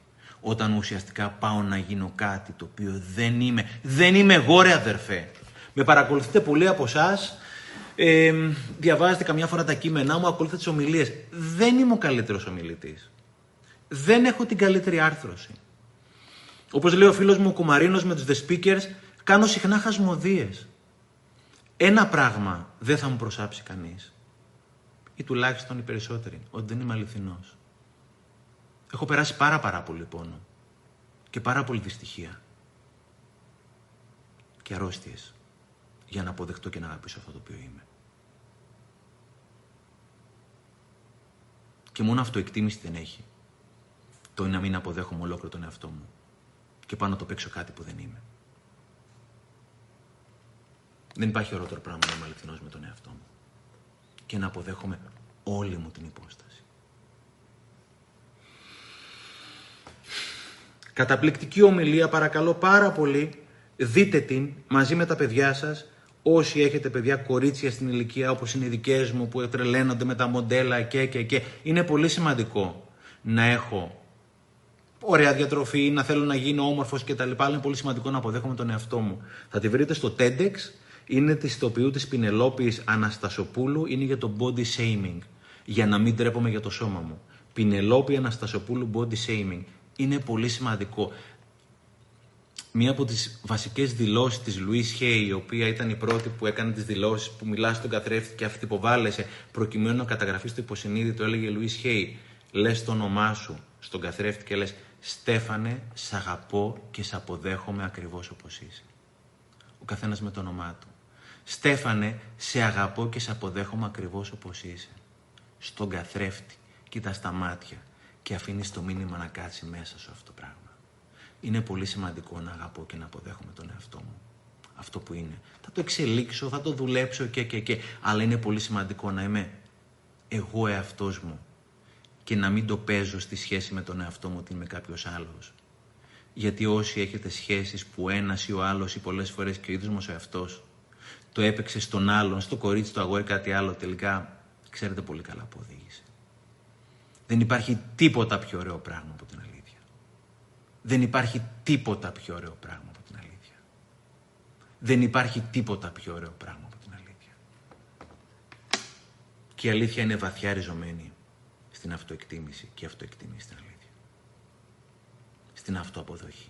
Όταν ουσιαστικά πάω να γίνω κάτι το οποίο δεν είμαι. Δεν είμαι εγώ ρε αδερφέ. Με παρακολουθείτε πολλοί από εσάς Ε, διαβάζετε καμιά φορά τα κείμενά μου, ακολουθείτε τις ομιλίες. Δεν είμαι ο καλύτερος ομιλητής. Δεν έχω την καλύτερη άρθρωση. Όπως λέει ο φίλος μου ο Κουμαρίνος με τους The Speakers, κάνω συχνά χασμοδίε. Ένα πράγμα δεν θα μου προσάψει κανείς. Ή τουλάχιστον οι περισσότεροι, ότι δεν είμαι αληθινός. Έχω περάσει πάρα πάρα πολύ πόνο και πάρα πολύ δυστυχία και αρρώστιες για να αποδεχτώ και να αγαπήσω αυτό το οποίο είμαι. Και μόνο αυτοεκτίμηση δεν έχει. Το είναι να μην αποδέχομαι ολόκληρο τον εαυτό μου και πάνω το παίξω κάτι που δεν είμαι. Δεν υπάρχει ωραίο πράγμα να είμαι αληθινός με τον εαυτό μου και να αποδέχομαι όλη μου την υπόσταση. Καταπληκτική ομιλία, παρακαλώ πάρα πολύ, δείτε την μαζί με τα παιδιά σας, όσοι έχετε παιδιά κορίτσια στην ηλικία όπως είναι οι δικές μου που τρελαίνονται με τα μοντέλα και και και. Είναι πολύ σημαντικό να έχω ωραία διατροφή, να θέλω να γίνω όμορφος κτλ. Αλλά είναι πολύ σημαντικό να αποδέχομαι τον εαυτό μου. Θα τη βρείτε στο TEDx, είναι τη ηθοποιού της Πινελόπης Αναστασοπούλου, είναι για το body shaming, για να μην τρέπομαι για το σώμα μου. Πινελόπη Αναστασοπούλου body shaming. Είναι πολύ σημαντικό μία από τις βασικές δηλώσεις της Λουίς Χέι, η οποία ήταν η πρώτη που έκανε τις δηλώσεις που μιλά στον καθρέφτη και αυτή υποβάλλεσαι προκειμένου να καταγραφεί στο υποσυνείδητο, έλεγε Λουίς Χέι, λες το όνομά σου στον καθρέφτη και λες «Στέφανε, σ' αγαπώ και σ' αποδέχομαι ακριβώς όπως είσαι». Ο καθένας με το όνομά του. «Στέφανε, σε αγαπώ και σε αποδέχομαι ακριβώς όπως είσαι». Στον καθρέφτη, κοίτα στα μάτια και αφήνεις το μήνυμα να κάτσει μέσα σου αυτό το πράγμα είναι πολύ σημαντικό να αγαπώ και να αποδέχομαι τον εαυτό μου. Αυτό που είναι. Θα το εξελίξω, θα το δουλέψω και και και. Αλλά είναι πολύ σημαντικό να είμαι εγώ εαυτός μου και να μην το παίζω στη σχέση με τον εαυτό μου ότι είμαι κάποιος άλλος. Γιατί όσοι έχετε σχέσεις που ένας ή ο άλλος ή πολλές φορές και ο ίδιος μας ο εαυτός το έπαιξε στον άλλον, στο κορίτσι, το αγόρι, κάτι άλλο, τελικά ξέρετε πολύ καλά που οδήγησε. Δεν υπάρχει τίποτα πιο ωραίο πράγμα από την αλήθεια. Δεν υπάρχει τίποτα πιο ωραίο πράγμα από την αλήθεια. Δεν υπάρχει τίποτα πιο ωραίο πράγμα από την αλήθεια. Και η αλήθεια είναι βαθιά ριζωμένη στην αυτοεκτίμηση και η αυτοεκτίμηση στην αλήθεια. Στην αυτοαποδοχή.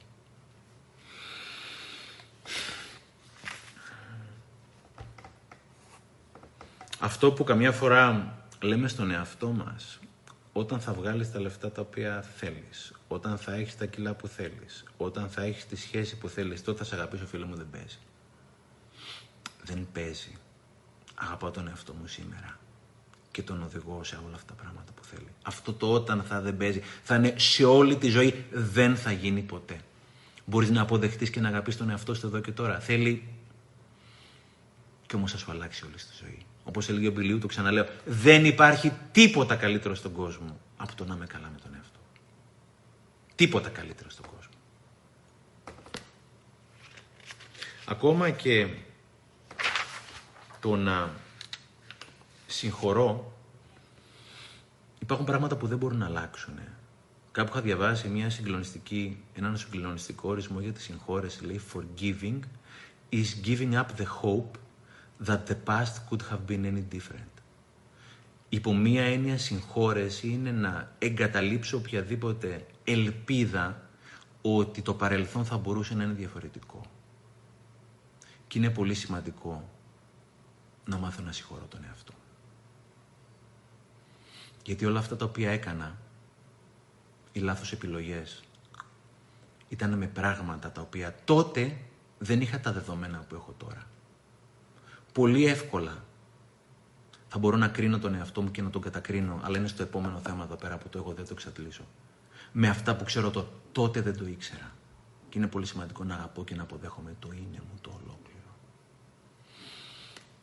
Αυτό που καμιά φορά λέμε στον εαυτό μας όταν θα βγάλεις τα λεφτά τα οποία θέλεις, όταν θα έχεις τα κιλά που θέλεις, όταν θα έχεις τη σχέση που θέλεις, τότε θα σε αγαπήσω φίλο μου, δεν παίζει. Δεν παίζει. Αγαπάω τον εαυτό μου σήμερα και τον οδηγώ σε όλα αυτά τα πράγματα που θέλει. Αυτό το όταν θα δεν παίζει, θα είναι σε όλη τη ζωή, δεν θα γίνει ποτέ. Μπορείς να αποδεχτείς και να αγαπείς τον εαυτό σου εδώ και τώρα. Θέλει και όμως θα σου αλλάξει όλη τη ζωή. Όπως έλεγε ο Μπιλίου, το ξαναλέω, δεν υπάρχει τίποτα καλύτερο στον κόσμο από το να είμαι καλά με τον εαυτό. Τίποτα καλύτερο στον κόσμο. Ακόμα και το να συγχωρώ, υπάρχουν πράγματα που δεν μπορούν να αλλάξουν. Κάπου είχα διαβάσει μια συγκλονιστική, έναν συγκλονιστικό ορισμό για τη συγχώρεση, λέει forgiving is giving up the hope that the past could have been any different. Υπό μία έννοια συγχώρεση είναι να εγκαταλείψω οποιαδήποτε ελπίδα ότι το παρελθόν θα μπορούσε να είναι διαφορετικό. Και είναι πολύ σημαντικό να μάθω να συγχωρώ τον εαυτό. Γιατί όλα αυτά τα οποία έκανα, οι λάθος επιλογές, ήταν με πράγματα τα οποία τότε δεν είχα τα δεδομένα που έχω τώρα πολύ εύκολα θα μπορώ να κρίνω τον εαυτό μου και να τον κατακρίνω, αλλά είναι στο επόμενο θέμα εδώ πέρα που το εγώ δεν το εξατλήσω. Με αυτά που ξέρω το τότε δεν το ήξερα. Και είναι πολύ σημαντικό να αγαπώ και να αποδέχομαι το είναι μου το ολόκληρο.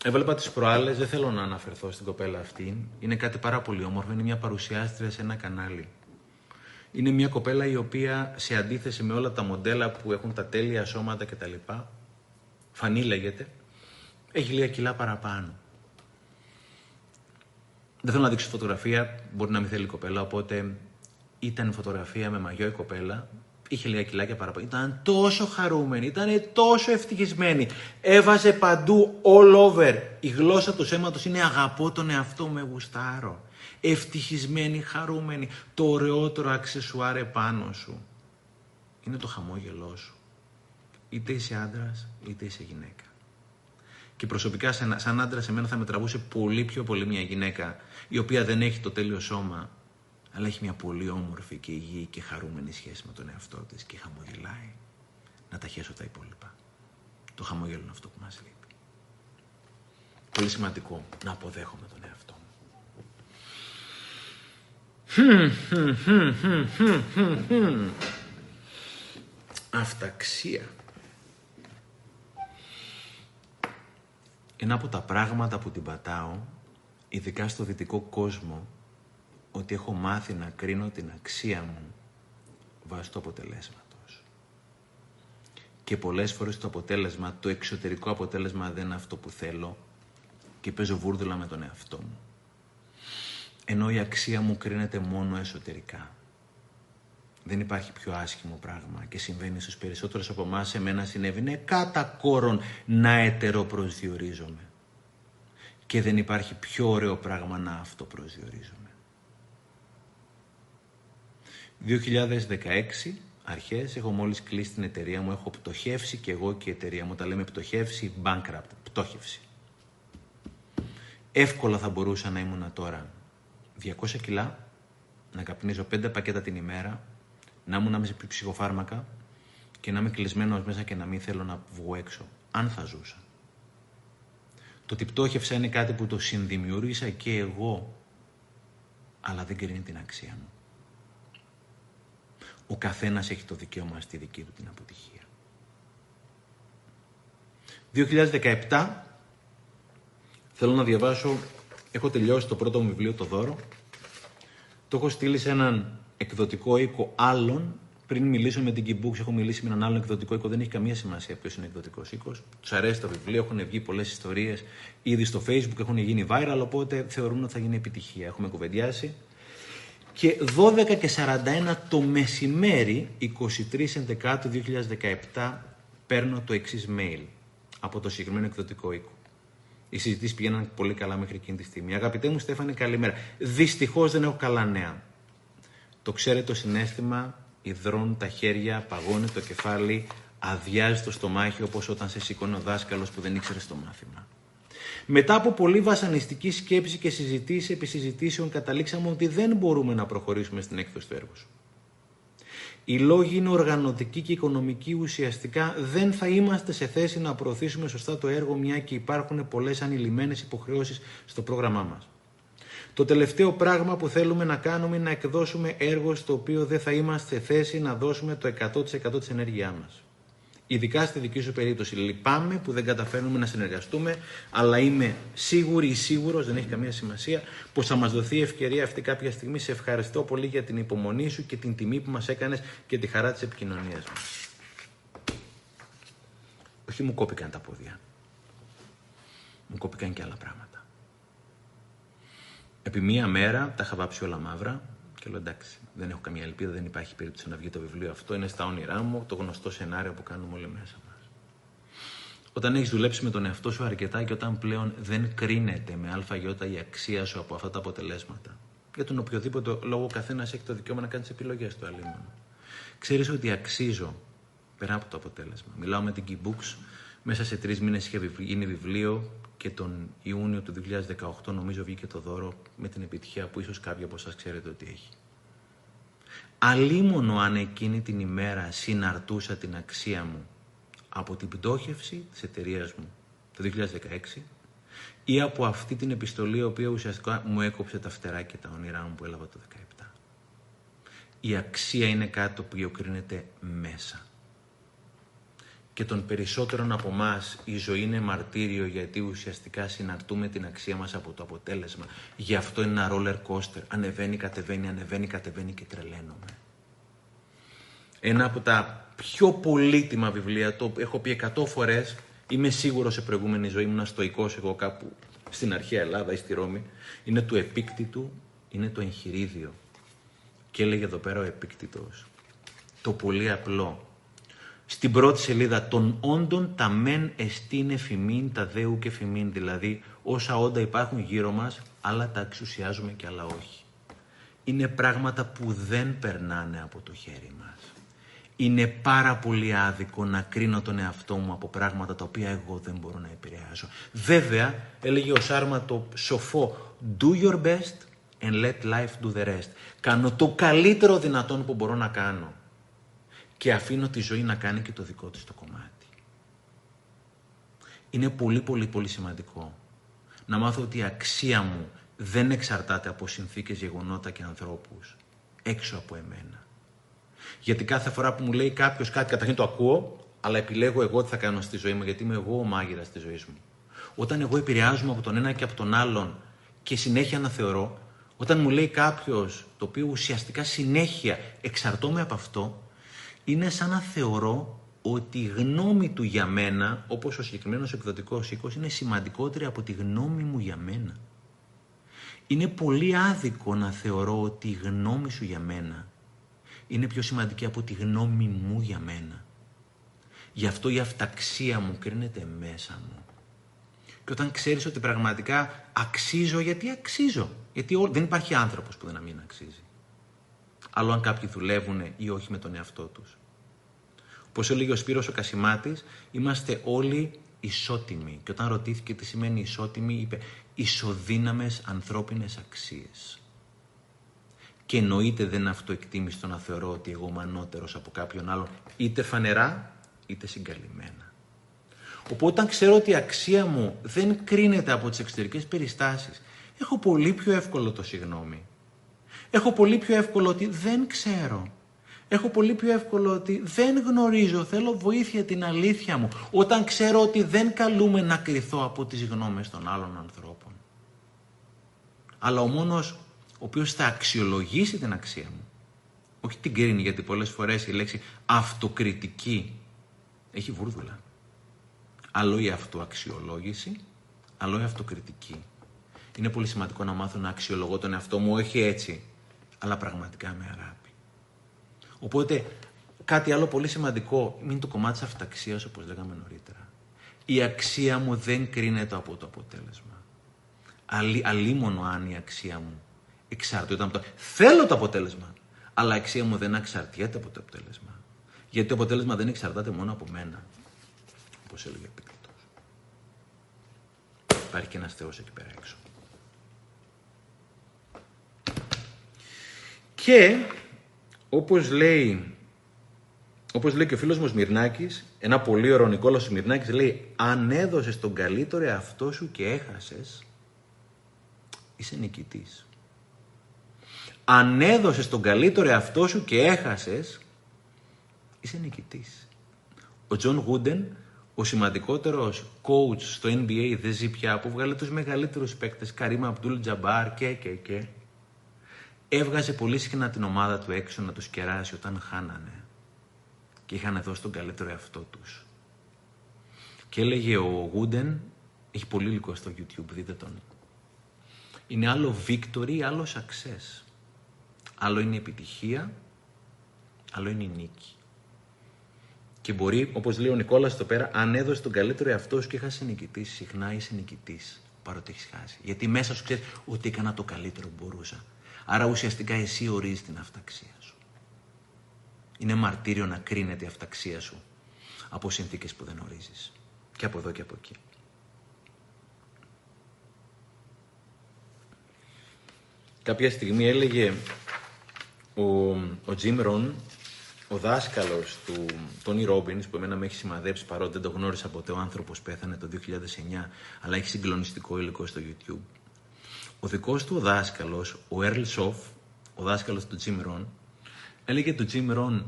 Έβλεπα τις προάλλες, δεν θέλω να αναφερθώ στην κοπέλα αυτή. Είναι κάτι πάρα πολύ όμορφο, είναι μια παρουσιάστρια σε ένα κανάλι. Είναι μια κοπέλα η οποία σε αντίθεση με όλα τα μοντέλα που έχουν τα τέλεια σώματα κτλ. Φανή λέγεται, έχει λίγα κιλά παραπάνω. Δεν θέλω να δείξω φωτογραφία, μπορεί να μην θέλει η κοπέλα, οπότε ήταν φωτογραφία με μαγιό η κοπέλα, Είχε λίγα κιλάκια παραπάνω. Ήταν τόσο χαρούμενη, ήταν τόσο ευτυχισμένη. Έβαζε παντού all over. Η γλώσσα του αίματος είναι αγαπώ τον εαυτό με γουστάρω. Ευτυχισμένη, χαρούμενη. Το ωραιότερο αξεσουάρ επάνω σου. Είναι το χαμόγελό σου. Είτε είσαι άντρας, είτε είσαι γυναίκα. Και προσωπικά σαν, σαν άντρα σε μένα θα με τραβούσε πολύ πιο πολύ μια γυναίκα η οποία δεν έχει το τέλειο σώμα αλλά έχει μια πολύ όμορφη και υγιή και χαρούμενη σχέση με τον εαυτό της και χαμογελάει. Να τα χέσω τα υπόλοιπα. Το χαμόγελο είναι αυτό που μας λείπει. Πολύ σημαντικό να αποδέχομαι τον εαυτό μου. Αυταξία. Ένα από τα πράγματα που την πατάω, ειδικά στο δυτικό κόσμο, ότι έχω μάθει να κρίνω την αξία μου βάσει του αποτελέσματος. Και πολλές φορές το αποτέλεσμα, το εξωτερικό αποτέλεσμα δεν είναι αυτό που θέλω και παίζω βούρδουλα με τον εαυτό μου. Ενώ η αξία μου κρίνεται μόνο εσωτερικά. Δεν υπάρχει πιο άσχημο πράγμα και συμβαίνει στους περισσότερους από εμάς. Εμένα συνέβη ναι, κατά κόρον να ετεροπροσδιορίζομαι. Και δεν υπάρχει πιο ωραίο πράγμα να αυτοπροσδιορίζομαι. 2016 αρχές, έχω μόλις κλείσει την εταιρεία μου, έχω πτωχεύσει και εγώ και η εταιρεία μου, τα λέμε πτωχεύσει, bankrupt, πτώχευση. Εύκολα θα μπορούσα να ήμουν τώρα 200 κιλά, να καπνίζω 5 πακέτα την ημέρα, να ήμουν με ψυχοφάρμακα και να είμαι κλεισμένος μέσα και να μην θέλω να βγω έξω, αν θα ζούσα. Το ότι πτώχευσα είναι κάτι που το συνδημιούργησα και εγώ, αλλά δεν κρίνει την αξία μου. Ο καθένας έχει το δικαίωμα στη δική του την αποτυχία. 2017 θέλω να διαβάσω, έχω τελειώσει το πρώτο μου βιβλίο, το δώρο. Το έχω στείλει σε έναν εκδοτικό οίκο άλλων. Πριν μιλήσω με την Kibbooks, έχω μιλήσει με έναν άλλον εκδοτικό οίκο. Δεν έχει καμία σημασία ποιος είναι εκδοτικός οίκος. Τους αρέσει το βιβλίο, έχουν βγει πολλές ιστορίες ήδη στο Facebook, έχουν γίνει viral, οπότε θεωρούν ότι θα γίνει επιτυχία. Έχουμε κουβεντιάσει και 12 και 41 το μεσημέρι, 23 Εντεκάτου 2017, παίρνω το εξής mail από το συγκεκριμένο εκδοτικό οίκο. Οι συζητήσεις πηγαίναν πολύ καλά μέχρι εκείνη τη στιγμή. Αγαπητέ μου Στέφανε, καλημέρα. Δυστυχώς δεν έχω καλά νέα. Το ξέρετε το συνέστημα, υδρώνουν τα χέρια, παγώνει το κεφάλι, αδειάζει το στομάχι όπως όταν σε σηκώνει ο δάσκαλος που δεν ήξερε το μάθημα. Μετά από πολύ βασανιστική σκέψη και συζητήσεις επί συζητήσεων, καταλήξαμε ότι δεν μπορούμε να προχωρήσουμε στην έκδοση του έργου σου. Οι λόγοι είναι οργανωτικοί και οικονομικοί. Ουσιαστικά δεν θα είμαστε σε θέση να προωθήσουμε σωστά το έργο, μια και υπάρχουν πολλές ανηλυμένες υποχρεώσεις στο πρόγραμμά μας. Το τελευταίο πράγμα που θέλουμε να κάνουμε είναι να εκδώσουμε έργο στο οποίο δεν θα είμαστε σε θέση να δώσουμε το 100% της ενέργειάς μας. Ειδικά στη δική σου περίπτωση. Λυπάμαι που δεν καταφέρνουμε να συνεργαστούμε, αλλά είμαι σίγουρη ή σίγουρος, δεν έχει καμία σημασία, πως θα μας δοθεί η ευκαιρία αυτή κάποια στιγμή. Σε ευχαριστώ πολύ για την υπομονή σου και την τιμή που μας έκανες και τη χαρά της επικοινωνίας μας. Όχι μου κόπηκαν τα πόδια. Μου κόπηκαν και άλλα πράγματα. Επί μία μέρα τα είχα βάψει όλα μαύρα και λέω εντάξει, δεν έχω καμία ελπίδα, δεν υπάρχει περίπτωση να βγει το βιβλίο αυτό. Είναι στα όνειρά μου, το γνωστό σενάριο που κάνουμε όλοι μέσα μας. Όταν έχεις δουλέψει με τον εαυτό σου αρκετά και όταν πλέον δεν κρίνεται με ΑΙ η αξία σου από αυτά τα αποτελέσματα. Για τον οποιοδήποτε λόγο ο καθένας έχει το δικαίωμα να κάνει τις επιλογές του αλλήμον. Ξέρεις ότι αξίζω πέρα από το αποτέλεσμα. Μιλάω με την Keybooks. Μέσα σε τρεις μήνες είχε γίνει βιβλίο και τον Ιούνιο του 2018 νομίζω βγήκε το δώρο με την επιτυχία που ίσως κάποιοι από εσάς ξέρετε ότι έχει. Αλίμονο αν εκείνη την ημέρα συναρτούσα την αξία μου από την πτώχευση της εταιρείας μου το 2016 ή από αυτή την επιστολή η οποία ουσιαστικά μου έκοψε τα φτερά και τα όνειρά μου που έλαβα το 2017. Η αξία είναι κάτι το οποίο κρίνεται μέσα και των περισσότερων από εμά η ζωή είναι μαρτύριο γιατί ουσιαστικά συναρτούμε την αξία μας από το αποτέλεσμα. Γι' αυτό είναι ένα roller coaster. Ανεβαίνει, κατεβαίνει, ανεβαίνει, κατεβαίνει και τρελαίνομαι. Ένα από τα πιο πολύτιμα βιβλία, το έχω πει εκατό φορές, είμαι σίγουρος σε προηγούμενη ζωή, ήμουν στοικός εγώ κάπου στην αρχαία Ελλάδα ή στη Ρώμη, είναι του Επίκτητου, είναι το εγχειρίδιο. Και έλεγε εδώ πέρα ο Επίκτητος, το πολύ απλό. Στην πρώτη σελίδα των όντων τα μεν εστίν εφημίν, τα δέου και εφημίν, δηλαδή όσα όντα υπάρχουν γύρω μας, αλλά τα εξουσιάζουμε και άλλα όχι. Είναι πράγματα που δεν περνάνε από το χέρι μας. Είναι πάρα πολύ άδικο να κρίνω τον εαυτό μου από πράγματα τα οποία εγώ δεν μπορώ να επηρεάσω. Βέβαια, έλεγε ο Σάρμα το σοφό, do your best and let life do the rest. Κάνω το καλύτερο δυνατόν που μπορώ να κάνω και αφήνω τη ζωή να κάνει και το δικό της το κομμάτι. Είναι πολύ πολύ πολύ σημαντικό να μάθω ότι η αξία μου δεν εξαρτάται από συνθήκες, γεγονότα και ανθρώπους έξω από εμένα. Γιατί κάθε φορά που μου λέει κάποιος κάτι, καταρχήν το ακούω, αλλά επιλέγω εγώ τι θα κάνω στη ζωή μου, γιατί είμαι εγώ ο μάγειρας της ζωής μου. Όταν εγώ επηρεάζομαι από τον ένα και από τον άλλον και συνέχεια να θεωρώ, όταν μου λέει κάποιος το οποίο ουσιαστικά συνέχεια εξαρτώμαι από αυτό, είναι σαν να θεωρώ ότι η γνώμη του για μένα, όπως ο συγκεκριμένος εκδοτικός οίκος, είναι σημαντικότερη από τη γνώμη μου για μένα. Είναι πολύ άδικο να θεωρώ ότι η γνώμη σου για μένα είναι πιο σημαντική από τη γνώμη μου για μένα. Γι' αυτό η αυταξία μου κρίνεται μέσα μου. Και όταν ξέρεις ότι πραγματικά αξίζω, γιατί αξίζω. Γιατί δεν υπάρχει άνθρωπος που δεν να μην αξίζει. Άλλο αν κάποιοι δουλεύουν ή όχι με τον εαυτό τους. Όπως έλεγε ο Σπύρος ο Κασιμάτης, είμαστε όλοι ισότιμοι. Και όταν ρωτήθηκε τι σημαίνει ισότιμοι, είπε ισοδύναμες ανθρώπινες αξίες. Και εννοείται δεν αυτοεκτίμηστο να θεωρώ ότι εγώ είμαι ανώτερος από κάποιον άλλον, είτε φανερά, είτε συγκαλυμμένα. Οπότε όταν ξέρω ότι η αξία μου δεν κρίνεται από τις εξωτερικές περιστάσεις, έχω πολύ πιο εύκολο το συγγνώμη. Έχω πολύ πιο εύκολο ότι δεν ξέρω έχω πολύ πιο εύκολο ότι δεν γνωρίζω, θέλω βοήθεια την αλήθεια μου, όταν ξέρω ότι δεν καλούμε να κρυθώ από τις γνώμες των άλλων ανθρώπων. Αλλά ο μόνος ο οποίος θα αξιολογήσει την αξία μου, όχι την κρίνει, γιατί πολλές φορές η λέξη αυτοκριτική έχει βούρδουλα. Άλλο η αυτοαξιολόγηση, άλλο η αυτοκριτική. Είναι πολύ σημαντικό να μάθω να αξιολογώ τον εαυτό μου, όχι έτσι, αλλά πραγματικά με αγάπη. Οπότε κάτι άλλο πολύ σημαντικό είναι το κομμάτι της αυταξίας όπως λέγαμε νωρίτερα. Η αξία μου δεν κρίνεται από το αποτέλεσμα. Αλλή, αλίμονο αν η αξία μου εξαρτιόταν από το... Θέλω το αποτέλεσμα, αλλά η αξία μου δεν εξαρτιέται από το αποτέλεσμα. Γιατί το αποτέλεσμα δεν εξαρτάται μόνο από μένα, όπως έλεγε ο Επίκλητος. Υπάρχει και ένας Θεός εκεί πέρα έξω. Και όπως λέει, όπως λέει και ο φίλος μου Σμυρνάκης, ένα πολύ ωραίο Νικόλας Σμυρνάκης λέει «Αν έδωσες τον καλύτερο εαυτό σου και έχασες, είσαι νικητής». Αν έδωσες τον καλύτερο εαυτό σου και έχασες, είσαι νικητής. Ο Τζον Γούντεν, ο σημαντικότερος coach στο NBA, δεν ζει πια, που έβγαλε τους μεγαλύτερους παίκτες, Καρίμ Αμπντούλ Τζαμπάρ και και και, έβγαζε πολύ συχνά την ομάδα του έξω να τους κεράσει όταν χάνανε και είχαν δώσει τον καλύτερο εαυτό τους. Και έλεγε ο Γούντεν, έχει πολύ υλικό στο YouTube, δείτε τον. Είναι άλλο victory, άλλο success. Άλλο είναι η επιτυχία, άλλο είναι η νίκη. Και μπορεί, όπως λέει ο Νικόλας εδώ πέρα, αν έδωσε τον καλύτερο εαυτό σου και είχας νικητή, συχνά είσαι νικητής, παρότι έχεις χάσει. Γιατί μέσα σου ξέρεις ότι έκανα το καλύτερο που μπορούσα. Άρα ουσιαστικά εσύ ορίζεις την αυταξία σου. Είναι μαρτύριο να κρίνεται η αυταξία σου από συνθήκες που δεν ορίζεις. Και από εδώ και από εκεί. Κάποια στιγμή έλεγε ο, ο Jim Rohn, ο δάσκαλος του Τόνι Ρόμπινς, που εμένα με έχει σημαδέψει παρότι δεν το γνώρισα ποτέ, ο άνθρωπος πέθανε το 2009, αλλά έχει συγκλονιστικό υλικό στο YouTube ο δικός του δάσκαλος, ο Έρλ Σοφ, ο δάσκαλος του Jim Rohn, έλεγε του Jim Rohn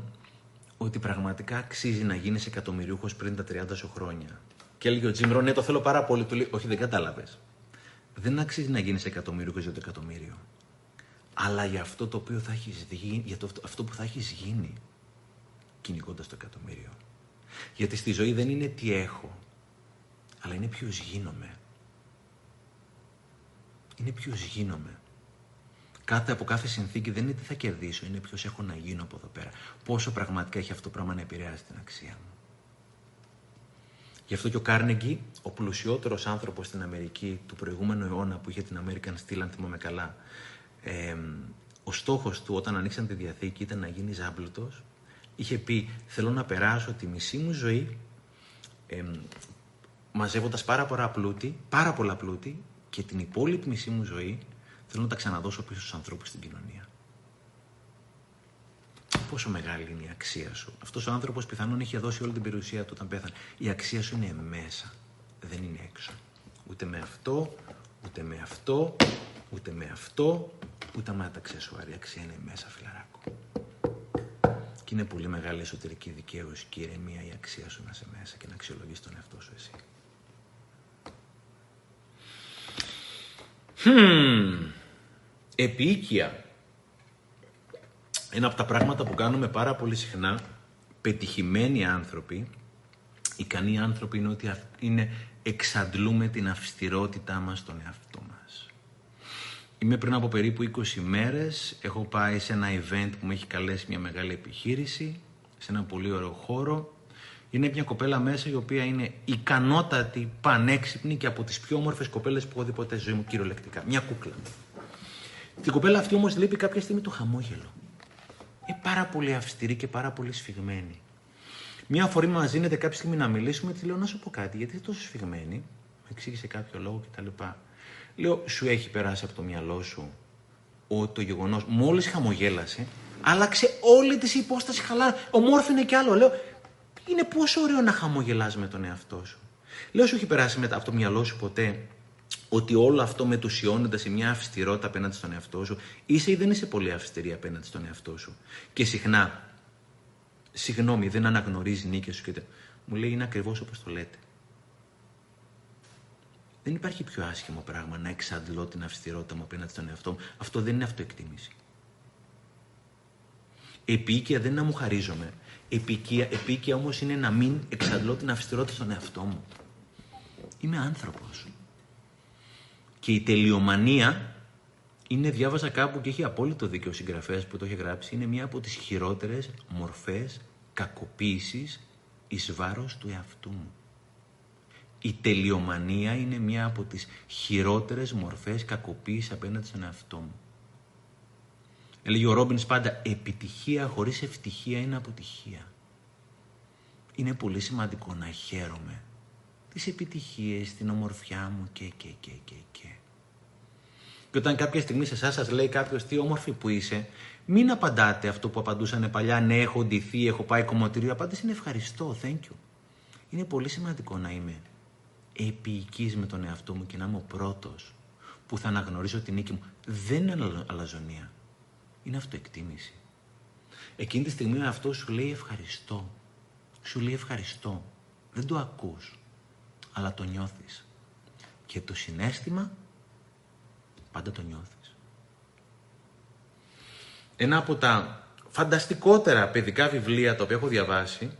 ότι πραγματικά αξίζει να γίνεις εκατομμυριούχος πριν τα 30 σου χρόνια. Και έλεγε ο Jim Rohn, ναι το θέλω πάρα πολύ, του λέει, όχι δεν κατάλαβες. Δεν αξίζει να γίνεις εκατομμυριούχος για το εκατομμύριο. Αλλά για αυτό το οποίο θα έχεις γίνει, για το, αυτό που θα έχεις γίνει κυνηγώντας το εκατομμύριο. Γιατί στη ζωή δεν είναι τι έχω, αλλά είναι ποιος γίνομαι είναι ποιος γίνομαι. Κάθε, από κάθε συνθήκη δεν είναι τι θα κερδίσω, είναι ποιος έχω να γίνω από εδώ πέρα. Πόσο πραγματικά έχει αυτό το πράγμα να επηρεάσει την αξία μου. Γι' αυτό και ο Κάρνεγκη, ο πλουσιότερος άνθρωπος στην Αμερική του προηγούμενου αιώνα που είχε την American Steel, αν θυμάμαι καλά, ε, ο στόχος του όταν ανοίξαν τη διαθήκη ήταν να γίνει ζάμπλουτος. Είχε πει: Θέλω να περάσω τη μισή μου ζωή ε, μαζεύοντας πάρα πολλά πλούτη, πάρα πολλά πλούτη και την υπόλοιπη μισή μου ζωή θέλω να τα ξαναδώσω πίσω στους ανθρώπους στην κοινωνία. Πόσο μεγάλη είναι η αξία σου. Αυτός ο άνθρωπος πιθανόν είχε δώσει όλη την περιουσία του όταν πέθανε. Η αξία σου είναι μέσα, δεν είναι έξω. Ούτε με αυτό, ούτε με αυτό, ούτε με αυτό, ούτε με τα αξεσουάρ. Η αξία είναι μέσα, φιλαράκο. Και είναι πολύ μεγάλη εσωτερική δικαίωση και ηρεμία η αξία σου να είσαι μέσα και να αξιολογείς τον εαυτό σου εσύ. Hmm. Επίοικια. Ένα από τα πράγματα που κάνουμε πάρα πολύ συχνά, πετυχημένοι άνθρωποι, ικανοί άνθρωποι είναι ότι είναι εξαντλούμε την αυστηρότητά μας στον εαυτό μας. Είμαι πριν από περίπου 20 μέρες, έχω πάει σε ένα event που με έχει καλέσει μια μεγάλη επιχείρηση, σε ένα πολύ ωραίο χώρο. Είναι μια κοπέλα μέσα η οποία είναι ικανότατη, πανέξυπνη και από τις πιο όμορφες κοπέλες που έχω δει ποτέ στη ζωή μου κυριολεκτικά. Μια κούκλα. Την κοπέλα αυτή όμως λείπει κάποια στιγμή το χαμόγελο. Είναι πάρα πολύ αυστηρή και πάρα πολύ σφιγμένη. Μία φορή μας δίνεται κάποια στιγμή να μιλήσουμε, της λέω να σου πω κάτι, γιατί είσαι τόσο σφιγμένη, με εξήγησε κάποιο λόγο κτλ. Λέω, σου έχει περάσει από το μυαλό σου ότι το γεγονός μόλις χαμογέλασε, άλλαξε όλη της υπόσταση χαλάρα. Ομόρφινε κι άλλο. Λέω, είναι πόσο ωραίο να χαμογελάς με τον εαυτό σου. Λέω, σου έχει περάσει μετά από το μυαλό σου ποτέ ότι όλο αυτό μετουσιώνεται σε μια αυστηρότητα απέναντι στον εαυτό σου, είσαι ή δεν είσαι πολύ αυστηρή απέναντι στον εαυτό σου. Και συχνά, συγγνώμη, δεν αναγνωρίζει νίκη σου και μου λέει είναι ακριβώς όπως το λέτε. Δεν υπάρχει πιο άσχημο πράγμα να εξαντλώ την αυστηρότητα μου απέναντι στον εαυτό μου. Αυτό δεν είναι αυτοεκτίμηση. Επίκαια δεν είναι να μου χαρίζομαι. Επίκαια, επίκαια όμως είναι να μην εξαντλώ την αυστηρότητα στον εαυτό μου. Είμαι άνθρωπος. Και η τελειομανία είναι, διάβασα κάπου και έχει απόλυτο δίκιο ο συγγραφέας που το έχει γράψει, είναι μία από τις χειρότερες μορφές κακοποίησης εις βάρος του εαυτού μου. Η τελειομανία είναι μία από τις χειρότερες μορφές κακοποίησης απέναντι στον εαυτό μου. Έλεγε ο Ρόμπινς πάντα, επιτυχία χωρίς ευτυχία είναι αποτυχία. Είναι πολύ σημαντικό να χαίρομαι τις επιτυχίες, την ομορφιά μου και και και και και. Και όταν κάποια στιγμή σε εσάς σας λέει κάποιος τι όμορφη που είσαι, μην απαντάτε αυτό που απαντούσαν παλιά, ναι έχω ντυθεί, έχω πάει κομμωτήριο, η απάντηση είναι ευχαριστώ, thank you. Είναι πολύ σημαντικό να είμαι επίοικης με τον εαυτό μου και να είμαι ο πρώτος που θα αναγνωρίσω την νίκη μου. Δεν είναι αλαζονία, είναι αυτοεκτίμηση. Εκείνη τη στιγμή αυτός σου λέει ευχαριστώ. Σου λέει ευχαριστώ. Δεν το ακούς αλλά το νιώθεις. Και το συνέστημα πάντα το νιώθεις. Ένα από τα φανταστικότερα παιδικά βιβλία τα οποία έχω διαβάσει,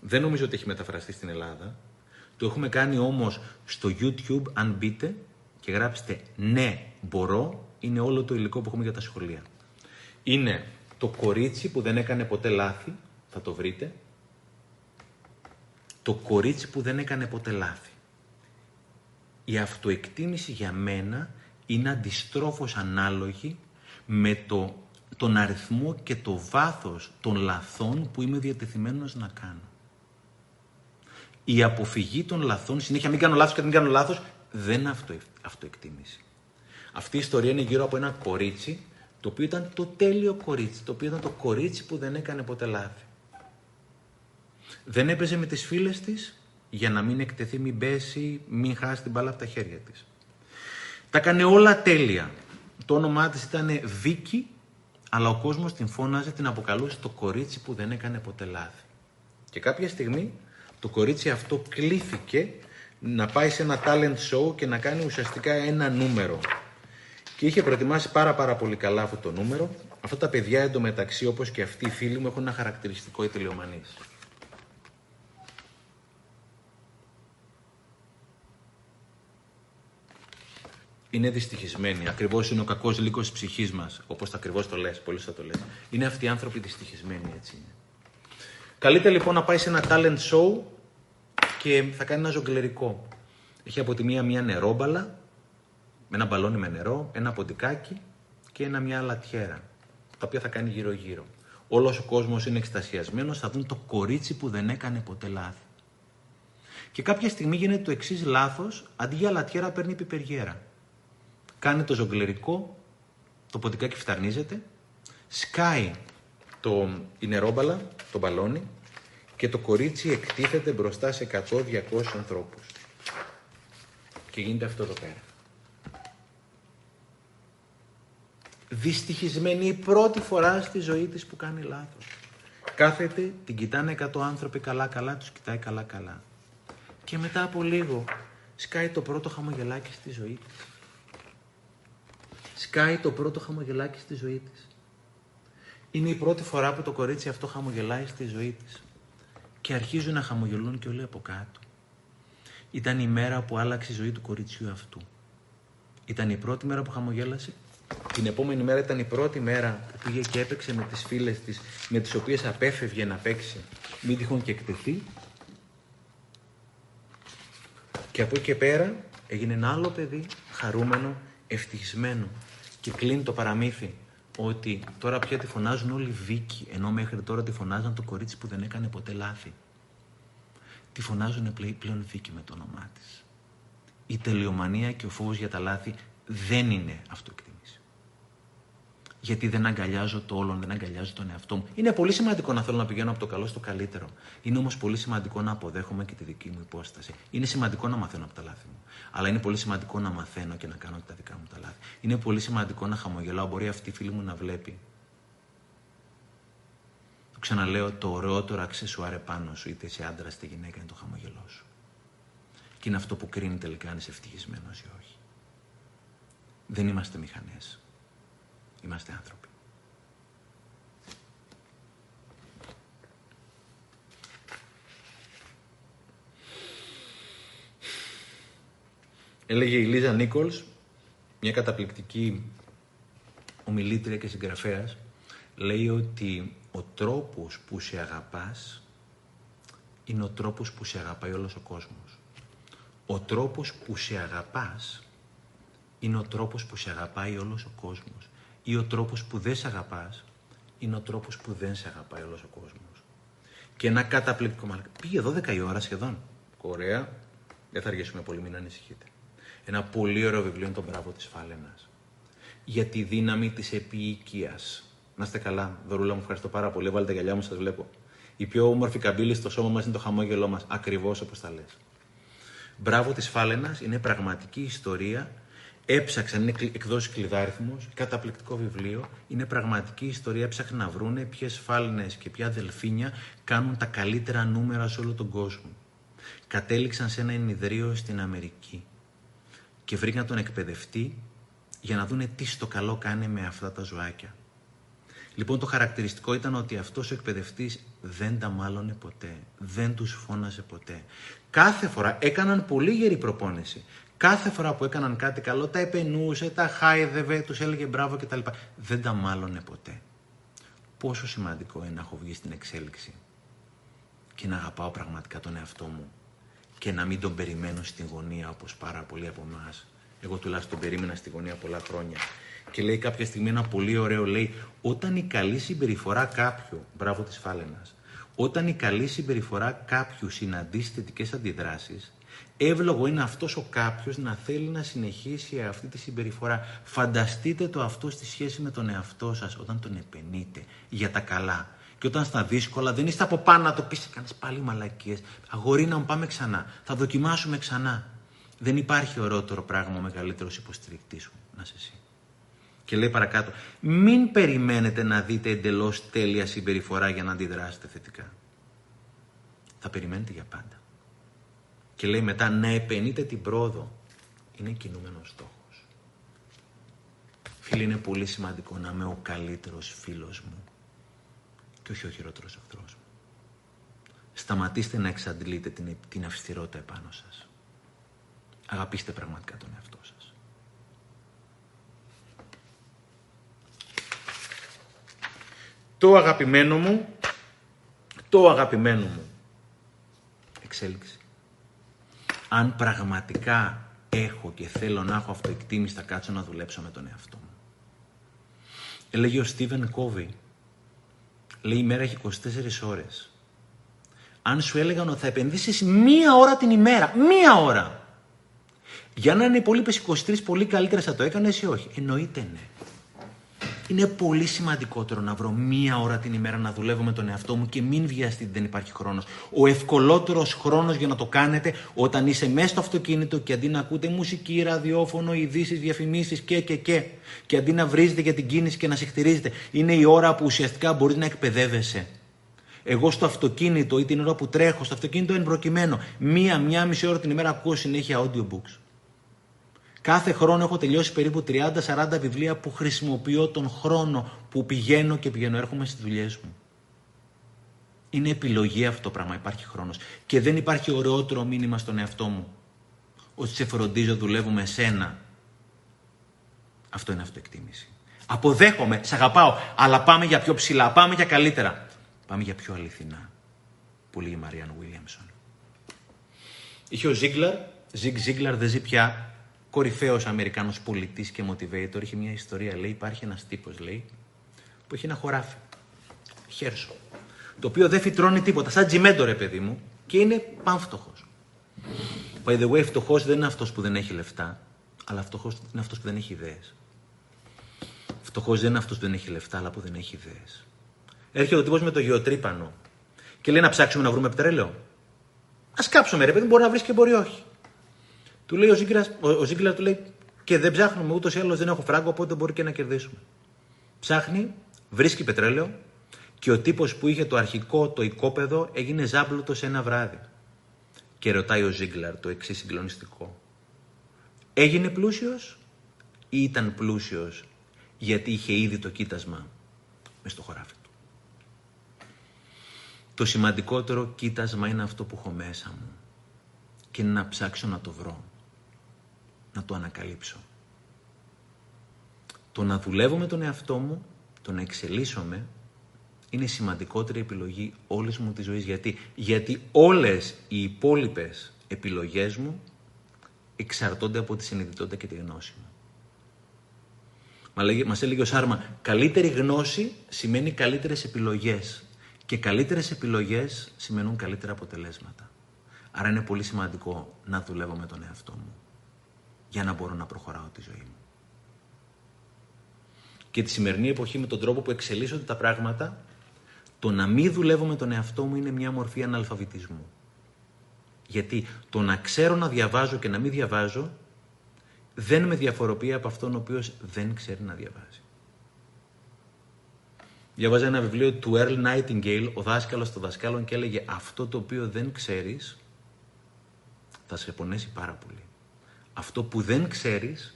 δεν νομίζω ότι έχει μεταφραστεί στην Ελλάδα, το έχουμε κάνει όμως στο YouTube, αν μπείτε και γράψετε «Ναι, μπορώ», είναι όλο το υλικό που έχουμε για τα σχολεία. Είναι το κορίτσι που δεν έκανε ποτέ λάθη, θα το βρείτε, το κορίτσι που δεν έκανε ποτέ λάθη. Η αυτοεκτίμηση για μένα είναι αντιστρόφως ανάλογη με το, τον αριθμό και το βάθος των λαθών που είμαι διατεθειμένος να κάνω. Η αποφυγή των λαθών, συνέχεια μην κάνω λάθος και μην κάνω λάθος, δεν είναι αυτο, αυτοεκτίμηση. Αυτή η ιστορία είναι γύρω από ένα κορίτσι, το οποίο ήταν το τέλειο κορίτσι, το οποίο ήταν το κορίτσι που δεν έκανε ποτέ λάθη. Δεν έπαιζε με τις φίλες της για να μην εκτεθεί, μην πέσει, μην χάσει την μπάλα από τα χέρια της. Τα έκανε όλα τέλεια. Το όνομά της ήταν Βίκη, αλλά ο κόσμος την φώναζε, την αποκαλούσε το κορίτσι που δεν έκανε ποτέ λάθη. Και κάποια στιγμή το κορίτσι αυτό κλήθηκε να πάει σε ένα talent show και να κάνει ουσιαστικά ένα νούμερο. Και είχε προετοιμάσει πάρα πάρα πολύ καλά αυτό το νούμερο. Αυτά τα παιδιά εντωμεταξύ όπως και αυτοί οι φίλοι μου έχουν ένα χαρακτηριστικό η είναι δυστυχισμένοι. Ακριβώς είναι ο κακός λύκος της ψυχής μας. Όπως ακριβώς το λες, πολύ θα το λες. Είναι αυτοί οι άνθρωποι δυστυχισμένοι, έτσι είναι. Καλείται λοιπόν να πάει σε ένα talent show και θα κάνει ένα ζογκλερικό. Έχει από τη μία μια νερόμπαλα, με ένα μπαλόνι με νερό, ένα ποντικάκι και ένα μια λατιέρα, τα οποία θα κάνει γύρω-γύρω. Όλος ο κόσμος είναι εκστασιασμένος, θα δουν το κορίτσι που δεν έκανε ποτέ λάθη. Και κάποια στιγμή γίνεται το εξής λάθος, αντί για λατιέρα παίρνει πιπεριέρα. Κάνει το ζογκλερικό, το ποντικάκι φταρνίζεται, σκάει το, η νερόμπαλα, το μπαλόνι και το κορίτσι εκτίθεται μπροστά σε 100-200 ανθρώπους. Και γίνεται αυτό εδώ πέρα. Δυστυχισμένη η πρώτη φορά στη ζωή της που κάνει λάθος. Κάθεται, την κοιτάνε 100 άνθρωποι καλά-καλά, τους κοιτάει καλά-καλά. Και μετά από λίγο σκάει το πρώτο χαμογελάκι στη ζωή της. Σκάει το πρώτο χαμογελάκι στη ζωή της. Είναι η πρώτη φορά που το κορίτσι αυτό χαμογελάει στη ζωή της. Και αρχίζουν να χαμογελούν και όλοι από κάτω. Ήταν η μέρα που άλλαξε η ζωή του κοριτσιού αυτού. Ήταν η πρώτη μέρα που χαμογέλασε. Την επόμενη μέρα ήταν η πρώτη μέρα που πήγε και έπαιξε με τις φίλες της, με τις οποίες απέφευγε να παίξει, μην τυχόν και εκτεθεί. Και από εκεί και πέρα έγινε ένα άλλο παιδί, χαρούμενο, ευτυχισμένο. Και κλείνει το παραμύθι ότι τώρα πια τη φωνάζουν όλοι Βίκη, ενώ μέχρι τώρα τη φωνάζαν το κορίτσι που δεν έκανε ποτέ λάθη. Τη φωνάζουν πλέον Βίκη με το όνομά της. Η τελειομανία και ο φόβος για τα λάθη δεν είναι αυτοεκτίμηση. Γιατί δεν αγκαλιάζω το όλον, δεν αγκαλιάζω τον εαυτό μου. Είναι πολύ σημαντικό να θέλω να πηγαίνω από το καλό στο καλύτερο. Είναι όμως πολύ σημαντικό να αποδέχομαι και τη δική μου υπόσταση. Είναι σημαντικό να μαθαίνω από τα λάθη μου. Αλλά είναι πολύ σημαντικό να μαθαίνω και να κάνω τα δικά μου τα λάθη. Είναι πολύ σημαντικό να χαμογελάω. Μπορεί αυτή η φίλη μου να βλέπει. Το ξαναλέω, το ωραιότερο αξεσουάρ επάνω σου, είτε είσαι άντρα είτε γυναίκα, είναι το χαμογελό σου. Και είναι αυτό που κρίνει τελικά αν είσαι ευτυχισμένος ή όχι. Δεν είμαστε μηχανές. Είμαστε άνθρωποι. Έλεγε η Λίζα Νίκολς, μια καταπληκτική ομιλήτρια και συγγραφέας, λέει ότι ο τρόπος που σε αγαπάς είναι ο τρόπος που σε αγαπάει όλος ο κόσμος. Ο τρόπος που σε αγαπάς είναι ο τρόπος που σε αγαπάει όλος ο κόσμος. Ή ο τρόπος που δεν σε αγαπάς είναι ο τρόπος που δεν σε αγαπάει όλος ο κόσμος. Και ένα καταπληκτικό μάλλον. Πήγε 12 η ώρα σχεδόν. Ωραία. Δεν θα αργήσουμε πολύ, μην ανησυχείτε. Ένα πολύ ωραίο βιβλίο είναι το Μπράβο της Φάλαινας. Για τη δύναμη της επίοικιας. Να είστε καλά. Δωρούλα μου, ευχαριστώ πάρα πολύ. Βάλτε τα γυαλιά μου, σας βλέπω. Η πιο όμορφη καμπύλη στο σώμα μας είναι το χαμόγελό μας. Ακριβώς όπως τα λες. Μπράβο της Φάλαινας είναι πραγματική ιστορία Έψαξαν, είναι εκδόσει κλειδάριθμος, καταπληκτικό βιβλίο. Είναι πραγματική ιστορία. Έψαχναν να βρούνε ποιες φάλαινε και ποια δελφίνια κάνουν τα καλύτερα νούμερα σε όλο τον κόσμο. Κατέληξαν σε ένα ενιδρίο στην Αμερική και βρήκαν τον εκπαιδευτή για να δούνε τι στο καλό κάνει με αυτά τα ζωάκια. Λοιπόν, το χαρακτηριστικό ήταν ότι αυτός ο εκπαιδευτής δεν τα μάλωνε ποτέ, δεν τους φώναζε ποτέ. Κάθε φορά έκαναν πολύ γερή προπόνηση. Κάθε φορά που έκαναν κάτι καλό, τα επενούσε, τα χάιδευε, τους έλεγε μπράβο κτλ. Δεν τα μάλωνε ποτέ. Πόσο σημαντικό είναι να έχω βγει στην εξέλιξη και να αγαπάω πραγματικά τον εαυτό μου και να μην τον περιμένω στην γωνία όπως πάρα πολλοί από εμάς. Εγώ τουλάχιστον τον περίμενα στη γωνία πολλά χρόνια. Και λέει κάποια στιγμή ένα πολύ ωραίο, λέει, όταν η καλή συμπεριφορά κάποιου, μπράβο της Φάλαινας, όταν η καλή συμπεριφορά κάποιου συναντήσει θετικές αντιδράσεις, εύλογο είναι αυτός ο κάποιος να θέλει να συνεχίσει αυτή τη συμπεριφορά. Φανταστείτε το αυτό στη σχέση με τον εαυτό σας όταν τον επενείτε για τα καλά. Και όταν στα δύσκολα δεν είστε από πάνω να το πεις, κάνεις πάλι μαλακίες. Αγόρι να μου πάμε ξανά, θα δοκιμάσουμε ξανά. Δεν υπάρχει ωραιότερο πράγμα ο μεγαλύτερος υποστηρικτής σου, να είσαι εσύ. Και λέει παρακάτω, μην περιμένετε να δείτε εντελώς τέλεια συμπεριφορά για να αντιδράσετε θετικά. Θα περιμένετε για πάντα. Και λέει μετά να επενείτε την πρόοδο. Είναι κινούμενος στόχος. Φίλοι, είναι πολύ σημαντικό να είμαι ο καλύτερος φίλος μου και όχι ο χειρότερος εχθρός μου. Σταματήστε να εξαντλείτε την, την αυστηρότητα επάνω σας. Αγαπήστε πραγματικά τον εαυτό σας. Το αγαπημένο μου, το αγαπημένο μου, εξέλιξη. Αν πραγματικά έχω και θέλω να έχω αυτοεκτίμηση, θα κάτσω να δουλέψω με τον εαυτό μου. Έλεγε ο Στίβεν Κόβι, λέει η μέρα έχει 24 ώρες. Αν σου έλεγαν ότι θα επενδύσεις μία ώρα την ημέρα, μία ώρα, για να είναι οι υπόλοιπες 23 πολύ καλύτερε θα το έκανες ή όχι; Εννοείται ναι. Είναι πολύ σημαντικότερο να βρω μία ώρα την ημέρα να δουλεύω με τον εαυτό μου και μην βιαστείτε, δεν υπάρχει χρόνος. Ο ευκολότερος χρόνος για να το κάνετε όταν είσαι μέσα στο αυτοκίνητο και αντί να ακούτε μουσική, ραδιόφωνο, ειδήσεις, διαφημίσεις και και και, και αντί να βρίζετε για την κίνηση και να συχτηρίζετε, είναι η ώρα που ουσιαστικά μπορείς να εκπαιδεύεσαι. Εγώ στο αυτοκίνητο ή την ώρα που τρέχω στο αυτοκίνητο εν προκειμένου, μία-μία μισή ώρα την ημέρα ακούω συνέχεια audiobooks. Κάθε χρόνο έχω τελειώσει περίπου 30-40 βιβλία που χρησιμοποιώ τον χρόνο που πηγαίνω και πηγαίνω έρχομαι στις δουλειές μου. Είναι επιλογή αυτό το πράγμα, υπάρχει χρόνος. Και δεν υπάρχει ωραιότερο μήνυμα στον εαυτό μου. Ότι σε φροντίζω, δουλεύω με σένα. Αυτό είναι αυτοεκτίμηση. Αποδέχομαι, σε αγαπάω, αλλά πάμε για πιο ψηλά, πάμε για καλύτερα. Πάμε για πιο αληθινά. Που λέει η Μαριάν Βίλιαμσον. Είχε ο Ζίγκλαρ, Ζιγ Ζίγκλαρ δεν ζει πια, κορυφαίος Αμερικάνος πολιτής και motivator, είχε μια ιστορία. Λέει: Υπάρχει ένας τύπος, λέει, που έχει ένα χωράφι. Χέρσο. Το οποίο δεν φυτρώνει τίποτα. Σαν τζιμέντο, ρε παιδί μου, και είναι πανφτωχό. By the way, φτωχός δεν είναι αυτός που δεν έχει λεφτά, αλλά φτωχός είναι αυτός που δεν έχει ιδέες. Φτωχός δεν είναι αυτός που δεν έχει λεφτά, αλλά που δεν έχει ιδέες. Έρχεται ο τύπος με το γεωτρύπανο και λέει να ψάξουμε να βρούμε πετρέλαιο. Α κάψουμε, ρε παιδί, μπορεί να βρεις και μπορεί όχι. Του λέει ο Ζίγκλαρ, ο, ο του λέει και δεν ψάχνουμε ούτως ή άλλως δεν έχω φράγκο, οπότε μπορεί και να κερδίσουμε. Ψάχνει, βρίσκει πετρέλαιο και ο τύπος που είχε το αρχικό, το οικόπεδο, έγινε ζάμπλουτο σε ένα βράδυ. Και ρωτάει ο Ζίγκλαρ το εξής συγκλονιστικό. Έγινε πλούσιος ή ήταν πλούσιος γιατί είχε ήδη το κοίτασμα μες στο χωράφι του; Το σημαντικότερο κοίτασμα είναι αυτό που έχω μέσα μου και να ψάξω να το βρω να το ανακαλύψω. Το να δουλεύω με τον εαυτό μου, το να εξελίσσομαι, είναι η σημαντικότερη επιλογή όλης μου της ζωής. Γιατί, Γιατί όλες οι υπόλοιπες επιλογές μου εξαρτώνται από τη συνειδητότητα και τη γνώση μου. Μας έλεγε ο Σάρμα, καλύτερη γνώση σημαίνει καλύτερες επιλογές και καλύτερες επιλογές σημαίνουν καλύτερα αποτελέσματα. Άρα είναι πολύ σημαντικό να δουλεύω με τον εαυτό μου για να μπορώ να προχωράω τη ζωή μου. Και τη σημερινή εποχή με τον τρόπο που εξελίσσονται τα πράγματα, το να μην δουλεύω με τον εαυτό μου είναι μια μορφή αναλφαβητισμού. Γιατί το να ξέρω να διαβάζω και να μην διαβάζω δεν με διαφοροποιεί από αυτόν ο οποίος δεν ξέρει να διαβάζει. Διαβάζα ένα βιβλίο του Earl Nightingale, ο δάσκαλος των δασκάλων και έλεγε αυτό το οποίο δεν ξέρεις θα σε πονέσει πάρα πολύ αυτό που δεν ξέρεις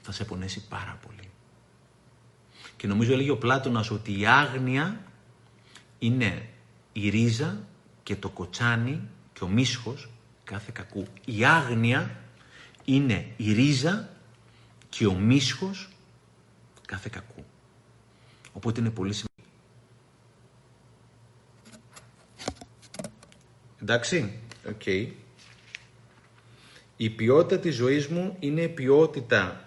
θα σε πονέσει πάρα πολύ. Και νομίζω έλεγε ο Πλάτωνας ότι η άγνοια είναι η ρίζα και το κοτσάνι και ο μίσχος κάθε κακού. Η άγνοια είναι η ρίζα και ο μίσχος κάθε κακού. Οπότε είναι πολύ σημαντικό. Εντάξει, okay, η ποιότητα της ζωής μου είναι ποιότητα,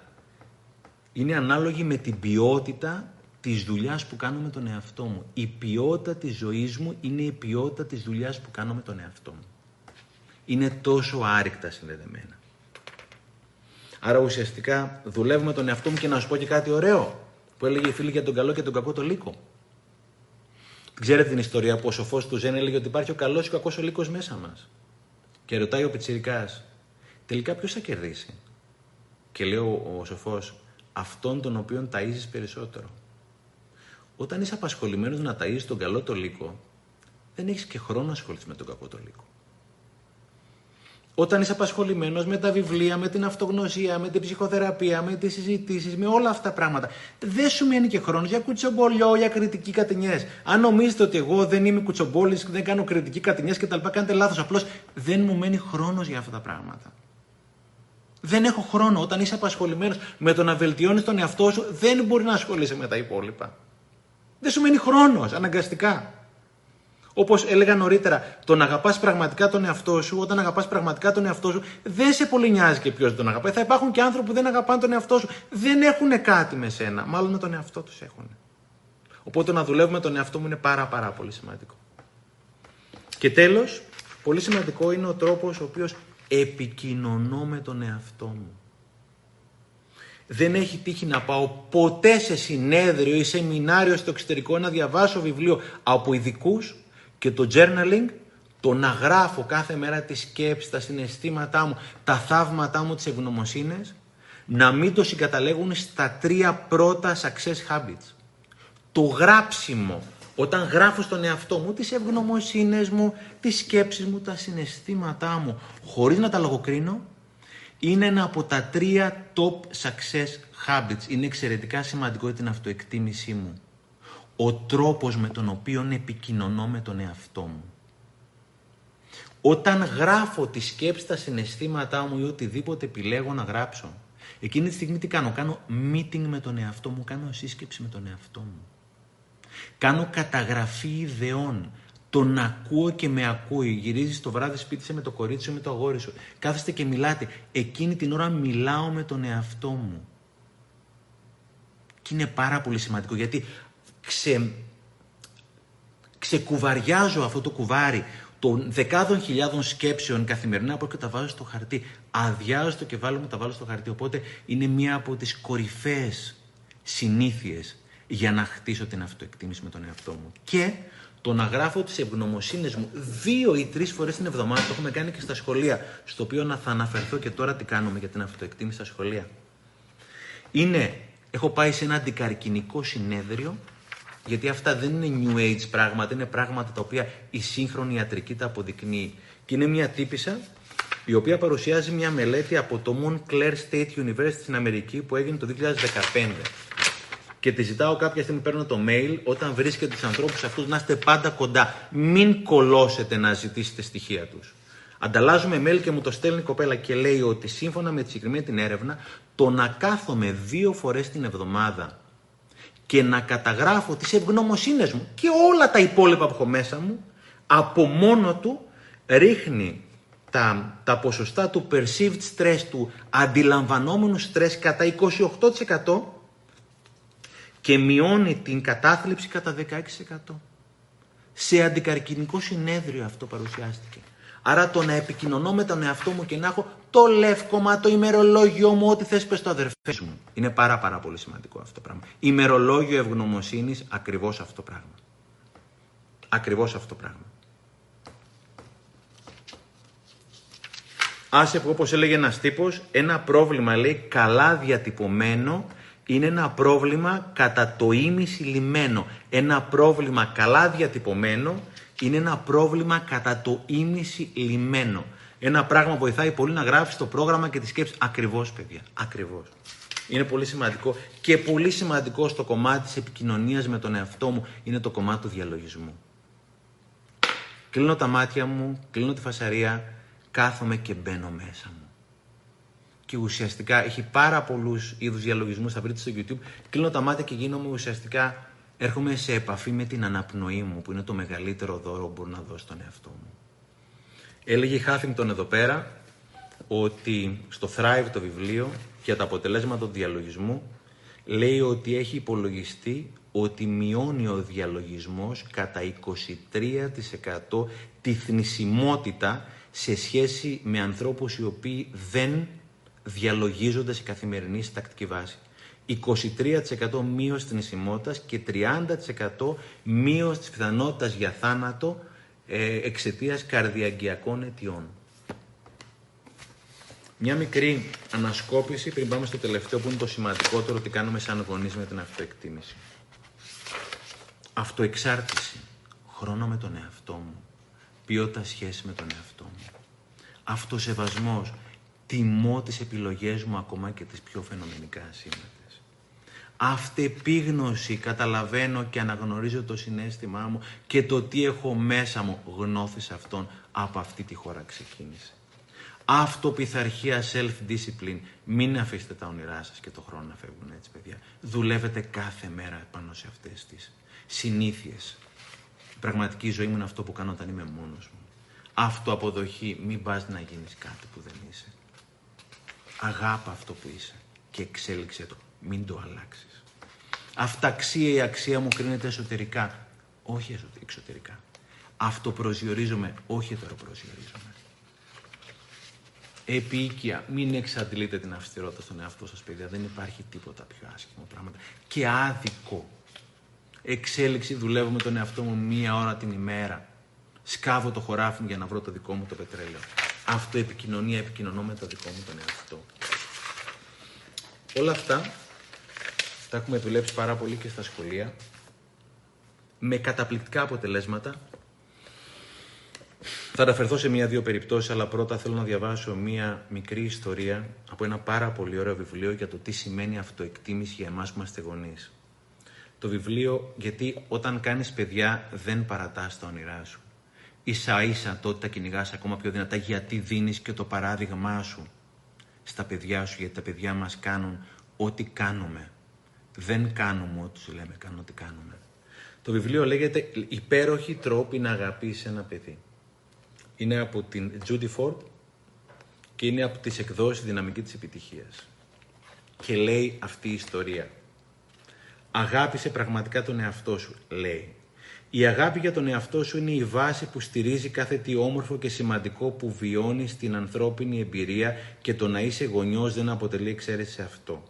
είναι ανάλογη με την ποιότητα της δουλειάς που κάνω με τον εαυτό μου. Η ποιότητα της ζωής μου είναι η ποιότητα της δουλειάς που κάνω με τον εαυτό μου. Είναι τόσο άρρηκτα συνδεδεμένα. Άρα ουσιαστικά δουλεύω με τον εαυτό μου και να σου πω και κάτι ωραίο που έλεγε η φίλη για τον καλό και τον κακό τον λύκο. Ξέρετε την ιστορία που ο σοφός του Ζέν έλεγε ότι υπάρχει ο καλός και ο κακός ο λύκος μέσα μας. Και ρωτάει ο Πιτσιρικάς, τελικά ποιος θα κερδίσει; Και λέει ο, ο σοφός, αυτόν τον οποίον ταΐζεις περισσότερο. Όταν είσαι απασχολημένος να ταΐζεις τον καλό το λύκο, δεν έχεις και χρόνο να ασχοληθείς με τον κακό το λύκο. Όταν είσαι απασχολημένος με τα βιβλία, με την αυτογνωσία, με την ψυχοθεραπεία, με τις συζητήσεις, με όλα αυτά τα πράγματα, δεν σου μένει και χρόνος για κουτσομπολιό, για κριτική κατηνιές. Αν νομίζετε ότι εγώ δεν είμαι κουτσομπόλης, δεν κάνω κριτική κατηνιές κτλ., κάνετε λάθος. Απλώς δεν μου μένει χρόνος για αυτά τα πράγματα. Δεν έχω χρόνο. Όταν είσαι απασχολημένος με το να βελτιώνεις τον εαυτό σου, δεν μπορεί να ασχολείσαι με τα υπόλοιπα. Δεν σου μένει χρόνος, αναγκαστικά. Όπως έλεγα νωρίτερα, το να αγαπάς πραγματικά τον εαυτό σου, όταν αγαπάς πραγματικά τον εαυτό σου, δεν σε πολύ νοιάζει και ποιος τον αγαπάει. Θα υπάρχουν και άνθρωποι που δεν αγαπάνε τον εαυτό σου. Δεν έχουν κάτι με σένα. Μάλλον με τον εαυτό τους έχουν. Οπότε να δουλεύουμε τον εαυτό μου είναι πάρα πάρα πολύ σημαντικό. Και τέλος, πολύ σημαντικό είναι ο τρόπος ο οποίος επικοινωνώ με τον εαυτό μου. Δεν έχει τύχει να πάω ποτέ σε συνέδριο ή σεμινάριο στο εξωτερικό να διαβάσω βιβλίο από ειδικούς και το journaling, το να γράφω κάθε μέρα τις σκέψεις, τα συναισθήματά μου, τα θαύματά μου, τις ευγνωμοσύνες, να μην το συγκαταλέγουν στα τρία πρώτα success habits. Το γράψιμο, όταν γράφω στον εαυτό μου τις ευγνωμοσύνες μου, τις σκέψεις μου, τα συναισθήματά μου, χωρίς να τα λογοκρίνω, είναι ένα από τα τρία top success habits. Είναι εξαιρετικά σημαντικό για την αυτοεκτίμησή μου ο τρόπος με τον οποίο επικοινωνώ με τον εαυτό μου. Όταν γράφω τη σκέψη, τα συναισθήματά μου ή οτιδήποτε επιλέγω να γράψω, εκείνη τη στιγμή τι κάνω, κάνω meeting με τον εαυτό μου, κάνω σύσκεψη με τον εαυτό μου. Κάνω καταγραφή ιδεών, τον ακούω και με ακούει. Γυρίζει το βράδυ σπίτι σε με το κορίτσι σου, με το αγόρι σου. Κάθεστε και μιλάτε. Εκείνη την ώρα μιλάω με τον εαυτό μου. Και είναι πάρα πολύ σημαντικό γιατί ξε, ξεκουβαριάζω αυτό το κουβάρι των δεκάδων χιλιάδων σκέψεων καθημερινά που και τα βάζω στο χαρτί. Αδειάζω το και βάλω μου τα βάλω στο χαρτί. Οπότε είναι μία από τις κορυφαίες συνήθειες για να χτίσω την αυτοεκτίμηση με τον εαυτό μου. Και το να γράφω τις ευγνωμοσύνες μου δύο ή τρεις φορές την εβδομάδα, το έχουμε κάνει και στα σχολεία, στο οποίο να θα αναφερθώ και τώρα τι κάνουμε για την αυτοεκτίμηση στα σχολεία. Είναι, έχω πάει σε ένα αντικαρκυνικό συνέδριο γιατί αυτά δεν είναι new age πράγματα, είναι πράγματα τα οποία η σύγχρονη ιατρική τα αποδεικνύει. Και είναι μια τύπησα η οποία παρουσιάζει μια μελέτη από το Montclair State University στην Αμερική που έγινε το 2015. Και τη ζητάω κάποια στιγμή, παίρνω το mail, όταν βρίσκετε τους ανθρώπους αυτούς να είστε πάντα κοντά. Μην κολώσετε να ζητήσετε στοιχεία τους. Ανταλλάζουμε mail και μου το στέλνει η κοπέλα και λέει ότι σύμφωνα με τη συγκεκριμένη την έρευνα, το να κάθομαι δύο φορές την εβδομάδα και να καταγράφω τις ευγνωμοσύνες μου και όλα τα υπόλοιπα που έχω μέσα μου, από μόνο του ρίχνει τα, τα ποσοστά του perceived stress, του αντιλαμβανόμενου stress κατά 28% και μειώνει την κατάθλιψη κατά 16%. Σε αντικαρκυνικό συνέδριο αυτό παρουσιάστηκε. Άρα το να επικοινωνώ με τον εαυτό μου και να έχω το λεύκομα, το ημερολόγιο μου, ό,τι θες πες στο αδερφές μου. Είναι πάρα πάρα πολύ σημαντικό αυτό το πράγμα. Ημερολόγιο ευγνωμοσύνης, ακριβώς αυτό το πράγμα. Ακριβώς αυτό το πράγμα. Άσε που όπως έλεγε ένας τύπος, ένα πρόβλημα λέει καλά διατυπωμένο είναι ένα πρόβλημα κατά το ίμιση λιμένο. Ένα πρόβλημα καλά διατυπωμένο είναι ένα πρόβλημα κατά το ίμιση λιμένο. Ένα πράγμα βοηθάει πολύ να γράφεις το πρόγραμμα και τη σκέψη. Ακριβώς, παιδιά. Ακριβώς. Είναι πολύ σημαντικό και πολύ σημαντικό στο κομμάτι της επικοινωνίας με τον εαυτό μου είναι το κομμάτι του διαλογισμού. Κλείνω τα μάτια μου, κλείνω τη φασαρία, κάθομαι και μπαίνω μέσα μου. Και ουσιαστικά έχει πάρα πολλούς είδους διαλογισμούς, θα βρείτε στο YouTube. Κλείνω τα μάτια και γίνομαι ουσιαστικά έρχομαι σε επαφή με την αναπνοή μου, που είναι το μεγαλύτερο δώρο που μπορώ να δώσω στον εαυτό μου. Έλεγε η Χάφινγκτον εδώ πέρα ότι στο Thrive το βιβλίο για τα αποτελέσματα του διαλογισμού λέει ότι έχει υπολογιστεί ότι μειώνει ο διαλογισμός κατά 23% τη θνησιμότητα σε σχέση με ανθρώπους οι οποίοι δεν διαλογίζονται σε καθημερινή τακτική βάση. 23% μείωση της νησιμότητας και 30% μείωση της πιθανότητας για θάνατο ε, εξαιτίας καρδιαγκιακών αιτιών. Μια μικρή ανασκόπηση πριν πάμε στο τελευταίο που είναι το σημαντικότερο ότι κάνουμε σαν γονείς με την αυτοεκτίμηση. Αυτοεξάρτηση. Χρόνο με τον εαυτό μου. Ποιότητα σχέση με τον εαυτό μου. Αυτοσεβασμός. Τιμώ τις επιλογές μου ακόμα και τις πιο φαινομενικά σήμερα αυτεπίγνωση καταλαβαίνω και αναγνωρίζω το συνέστημά μου και το τι έχω μέσα μου γνώθης αυτόν από αυτή τη χώρα ξεκίνησε. Αυτοπιθαρχία, self-discipline. Μην αφήσετε τα όνειρά σας και το χρόνο να φεύγουν έτσι, παιδιά. Δουλεύετε κάθε μέρα πάνω σε αυτές τις συνήθειες. Η πραγματική ζωή μου είναι αυτό που κάνω όταν είμαι μόνος μου. Αυτοαποδοχή, μην πας να γίνεις κάτι που δεν είσαι. Αγάπα αυτό που είσαι και εξέλιξε το. Μην το αλλάξεις. Αυταξία η αξία μου κρίνεται εσωτερικά, όχι εξωτερικά. Αυτοπροσδιορίζομαι, όχι ετεροπροσδιορίζομαι. Επίοικια, μην εξαντλείτε την αυστηρότητα στον εαυτό σας, παιδιά. Δεν υπάρχει τίποτα πιο άσχημο πράγματα. Και άδικο. Εξέλιξη, δουλεύω με τον εαυτό μου μία ώρα την ημέρα. Σκάβω το χωράφι μου για να βρω το δικό μου το πετρέλαιο. Αυτό επικοινωνία, επικοινωνώ με το δικό μου τον εαυτό. Όλα αυτά τα έχουμε δουλέψει πάρα πολύ και στα σχολεία. Με καταπληκτικά αποτελέσματα. Θα αναφερθώ σε μία-δύο περιπτώσεις, αλλά πρώτα θέλω να διαβάσω μία μικρή ιστορία από ένα πάρα πολύ ωραίο βιβλίο για το τι σημαίνει αυτοεκτίμηση για εμάς που είμαστε γονείς. Το βιβλίο, γιατί όταν κάνεις παιδιά δεν παρατάς τα όνειρά σου. Ίσα ίσα τότε τα κυνηγάς ακόμα πιο δυνατά γιατί δίνεις και το παράδειγμά σου στα παιδιά σου, γιατί τα παιδιά μας κάνουν ό,τι κάνουμε. Δεν κάνουμε ό,τι σου λέμε, κάνουμε ό,τι κάνουμε. Το βιβλίο λέγεται «Υπέροχοι τρόποι να αγαπήσει ένα παιδί». Είναι από την Judy Ford και είναι από τις εκδόσεις «Δυναμική της επιτυχίας». Και λέει αυτή η ιστορία. «Αγάπησε πραγματικά τον εαυτό σου», λέει. Η αγάπη για τον εαυτό σου είναι η βάση που στηρίζει κάθε τι όμορφο και σημαντικό που βιώνεις στην ανθρώπινη εμπειρία και το να είσαι γονιός δεν αποτελεί εξαίρεση σε αυτό.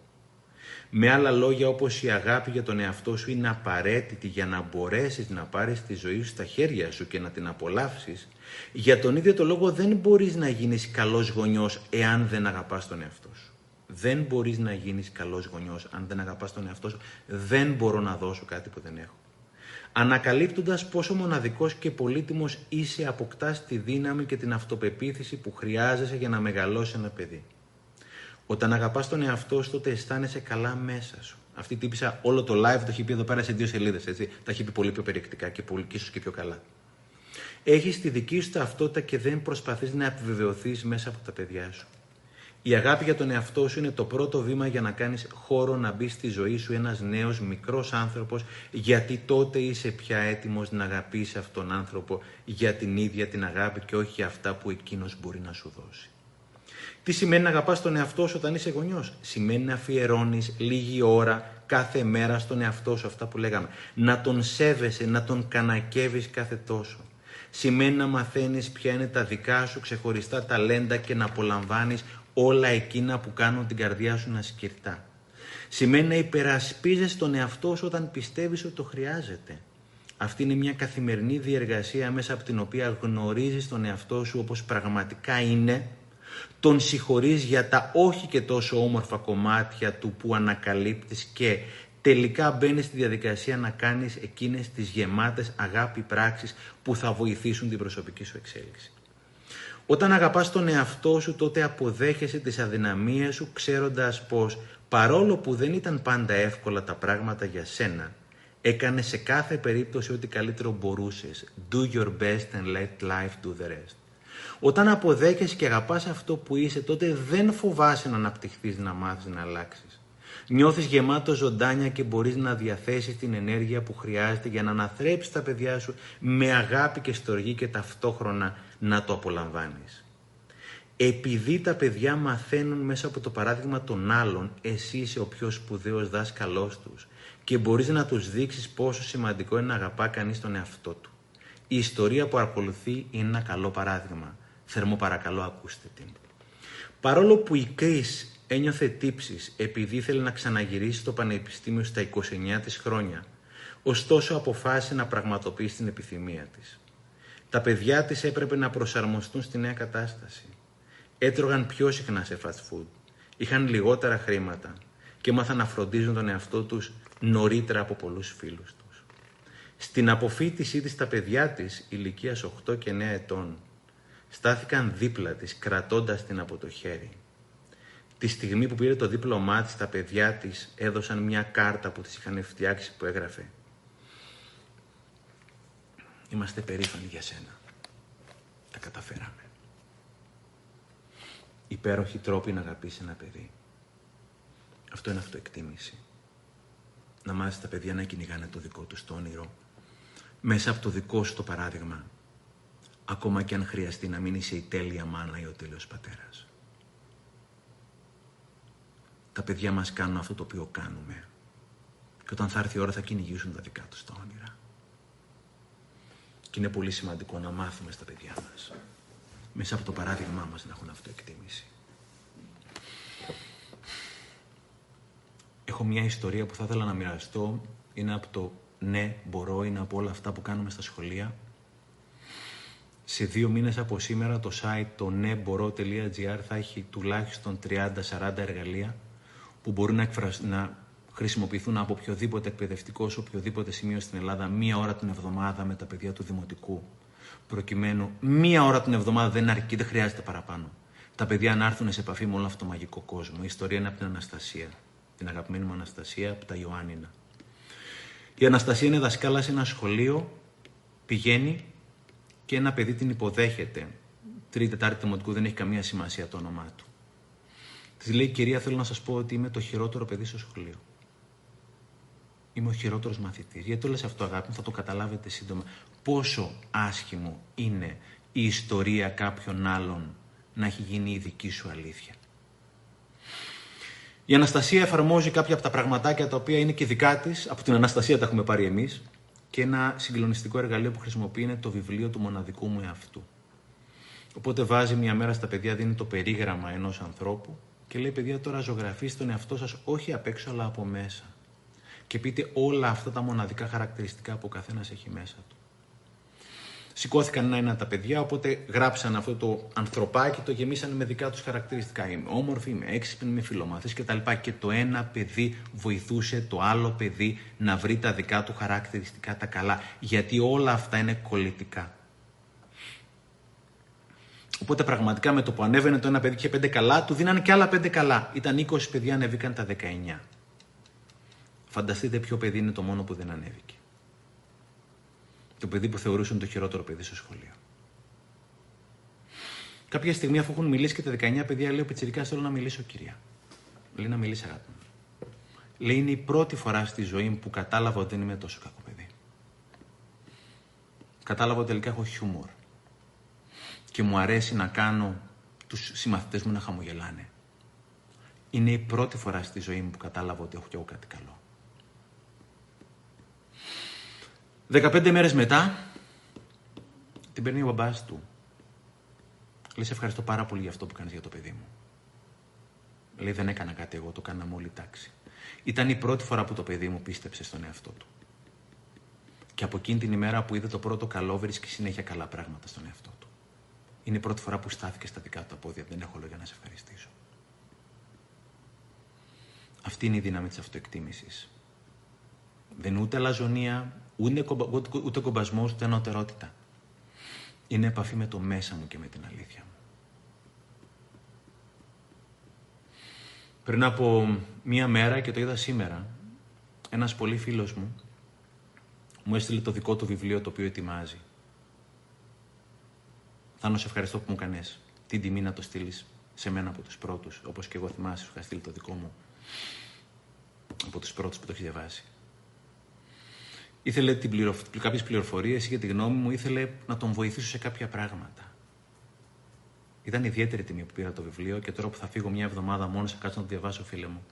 Με άλλα λόγια, όπως η αγάπη για τον εαυτό σου είναι απαραίτητη για να μπορέσεις να πάρεις τη ζωή σου στα χέρια σου και να την απολαύσεις, για τον ίδιο το λόγο δεν μπορείς να γίνεις καλός γονιός εάν δεν αγαπάς τον εαυτό σου. Δεν μπορείς να γίνεις καλός γονιός αν δεν αγαπάς τον εαυτό σου. Δεν μπορώ να δώσω κάτι που δεν έχω. Ανακαλύπτοντας πόσο μοναδικός και πολύτιμος είσαι, αποκτάς τη δύναμη και την αυτοπεποίθηση που χρειάζεσαι για να μεγαλώσεις ένα παιδί. Όταν αγαπάς τον εαυτό σου, τότε αισθάνεσαι καλά μέσα σου. Αυτή η τύπησα όλο το live το έχει πει εδώ πέρα σε δύο σελίδες. Τα έχει πει πολύ πιο περιεκτικά και, πολύ, και ίσως και πιο καλά. Έχεις τη δική σου ταυτότητα και δεν προσπαθείς να επιβεβαιωθείς μέσα από τα παιδιά σου. Η αγάπη για τον εαυτό σου είναι το πρώτο βήμα για να κάνεις χώρο να μπει στη ζωή σου ένας νέος μικρός άνθρωπος, γιατί τότε είσαι πια έτοιμος να αγαπήσει αυτόν τον άνθρωπο για την ίδια την αγάπη και όχι για αυτά που εκείνος μπορεί να σου δώσει. Τι σημαίνει να αγαπάς τον εαυτό σου όταν είσαι γονιός; Σημαίνει να αφιερώνεις λίγη ώρα κάθε μέρα στον εαυτό σου, αυτά που λέγαμε. Να τον σέβεσαι, να τον κανακεύεις κάθε τόσο. Σημαίνει να μαθαίνεις ποια είναι τα δικά σου ξεχωριστά ταλέντα και να απολαμβάνεις όλα εκείνα που κάνουν την καρδιά σου να σκυρτά. Σημαίνει να υπερασπίζεσαι τον εαυτό σου όταν πιστεύεις ότι το χρειάζεται. Αυτή είναι μια καθημερινή διεργασία μέσα από την οποία γνωρίζεις τον εαυτό σου όπως πραγματικά είναι τον συγχωρείς για τα όχι και τόσο όμορφα κομμάτια του που ανακαλύπτεις και τελικά μπαίνεις στη διαδικασία να κάνεις εκείνες τις γεμάτες αγάπη πράξεις που θα βοηθήσουν την προσωπική σου εξέλιξη. Όταν αγαπάς τον εαυτό σου τότε αποδέχεσαι τις αδυναμίες σου ξέροντας πως παρόλο που δεν ήταν πάντα εύκολα τα πράγματα για σένα έκανε σε κάθε περίπτωση ό,τι καλύτερο μπορούσες. Do your best and let life do the rest. Όταν αποδέχεσαι και αγαπάς αυτό που είσαι, τότε δεν φοβάσαι να αναπτυχθείς, να μάθεις, να αλλάξεις. Νιώθεις γεμάτο ζωντάνια και μπορείς να διαθέσεις την ενέργεια που χρειάζεται για να αναθρέψεις τα παιδιά σου με αγάπη και στοργή και ταυτόχρονα να το απολαμβάνεις. Επειδή τα παιδιά μαθαίνουν μέσα από το παράδειγμα των άλλων, εσύ είσαι ο πιο σπουδαίος δάσκαλός τους και μπορείς να τους δείξεις πόσο σημαντικό είναι να αγαπά κανείς τον εαυτό του. Η ιστορία που ακολουθεί είναι ένα καλό παράδειγμα. Θερμό παρακαλώ ακούστε την. Παρόλο που η Κρίς ένιωθε τύψεις επειδή ήθελε να ξαναγυρίσει στο πανεπιστήμιο στα 29 της χρόνια, ωστόσο αποφάσισε να πραγματοποιήσει την επιθυμία της. Τα παιδιά της έπρεπε να προσαρμοστούν στη νέα κατάσταση. Έτρωγαν πιο συχνά σε fast food, είχαν λιγότερα χρήματα και έμαθαν να φροντίζουν τον εαυτό τους νωρίτερα από πολλούς φίλους τους. Στην αποφύτισή της τα παιδιά της ηλικίας 8 και 9 ετών στάθηκαν δίπλα της κρατώντας την από το χέρι. Τη στιγμή που πήρε το δίπλωμά της, τα παιδιά της έδωσαν μια κάρτα που της είχαν φτιάξει που έγραφε «Είμαστε περήφανοι για σένα. Τα καταφέραμε». Υπέροχη τρόπη να αγαπήσει ένα παιδί. Αυτό είναι αυτοεκτίμηση. να μάθεις τα παιδιά να κυνηγάνε το δικό τους το όνειρο μέσα από το δικό σου το παράδειγμα ακόμα και αν χρειαστεί να μην είσαι η τέλεια μάνα ή ο τέλειος πατέρας. Τα παιδιά μας κάνουν αυτό το οποίο κάνουμε και όταν θα έρθει η ώρα θα κυνηγήσουν τα δικά τους τα όνειρα. Και είναι πολύ σημαντικό να μάθουμε στα παιδιά μας μέσα από το παράδειγμά μας να έχουν αυτοεκτίμηση. Έχω μια ιστορία που θα ήθελα να μοιραστώ. Είναι από το ναι, μπορώ, είναι από όλα αυτά που κάνουμε στα σχολεία. Σε δύο μήνες από σήμερα το site το ναι μπορώ.gr θα έχει τουλάχιστον 30-40 εργαλεία που μπορούν να, να χρησιμοποιηθούν από οποιοδήποτε εκπαιδευτικό σε οποιοδήποτε σημείο στην Ελλάδα μία ώρα την εβδομάδα με τα παιδιά του Δημοτικού. Προκειμένου μία ώρα την εβδομάδα δεν αρκεί, δεν χρειάζεται παραπάνω. Τα παιδιά να έρθουν σε επαφή με όλο αυτό το μαγικό κόσμο. Η ιστορία είναι από την Αναστασία την αγαπημένη μου Αναστασία από τα Ιωάννινα. Η Αναστασία είναι δασκάλα σε ένα σχολείο, πηγαίνει και ένα παιδί την υποδέχεται. Τρίτη, Τετάρτη Δημοτικού δεν έχει καμία σημασία το όνομά του. Της λέει: Κυρία, θέλω να σας πω ότι είμαι το χειρότερο παιδί στο σχολείο. Είμαι ο χειρότερος μαθητής. Γιατί το λες αυτό, αγάπη μου, θα το καταλάβετε σύντομα. Πόσο άσχημο είναι η ιστορία κάποιων άλλων να έχει γίνει η δική σου αλήθεια. Η Αναστασία εφαρμόζει κάποια από τα πραγματάκια τα οποία είναι και δικά της, από την Αναστασία τα έχουμε πάρει εμείς, και ένα συγκλονιστικό εργαλείο που χρησιμοποιεί είναι το βιβλίο του μοναδικού μου εαυτού. Οπότε βάζει μια μέρα στα παιδιά, δίνει το περίγραμμα ενός ανθρώπου και λέει: Παιδιά, τώρα ζωγραφίστε τον εαυτό σας όχι απ' έξω, αλλά από μέσα. Και πείτε όλα αυτά τα μοναδικά χαρακτηριστικά που ο καθένας έχει μέσα του. Σηκώθηκαν ένα-ένα τα παιδιά, οπότε γράψαν αυτό το ανθρωπάκι, το γεμίσαν με δικά τους χαρακτηριστικά. Είμαι όμορφη, είμαι έξυπνη, είμαι φιλομαθής κτλ. Και το ένα παιδί βοηθούσε το άλλο παιδί να βρει τα δικά του χαρακτηριστικά τα καλά. Γιατί όλα αυτά είναι κολλητικά. Οπότε πραγματικά με το που ανέβαινε το ένα παιδί και πέντε καλά, του δίνανε και άλλα πέντε καλά. Ήταν 20 παιδιά, ανέβηκαν τα 19. Φανταστείτε ποιο παιδί είναι το μόνο που δεν ανέβηκε το παιδί που θεωρούσαν το χειρότερο παιδί στο σχολείο. Κάποια στιγμή, αφού έχουν μιλήσει και τα 19 παιδιά, λέει ο Πιτσυρικά: Θέλω να μιλήσω, κυρία. Λέει να μιλήσει, αγάπη μου. Λέει: Είναι η πρώτη φορά στη ζωή μου που κατάλαβα ότι δεν είμαι τόσο κακό παιδί. Κατάλαβα ότι τελικά έχω χιούμορ. Και μου αρέσει να κάνω τους συμμαθητές μου να χαμογελάνε. Είναι η πρώτη φορά στη ζωή μου που κατάλαβα ότι έχω κι εγώ κάτι καλό. 15 μέρες μετά, την παίρνει ο μπαμπάς του. Λέει, σε ευχαριστώ πάρα πολύ για αυτό που κάνεις για το παιδί μου. Λέει, δεν έκανα κάτι εγώ, το κάναμε όλη τάξη. Ήταν η πρώτη φορά που το παιδί μου πίστεψε στον εαυτό του. Και από εκείνη την ημέρα που είδε το πρώτο καλό, βρίσκει συνέχεια καλά πράγματα στον εαυτό του. Είναι η πρώτη φορά που στάθηκε στα δικά του πόδια. Δεν έχω λόγια να σε ευχαριστήσω. Αυτή είναι η δύναμη της αυτοεκτίμησης. Δεν είναι ούτε αλαζονία, ούτε, ούτε κομπασμός, ούτε ανωτερότητα. Είναι επαφή με το μέσα μου και με την αλήθεια μου. Πριν από μία μέρα και το είδα σήμερα, ένας πολύ φίλος μου μου έστειλε το δικό του βιβλίο το οποίο ετοιμάζει. Θα σε ευχαριστώ που μου κάνες την τιμή να το στείλεις σε μένα από τους πρώτους, όπως και εγώ θυμάσαι, σου είχα στείλει το δικό μου από τους πρώτους που το έχεις διαβάσει ήθελε την πληροφ... κάποιες πληροφορίες, είχε τη γνώμη μου, ήθελε να τον βοηθήσω σε κάποια πράγματα. Ήταν ιδιαίτερη τιμή που πήρα το βιβλίο και τώρα που θα φύγω μια εβδομάδα μόνος σε κάτσω να το διαβάσω, φίλε μου.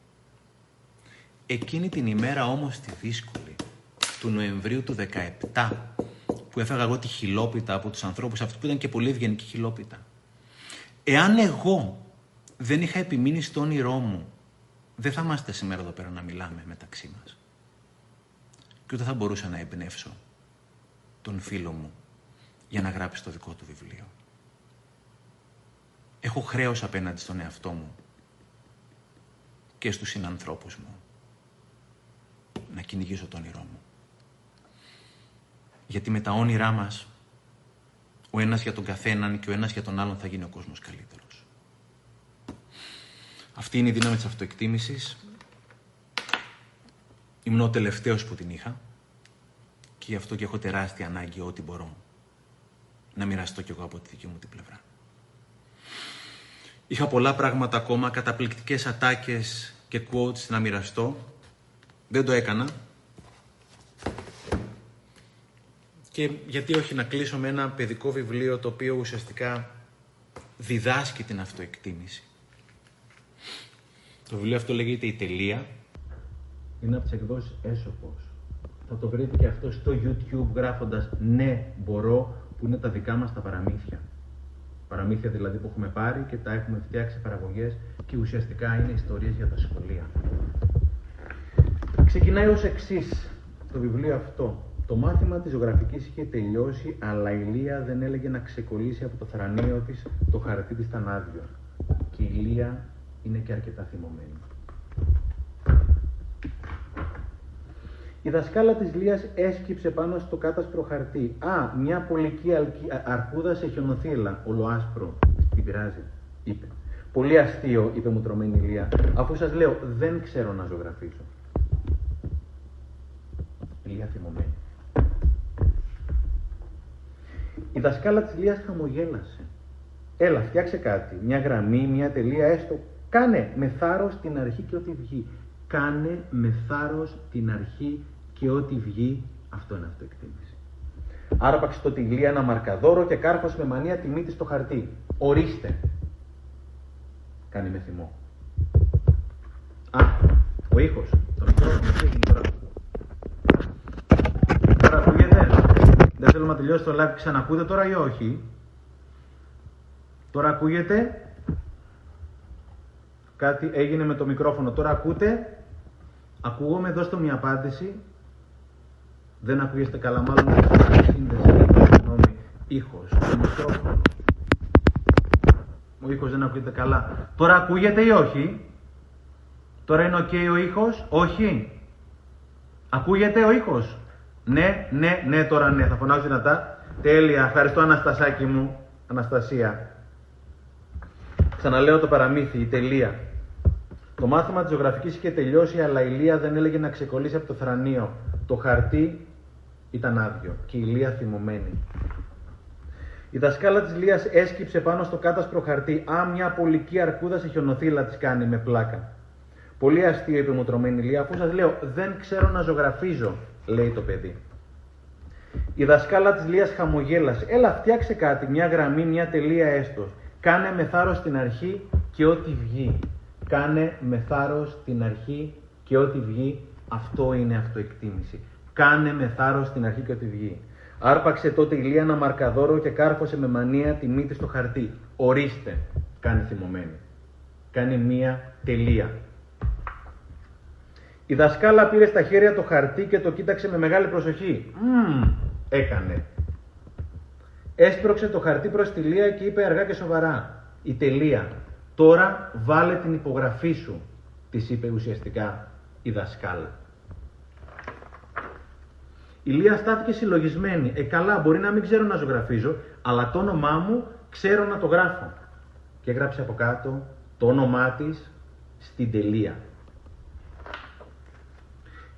Εκείνη την ημέρα όμως τη δύσκολη, του Νοεμβρίου του 17, που έφεγα εγώ τη χιλόπιτα από τους ανθρώπους, αυτού που ήταν και πολύ ευγενική χιλόπιτα. Εάν εγώ δεν είχα επιμείνει στο όνειρό μου, δεν θα είμαστε σήμερα εδώ πέρα να μιλάμε μεταξύ μας και ούτε θα μπορούσα να εμπνεύσω τον φίλο μου για να γράψει το δικό του βιβλίο. Έχω χρέος απέναντι στον εαυτό μου και στους συνανθρώπους μου να κυνηγήσω το όνειρό μου. Γιατί με τα όνειρά μας ο ένας για τον καθέναν και ο ένας για τον άλλον θα γίνει ο κόσμος καλύτερος. Αυτή είναι η δύναμη της αυτοεκτίμησης Ήμουν ο τελευταίος που την είχα και γι' αυτό και έχω τεράστια ανάγκη ό,τι μπορώ να μοιραστώ κι εγώ από τη δική μου την πλευρά. Είχα πολλά πράγματα ακόμα, καταπληκτικές ατάκες και quotes να μοιραστώ. Δεν το έκανα. Και γιατί όχι να κλείσω με ένα παιδικό βιβλίο το οποίο ουσιαστικά διδάσκει την αυτοεκτίμηση. Το βιβλίο αυτό λέγεται «Η τελεία». Είναι από τις εκδόσεις Έσωπος. Θα το βρείτε και αυτό στο YouTube γράφοντας «Ναι, μπορώ» που είναι τα δικά μας τα παραμύθια. Παραμύθια δηλαδή που έχουμε πάρει και τα έχουμε φτιάξει παραγωγές και ουσιαστικά είναι ιστορίες για τα σχολεία. Ξεκινάει ως εξής το βιβλίο αυτό. Το μάθημα της ζωγραφικής είχε τελειώσει, αλλά η Λία δεν έλεγε να ξεκολλήσει από το θρανίο της το χαρτί της ήταν άδειο. Και η Λία είναι και αρκετά θυμωμένη. Η δασκάλα της Λίας έσκυψε πάνω στο κάτασπρο χαρτί. «Α, μια πολική αρκούδα σε χιονοθύλα, ολοάσπρο. Την πειράζει», είπε. «Πολύ αστείο», είπε μου τρομένη η Λία, «αφού σας λέω, δεν ξέρω να ζωγραφίσω». Η Λία θυμωμένη. Η δασκάλα της Λίας χαμογέλασε. Έλα, φτιάξε κάτι. Μια γραμμή, μια τελεία, έστω. Κάνε με θάρρος την αρχή και ό,τι βγει. Κάνε με θάρρος την αρχή και ό,τι βγει. Αυτό είναι αυτοεκτίμηση. Άρπαξε το τυλί ένα μαρκαδόρο και κάρφωσε με μανία τη μύτη στο χαρτί. Ορίστε. Κάνει με θυμό. Α, ο ήχος. Το μικρόφωνο, τώρα. Τώρα ακούγεται; Δεν θέλω να τελειώσει το live. Ξανακούτε τώρα ή όχι; Τώρα ακούγεται; Κάτι έγινε με το μικρόφωνο. Τώρα ακούτε; Ακούγομαι, δώστε μια απάντηση. Δεν ακούγεστε καλά, μάλλον δεν σύνδεση. Συγγνώμη. Ήχος. Το μικρόφωνο. Ο ήχος δεν ακούγεται καλά. Τώρα ακούγεται ή όχι; Τώρα είναι ok ο ήχος; Όχι. Ακούγεται ο ήχος; Ναι, ναι, ναι, τώρα ναι. Θα φωνάξω δυνατά. Τέλεια. Ευχαριστώ Αναστασάκη μου. Αναστασία. Ξαναλέω το παραμύθι, η τελεία. Το μάθημα της ζωγραφικής είχε τελειώσει, αλλά η Λία δεν έλεγε να ξεκολλήσει από το θρανίο. Το χαρτί ήταν άδειο και η Λία θυμωμένη. Η δασκάλα της Λίας έσκυψε πάνω στο κάτασπρο χαρτί. Α, μια πολική αρκούδα σε χιονοθύλα της κάνει με πλάκα. Πολύ αστείο, είπε μου τρομένη Λία, αφού σας λέω, δεν ξέρω να ζωγραφίζω, λέει το παιδί. Η δασκάλα της Λίας χαμογέλασε. Έλα, φτιάξε κάτι, μια γραμμή, μια τελεία έστω. Κάνε με θάρρος την αρχή και ό,τι βγει. Κάνε με θάρρος την αρχή και ό,τι βγει. Αυτό είναι αυτοεκτίμηση. Κάνε με θάρρος την αρχή και ό,τι βγει. Άρπαξε τότε η Λία ένα μαρκαδόρο και κάρφωσε με μανία τη μύτη στο χαρτί. Ορίστε, κάνει θυμωμένη. Κάνει μία τελεία. Η δασκάλα πήρε στα χέρια το χαρτί και το κοίταξε με μεγάλη προσοχή. Μμμ, έκανε. Έσπρωξε το χαρτί προς τη Λία και είπε αργά και σοβαρά. Η τελεία. Τώρα βάλε την υπογραφή σου, της είπε ουσιαστικά η δασκάλα. Η Λία στάθηκε συλλογισμένη. Ε, καλά, μπορεί να μην ξέρω να ζωγραφίζω, αλλά το όνομά μου ξέρω να το γράφω. Και έγραψε από κάτω το όνομά της στην τελεία.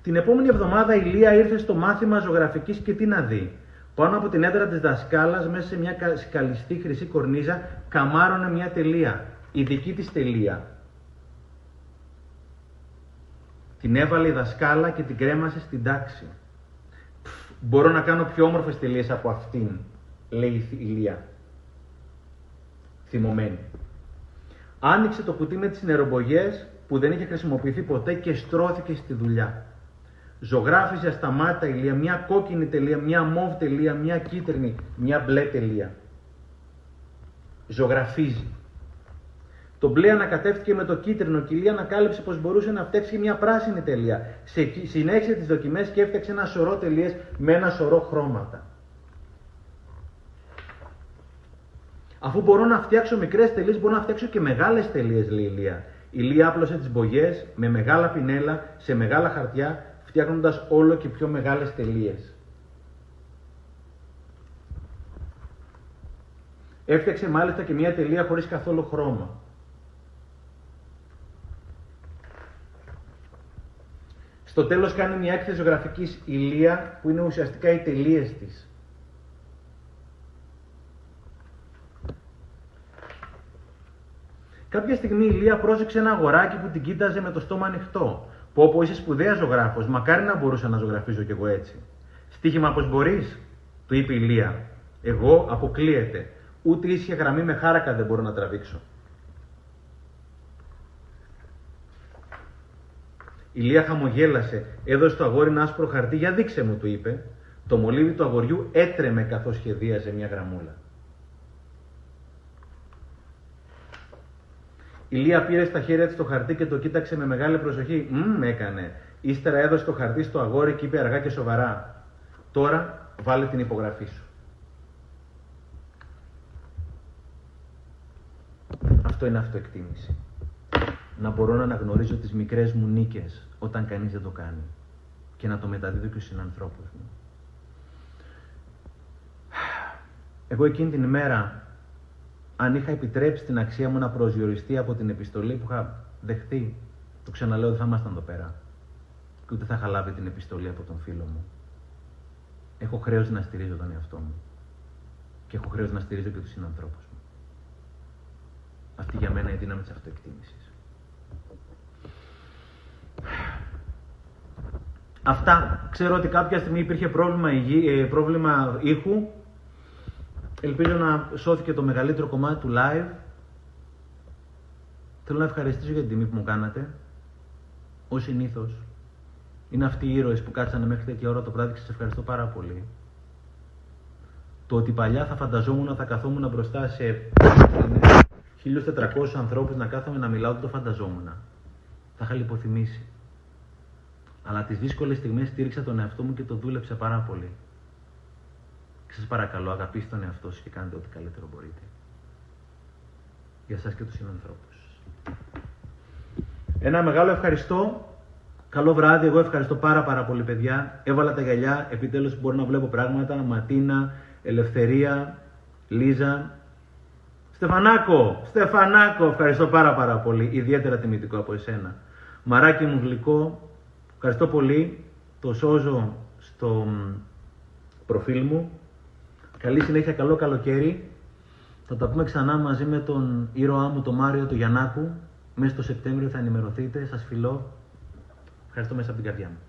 Την επόμενη εβδομάδα η Λία ήρθε στο μάθημα ζωγραφικής και τι να δει. Πάνω από την έδρα της δασκάλας, μέσα σε μια σκαλιστή χρυσή κορνίζα, καμάρωνε μια τελεία. Η δική της τελεία. Την έβαλε η δασκάλα και την κρέμασε στην τάξη. Μπορώ να κάνω πιο όμορφες τελείες από αυτήν, λέει η Λία. Θυμωμένη. Άνοιξε το κουτί με τις νερομπογιές που δεν είχε χρησιμοποιηθεί ποτέ και στρώθηκε στη δουλειά. Ζωγράφιζε ασταμάτητα ηλία, μια κόκκινη τελεία, μια μόβ τελεία, μια κίτρινη, μια μπλε τελεία. Ζωγραφίζει. Το μπλε ανακατεύτηκε με το κίτρινο και η Λία ανακάλυψε πως μπορούσε να φτιάξει μια πράσινη τελεία. Συνέχισε τις δοκιμές και έφτιαξε ένα σωρό τελείες με ένα σωρό χρώματα. Αφού μπορώ να φτιάξω μικρές τελείες, μπορώ να φτιάξω και μεγάλες τελείες, λέει η Λία. Η Λία άπλωσε τις μπογιές με μεγάλα πινέλα σε μεγάλα χαρτιά φτιάχνοντας όλο και πιο μεγάλες τελείες. Έφτιαξε μάλιστα και μια τελεία χωρίς καθόλου χρώμα. Στο τέλος κάνει μια έκθεση ζωγραφικής ηλία που είναι ουσιαστικά οι τελείες της. Κάποια στιγμή η Λία πρόσεξε ένα αγοράκι που την κοίταζε με το στόμα ανοιχτό. Πω πω είσαι σπουδαία ζωγράφος, μακάρι να μπορούσα να ζωγραφίζω κι εγώ έτσι. Στίχημα πω μπορείς, του είπε η Λία. Εγώ αποκλείεται. Ούτε ίσια γραμμή με χάρακα δεν μπορώ να τραβήξω. Η Λία χαμογέλασε, έδωσε το αγόρι ένα άσπρο χαρτί, για δείξε μου, του είπε. Το μολύβι του αγοριού έτρεμε καθώς σχεδίαζε μια γραμμούλα. Η Λία πήρε στα χέρια της το χαρτί και το κοίταξε με μεγάλη προσοχή. Μμμ, έκανε. Ύστερα έδωσε το χαρτί στο αγόρι και είπε αργά και σοβαρά. Τώρα βάλε την υπογραφή σου. Αυτό είναι αυτοεκτίμηση. Να μπορώ να αναγνωρίζω τις μικρές μου νίκες όταν κανείς δεν το κάνει και να το μεταδίδω και στους συνανθρώπους μου. Εγώ εκείνη την ημέρα, αν είχα επιτρέψει την αξία μου να προσδιοριστεί από την επιστολή που είχα δεχτεί, το ξαναλέω δεν θα ήμασταν εδώ πέρα. Και ούτε θα είχα λάβει την επιστολή από τον φίλο μου. Έχω χρέος να στηρίζω τον εαυτό μου. Και έχω χρέος να στηρίζω και τους συνανθρώπους μου. Αυτή για μένα είναι η δύναμη της αυτοεκτίμησης. Αυτά. Ξέρω ότι κάποια στιγμή υπήρχε πρόβλημα, υγι... Ε, πρόβλημα ήχου. Ελπίζω να σώθηκε το μεγαλύτερο κομμάτι του live. Θέλω να ευχαριστήσω για την τιμή που μου κάνατε. Ως συνήθως. Είναι αυτοί οι ήρωες που κάτσανε μέχρι τέτοια ώρα το βράδυ και σας ευχαριστώ πάρα πολύ. Το ότι παλιά θα φανταζόμουν θα καθόμουν μπροστά σε 1400 ανθρώπους να κάθομαι να μιλάω, δεν το φανταζόμουν. Θα είχα λιποθυμήσει. Αλλά τις δύσκολες στιγμές στήριξα τον εαυτό μου και το δούλεψα πάρα πολύ. Και σας παρακαλώ, αγαπήστε τον εαυτό σας και κάντε ό,τι καλύτερο μπορείτε. Για σας και τους συνανθρώπους. Ένα μεγάλο ευχαριστώ. Καλό βράδυ, εγώ ευχαριστώ πάρα πάρα πολύ παιδιά. Έβαλα τα γυαλιά, επιτέλους μπορώ να βλέπω πράγματα. Ματίνα, Ελευθερία, Λίζα. Στεφανάκο, Στεφανάκο, ευχαριστώ πάρα πάρα πολύ. Ιδιαίτερα τιμητικό από εσένα. Μαράκι μου γλυκό, ευχαριστώ πολύ. Το σώζω στο προφίλ μου. Καλή συνέχεια, καλό καλοκαίρι. Θα τα πούμε ξανά μαζί με τον ήρωά μου, τον Μάριο του Γιαννάκου. Μέσα στο Σεπτέμβριο θα ενημερωθείτε. Σας φιλώ. Ευχαριστώ μέσα από την καρδιά μου.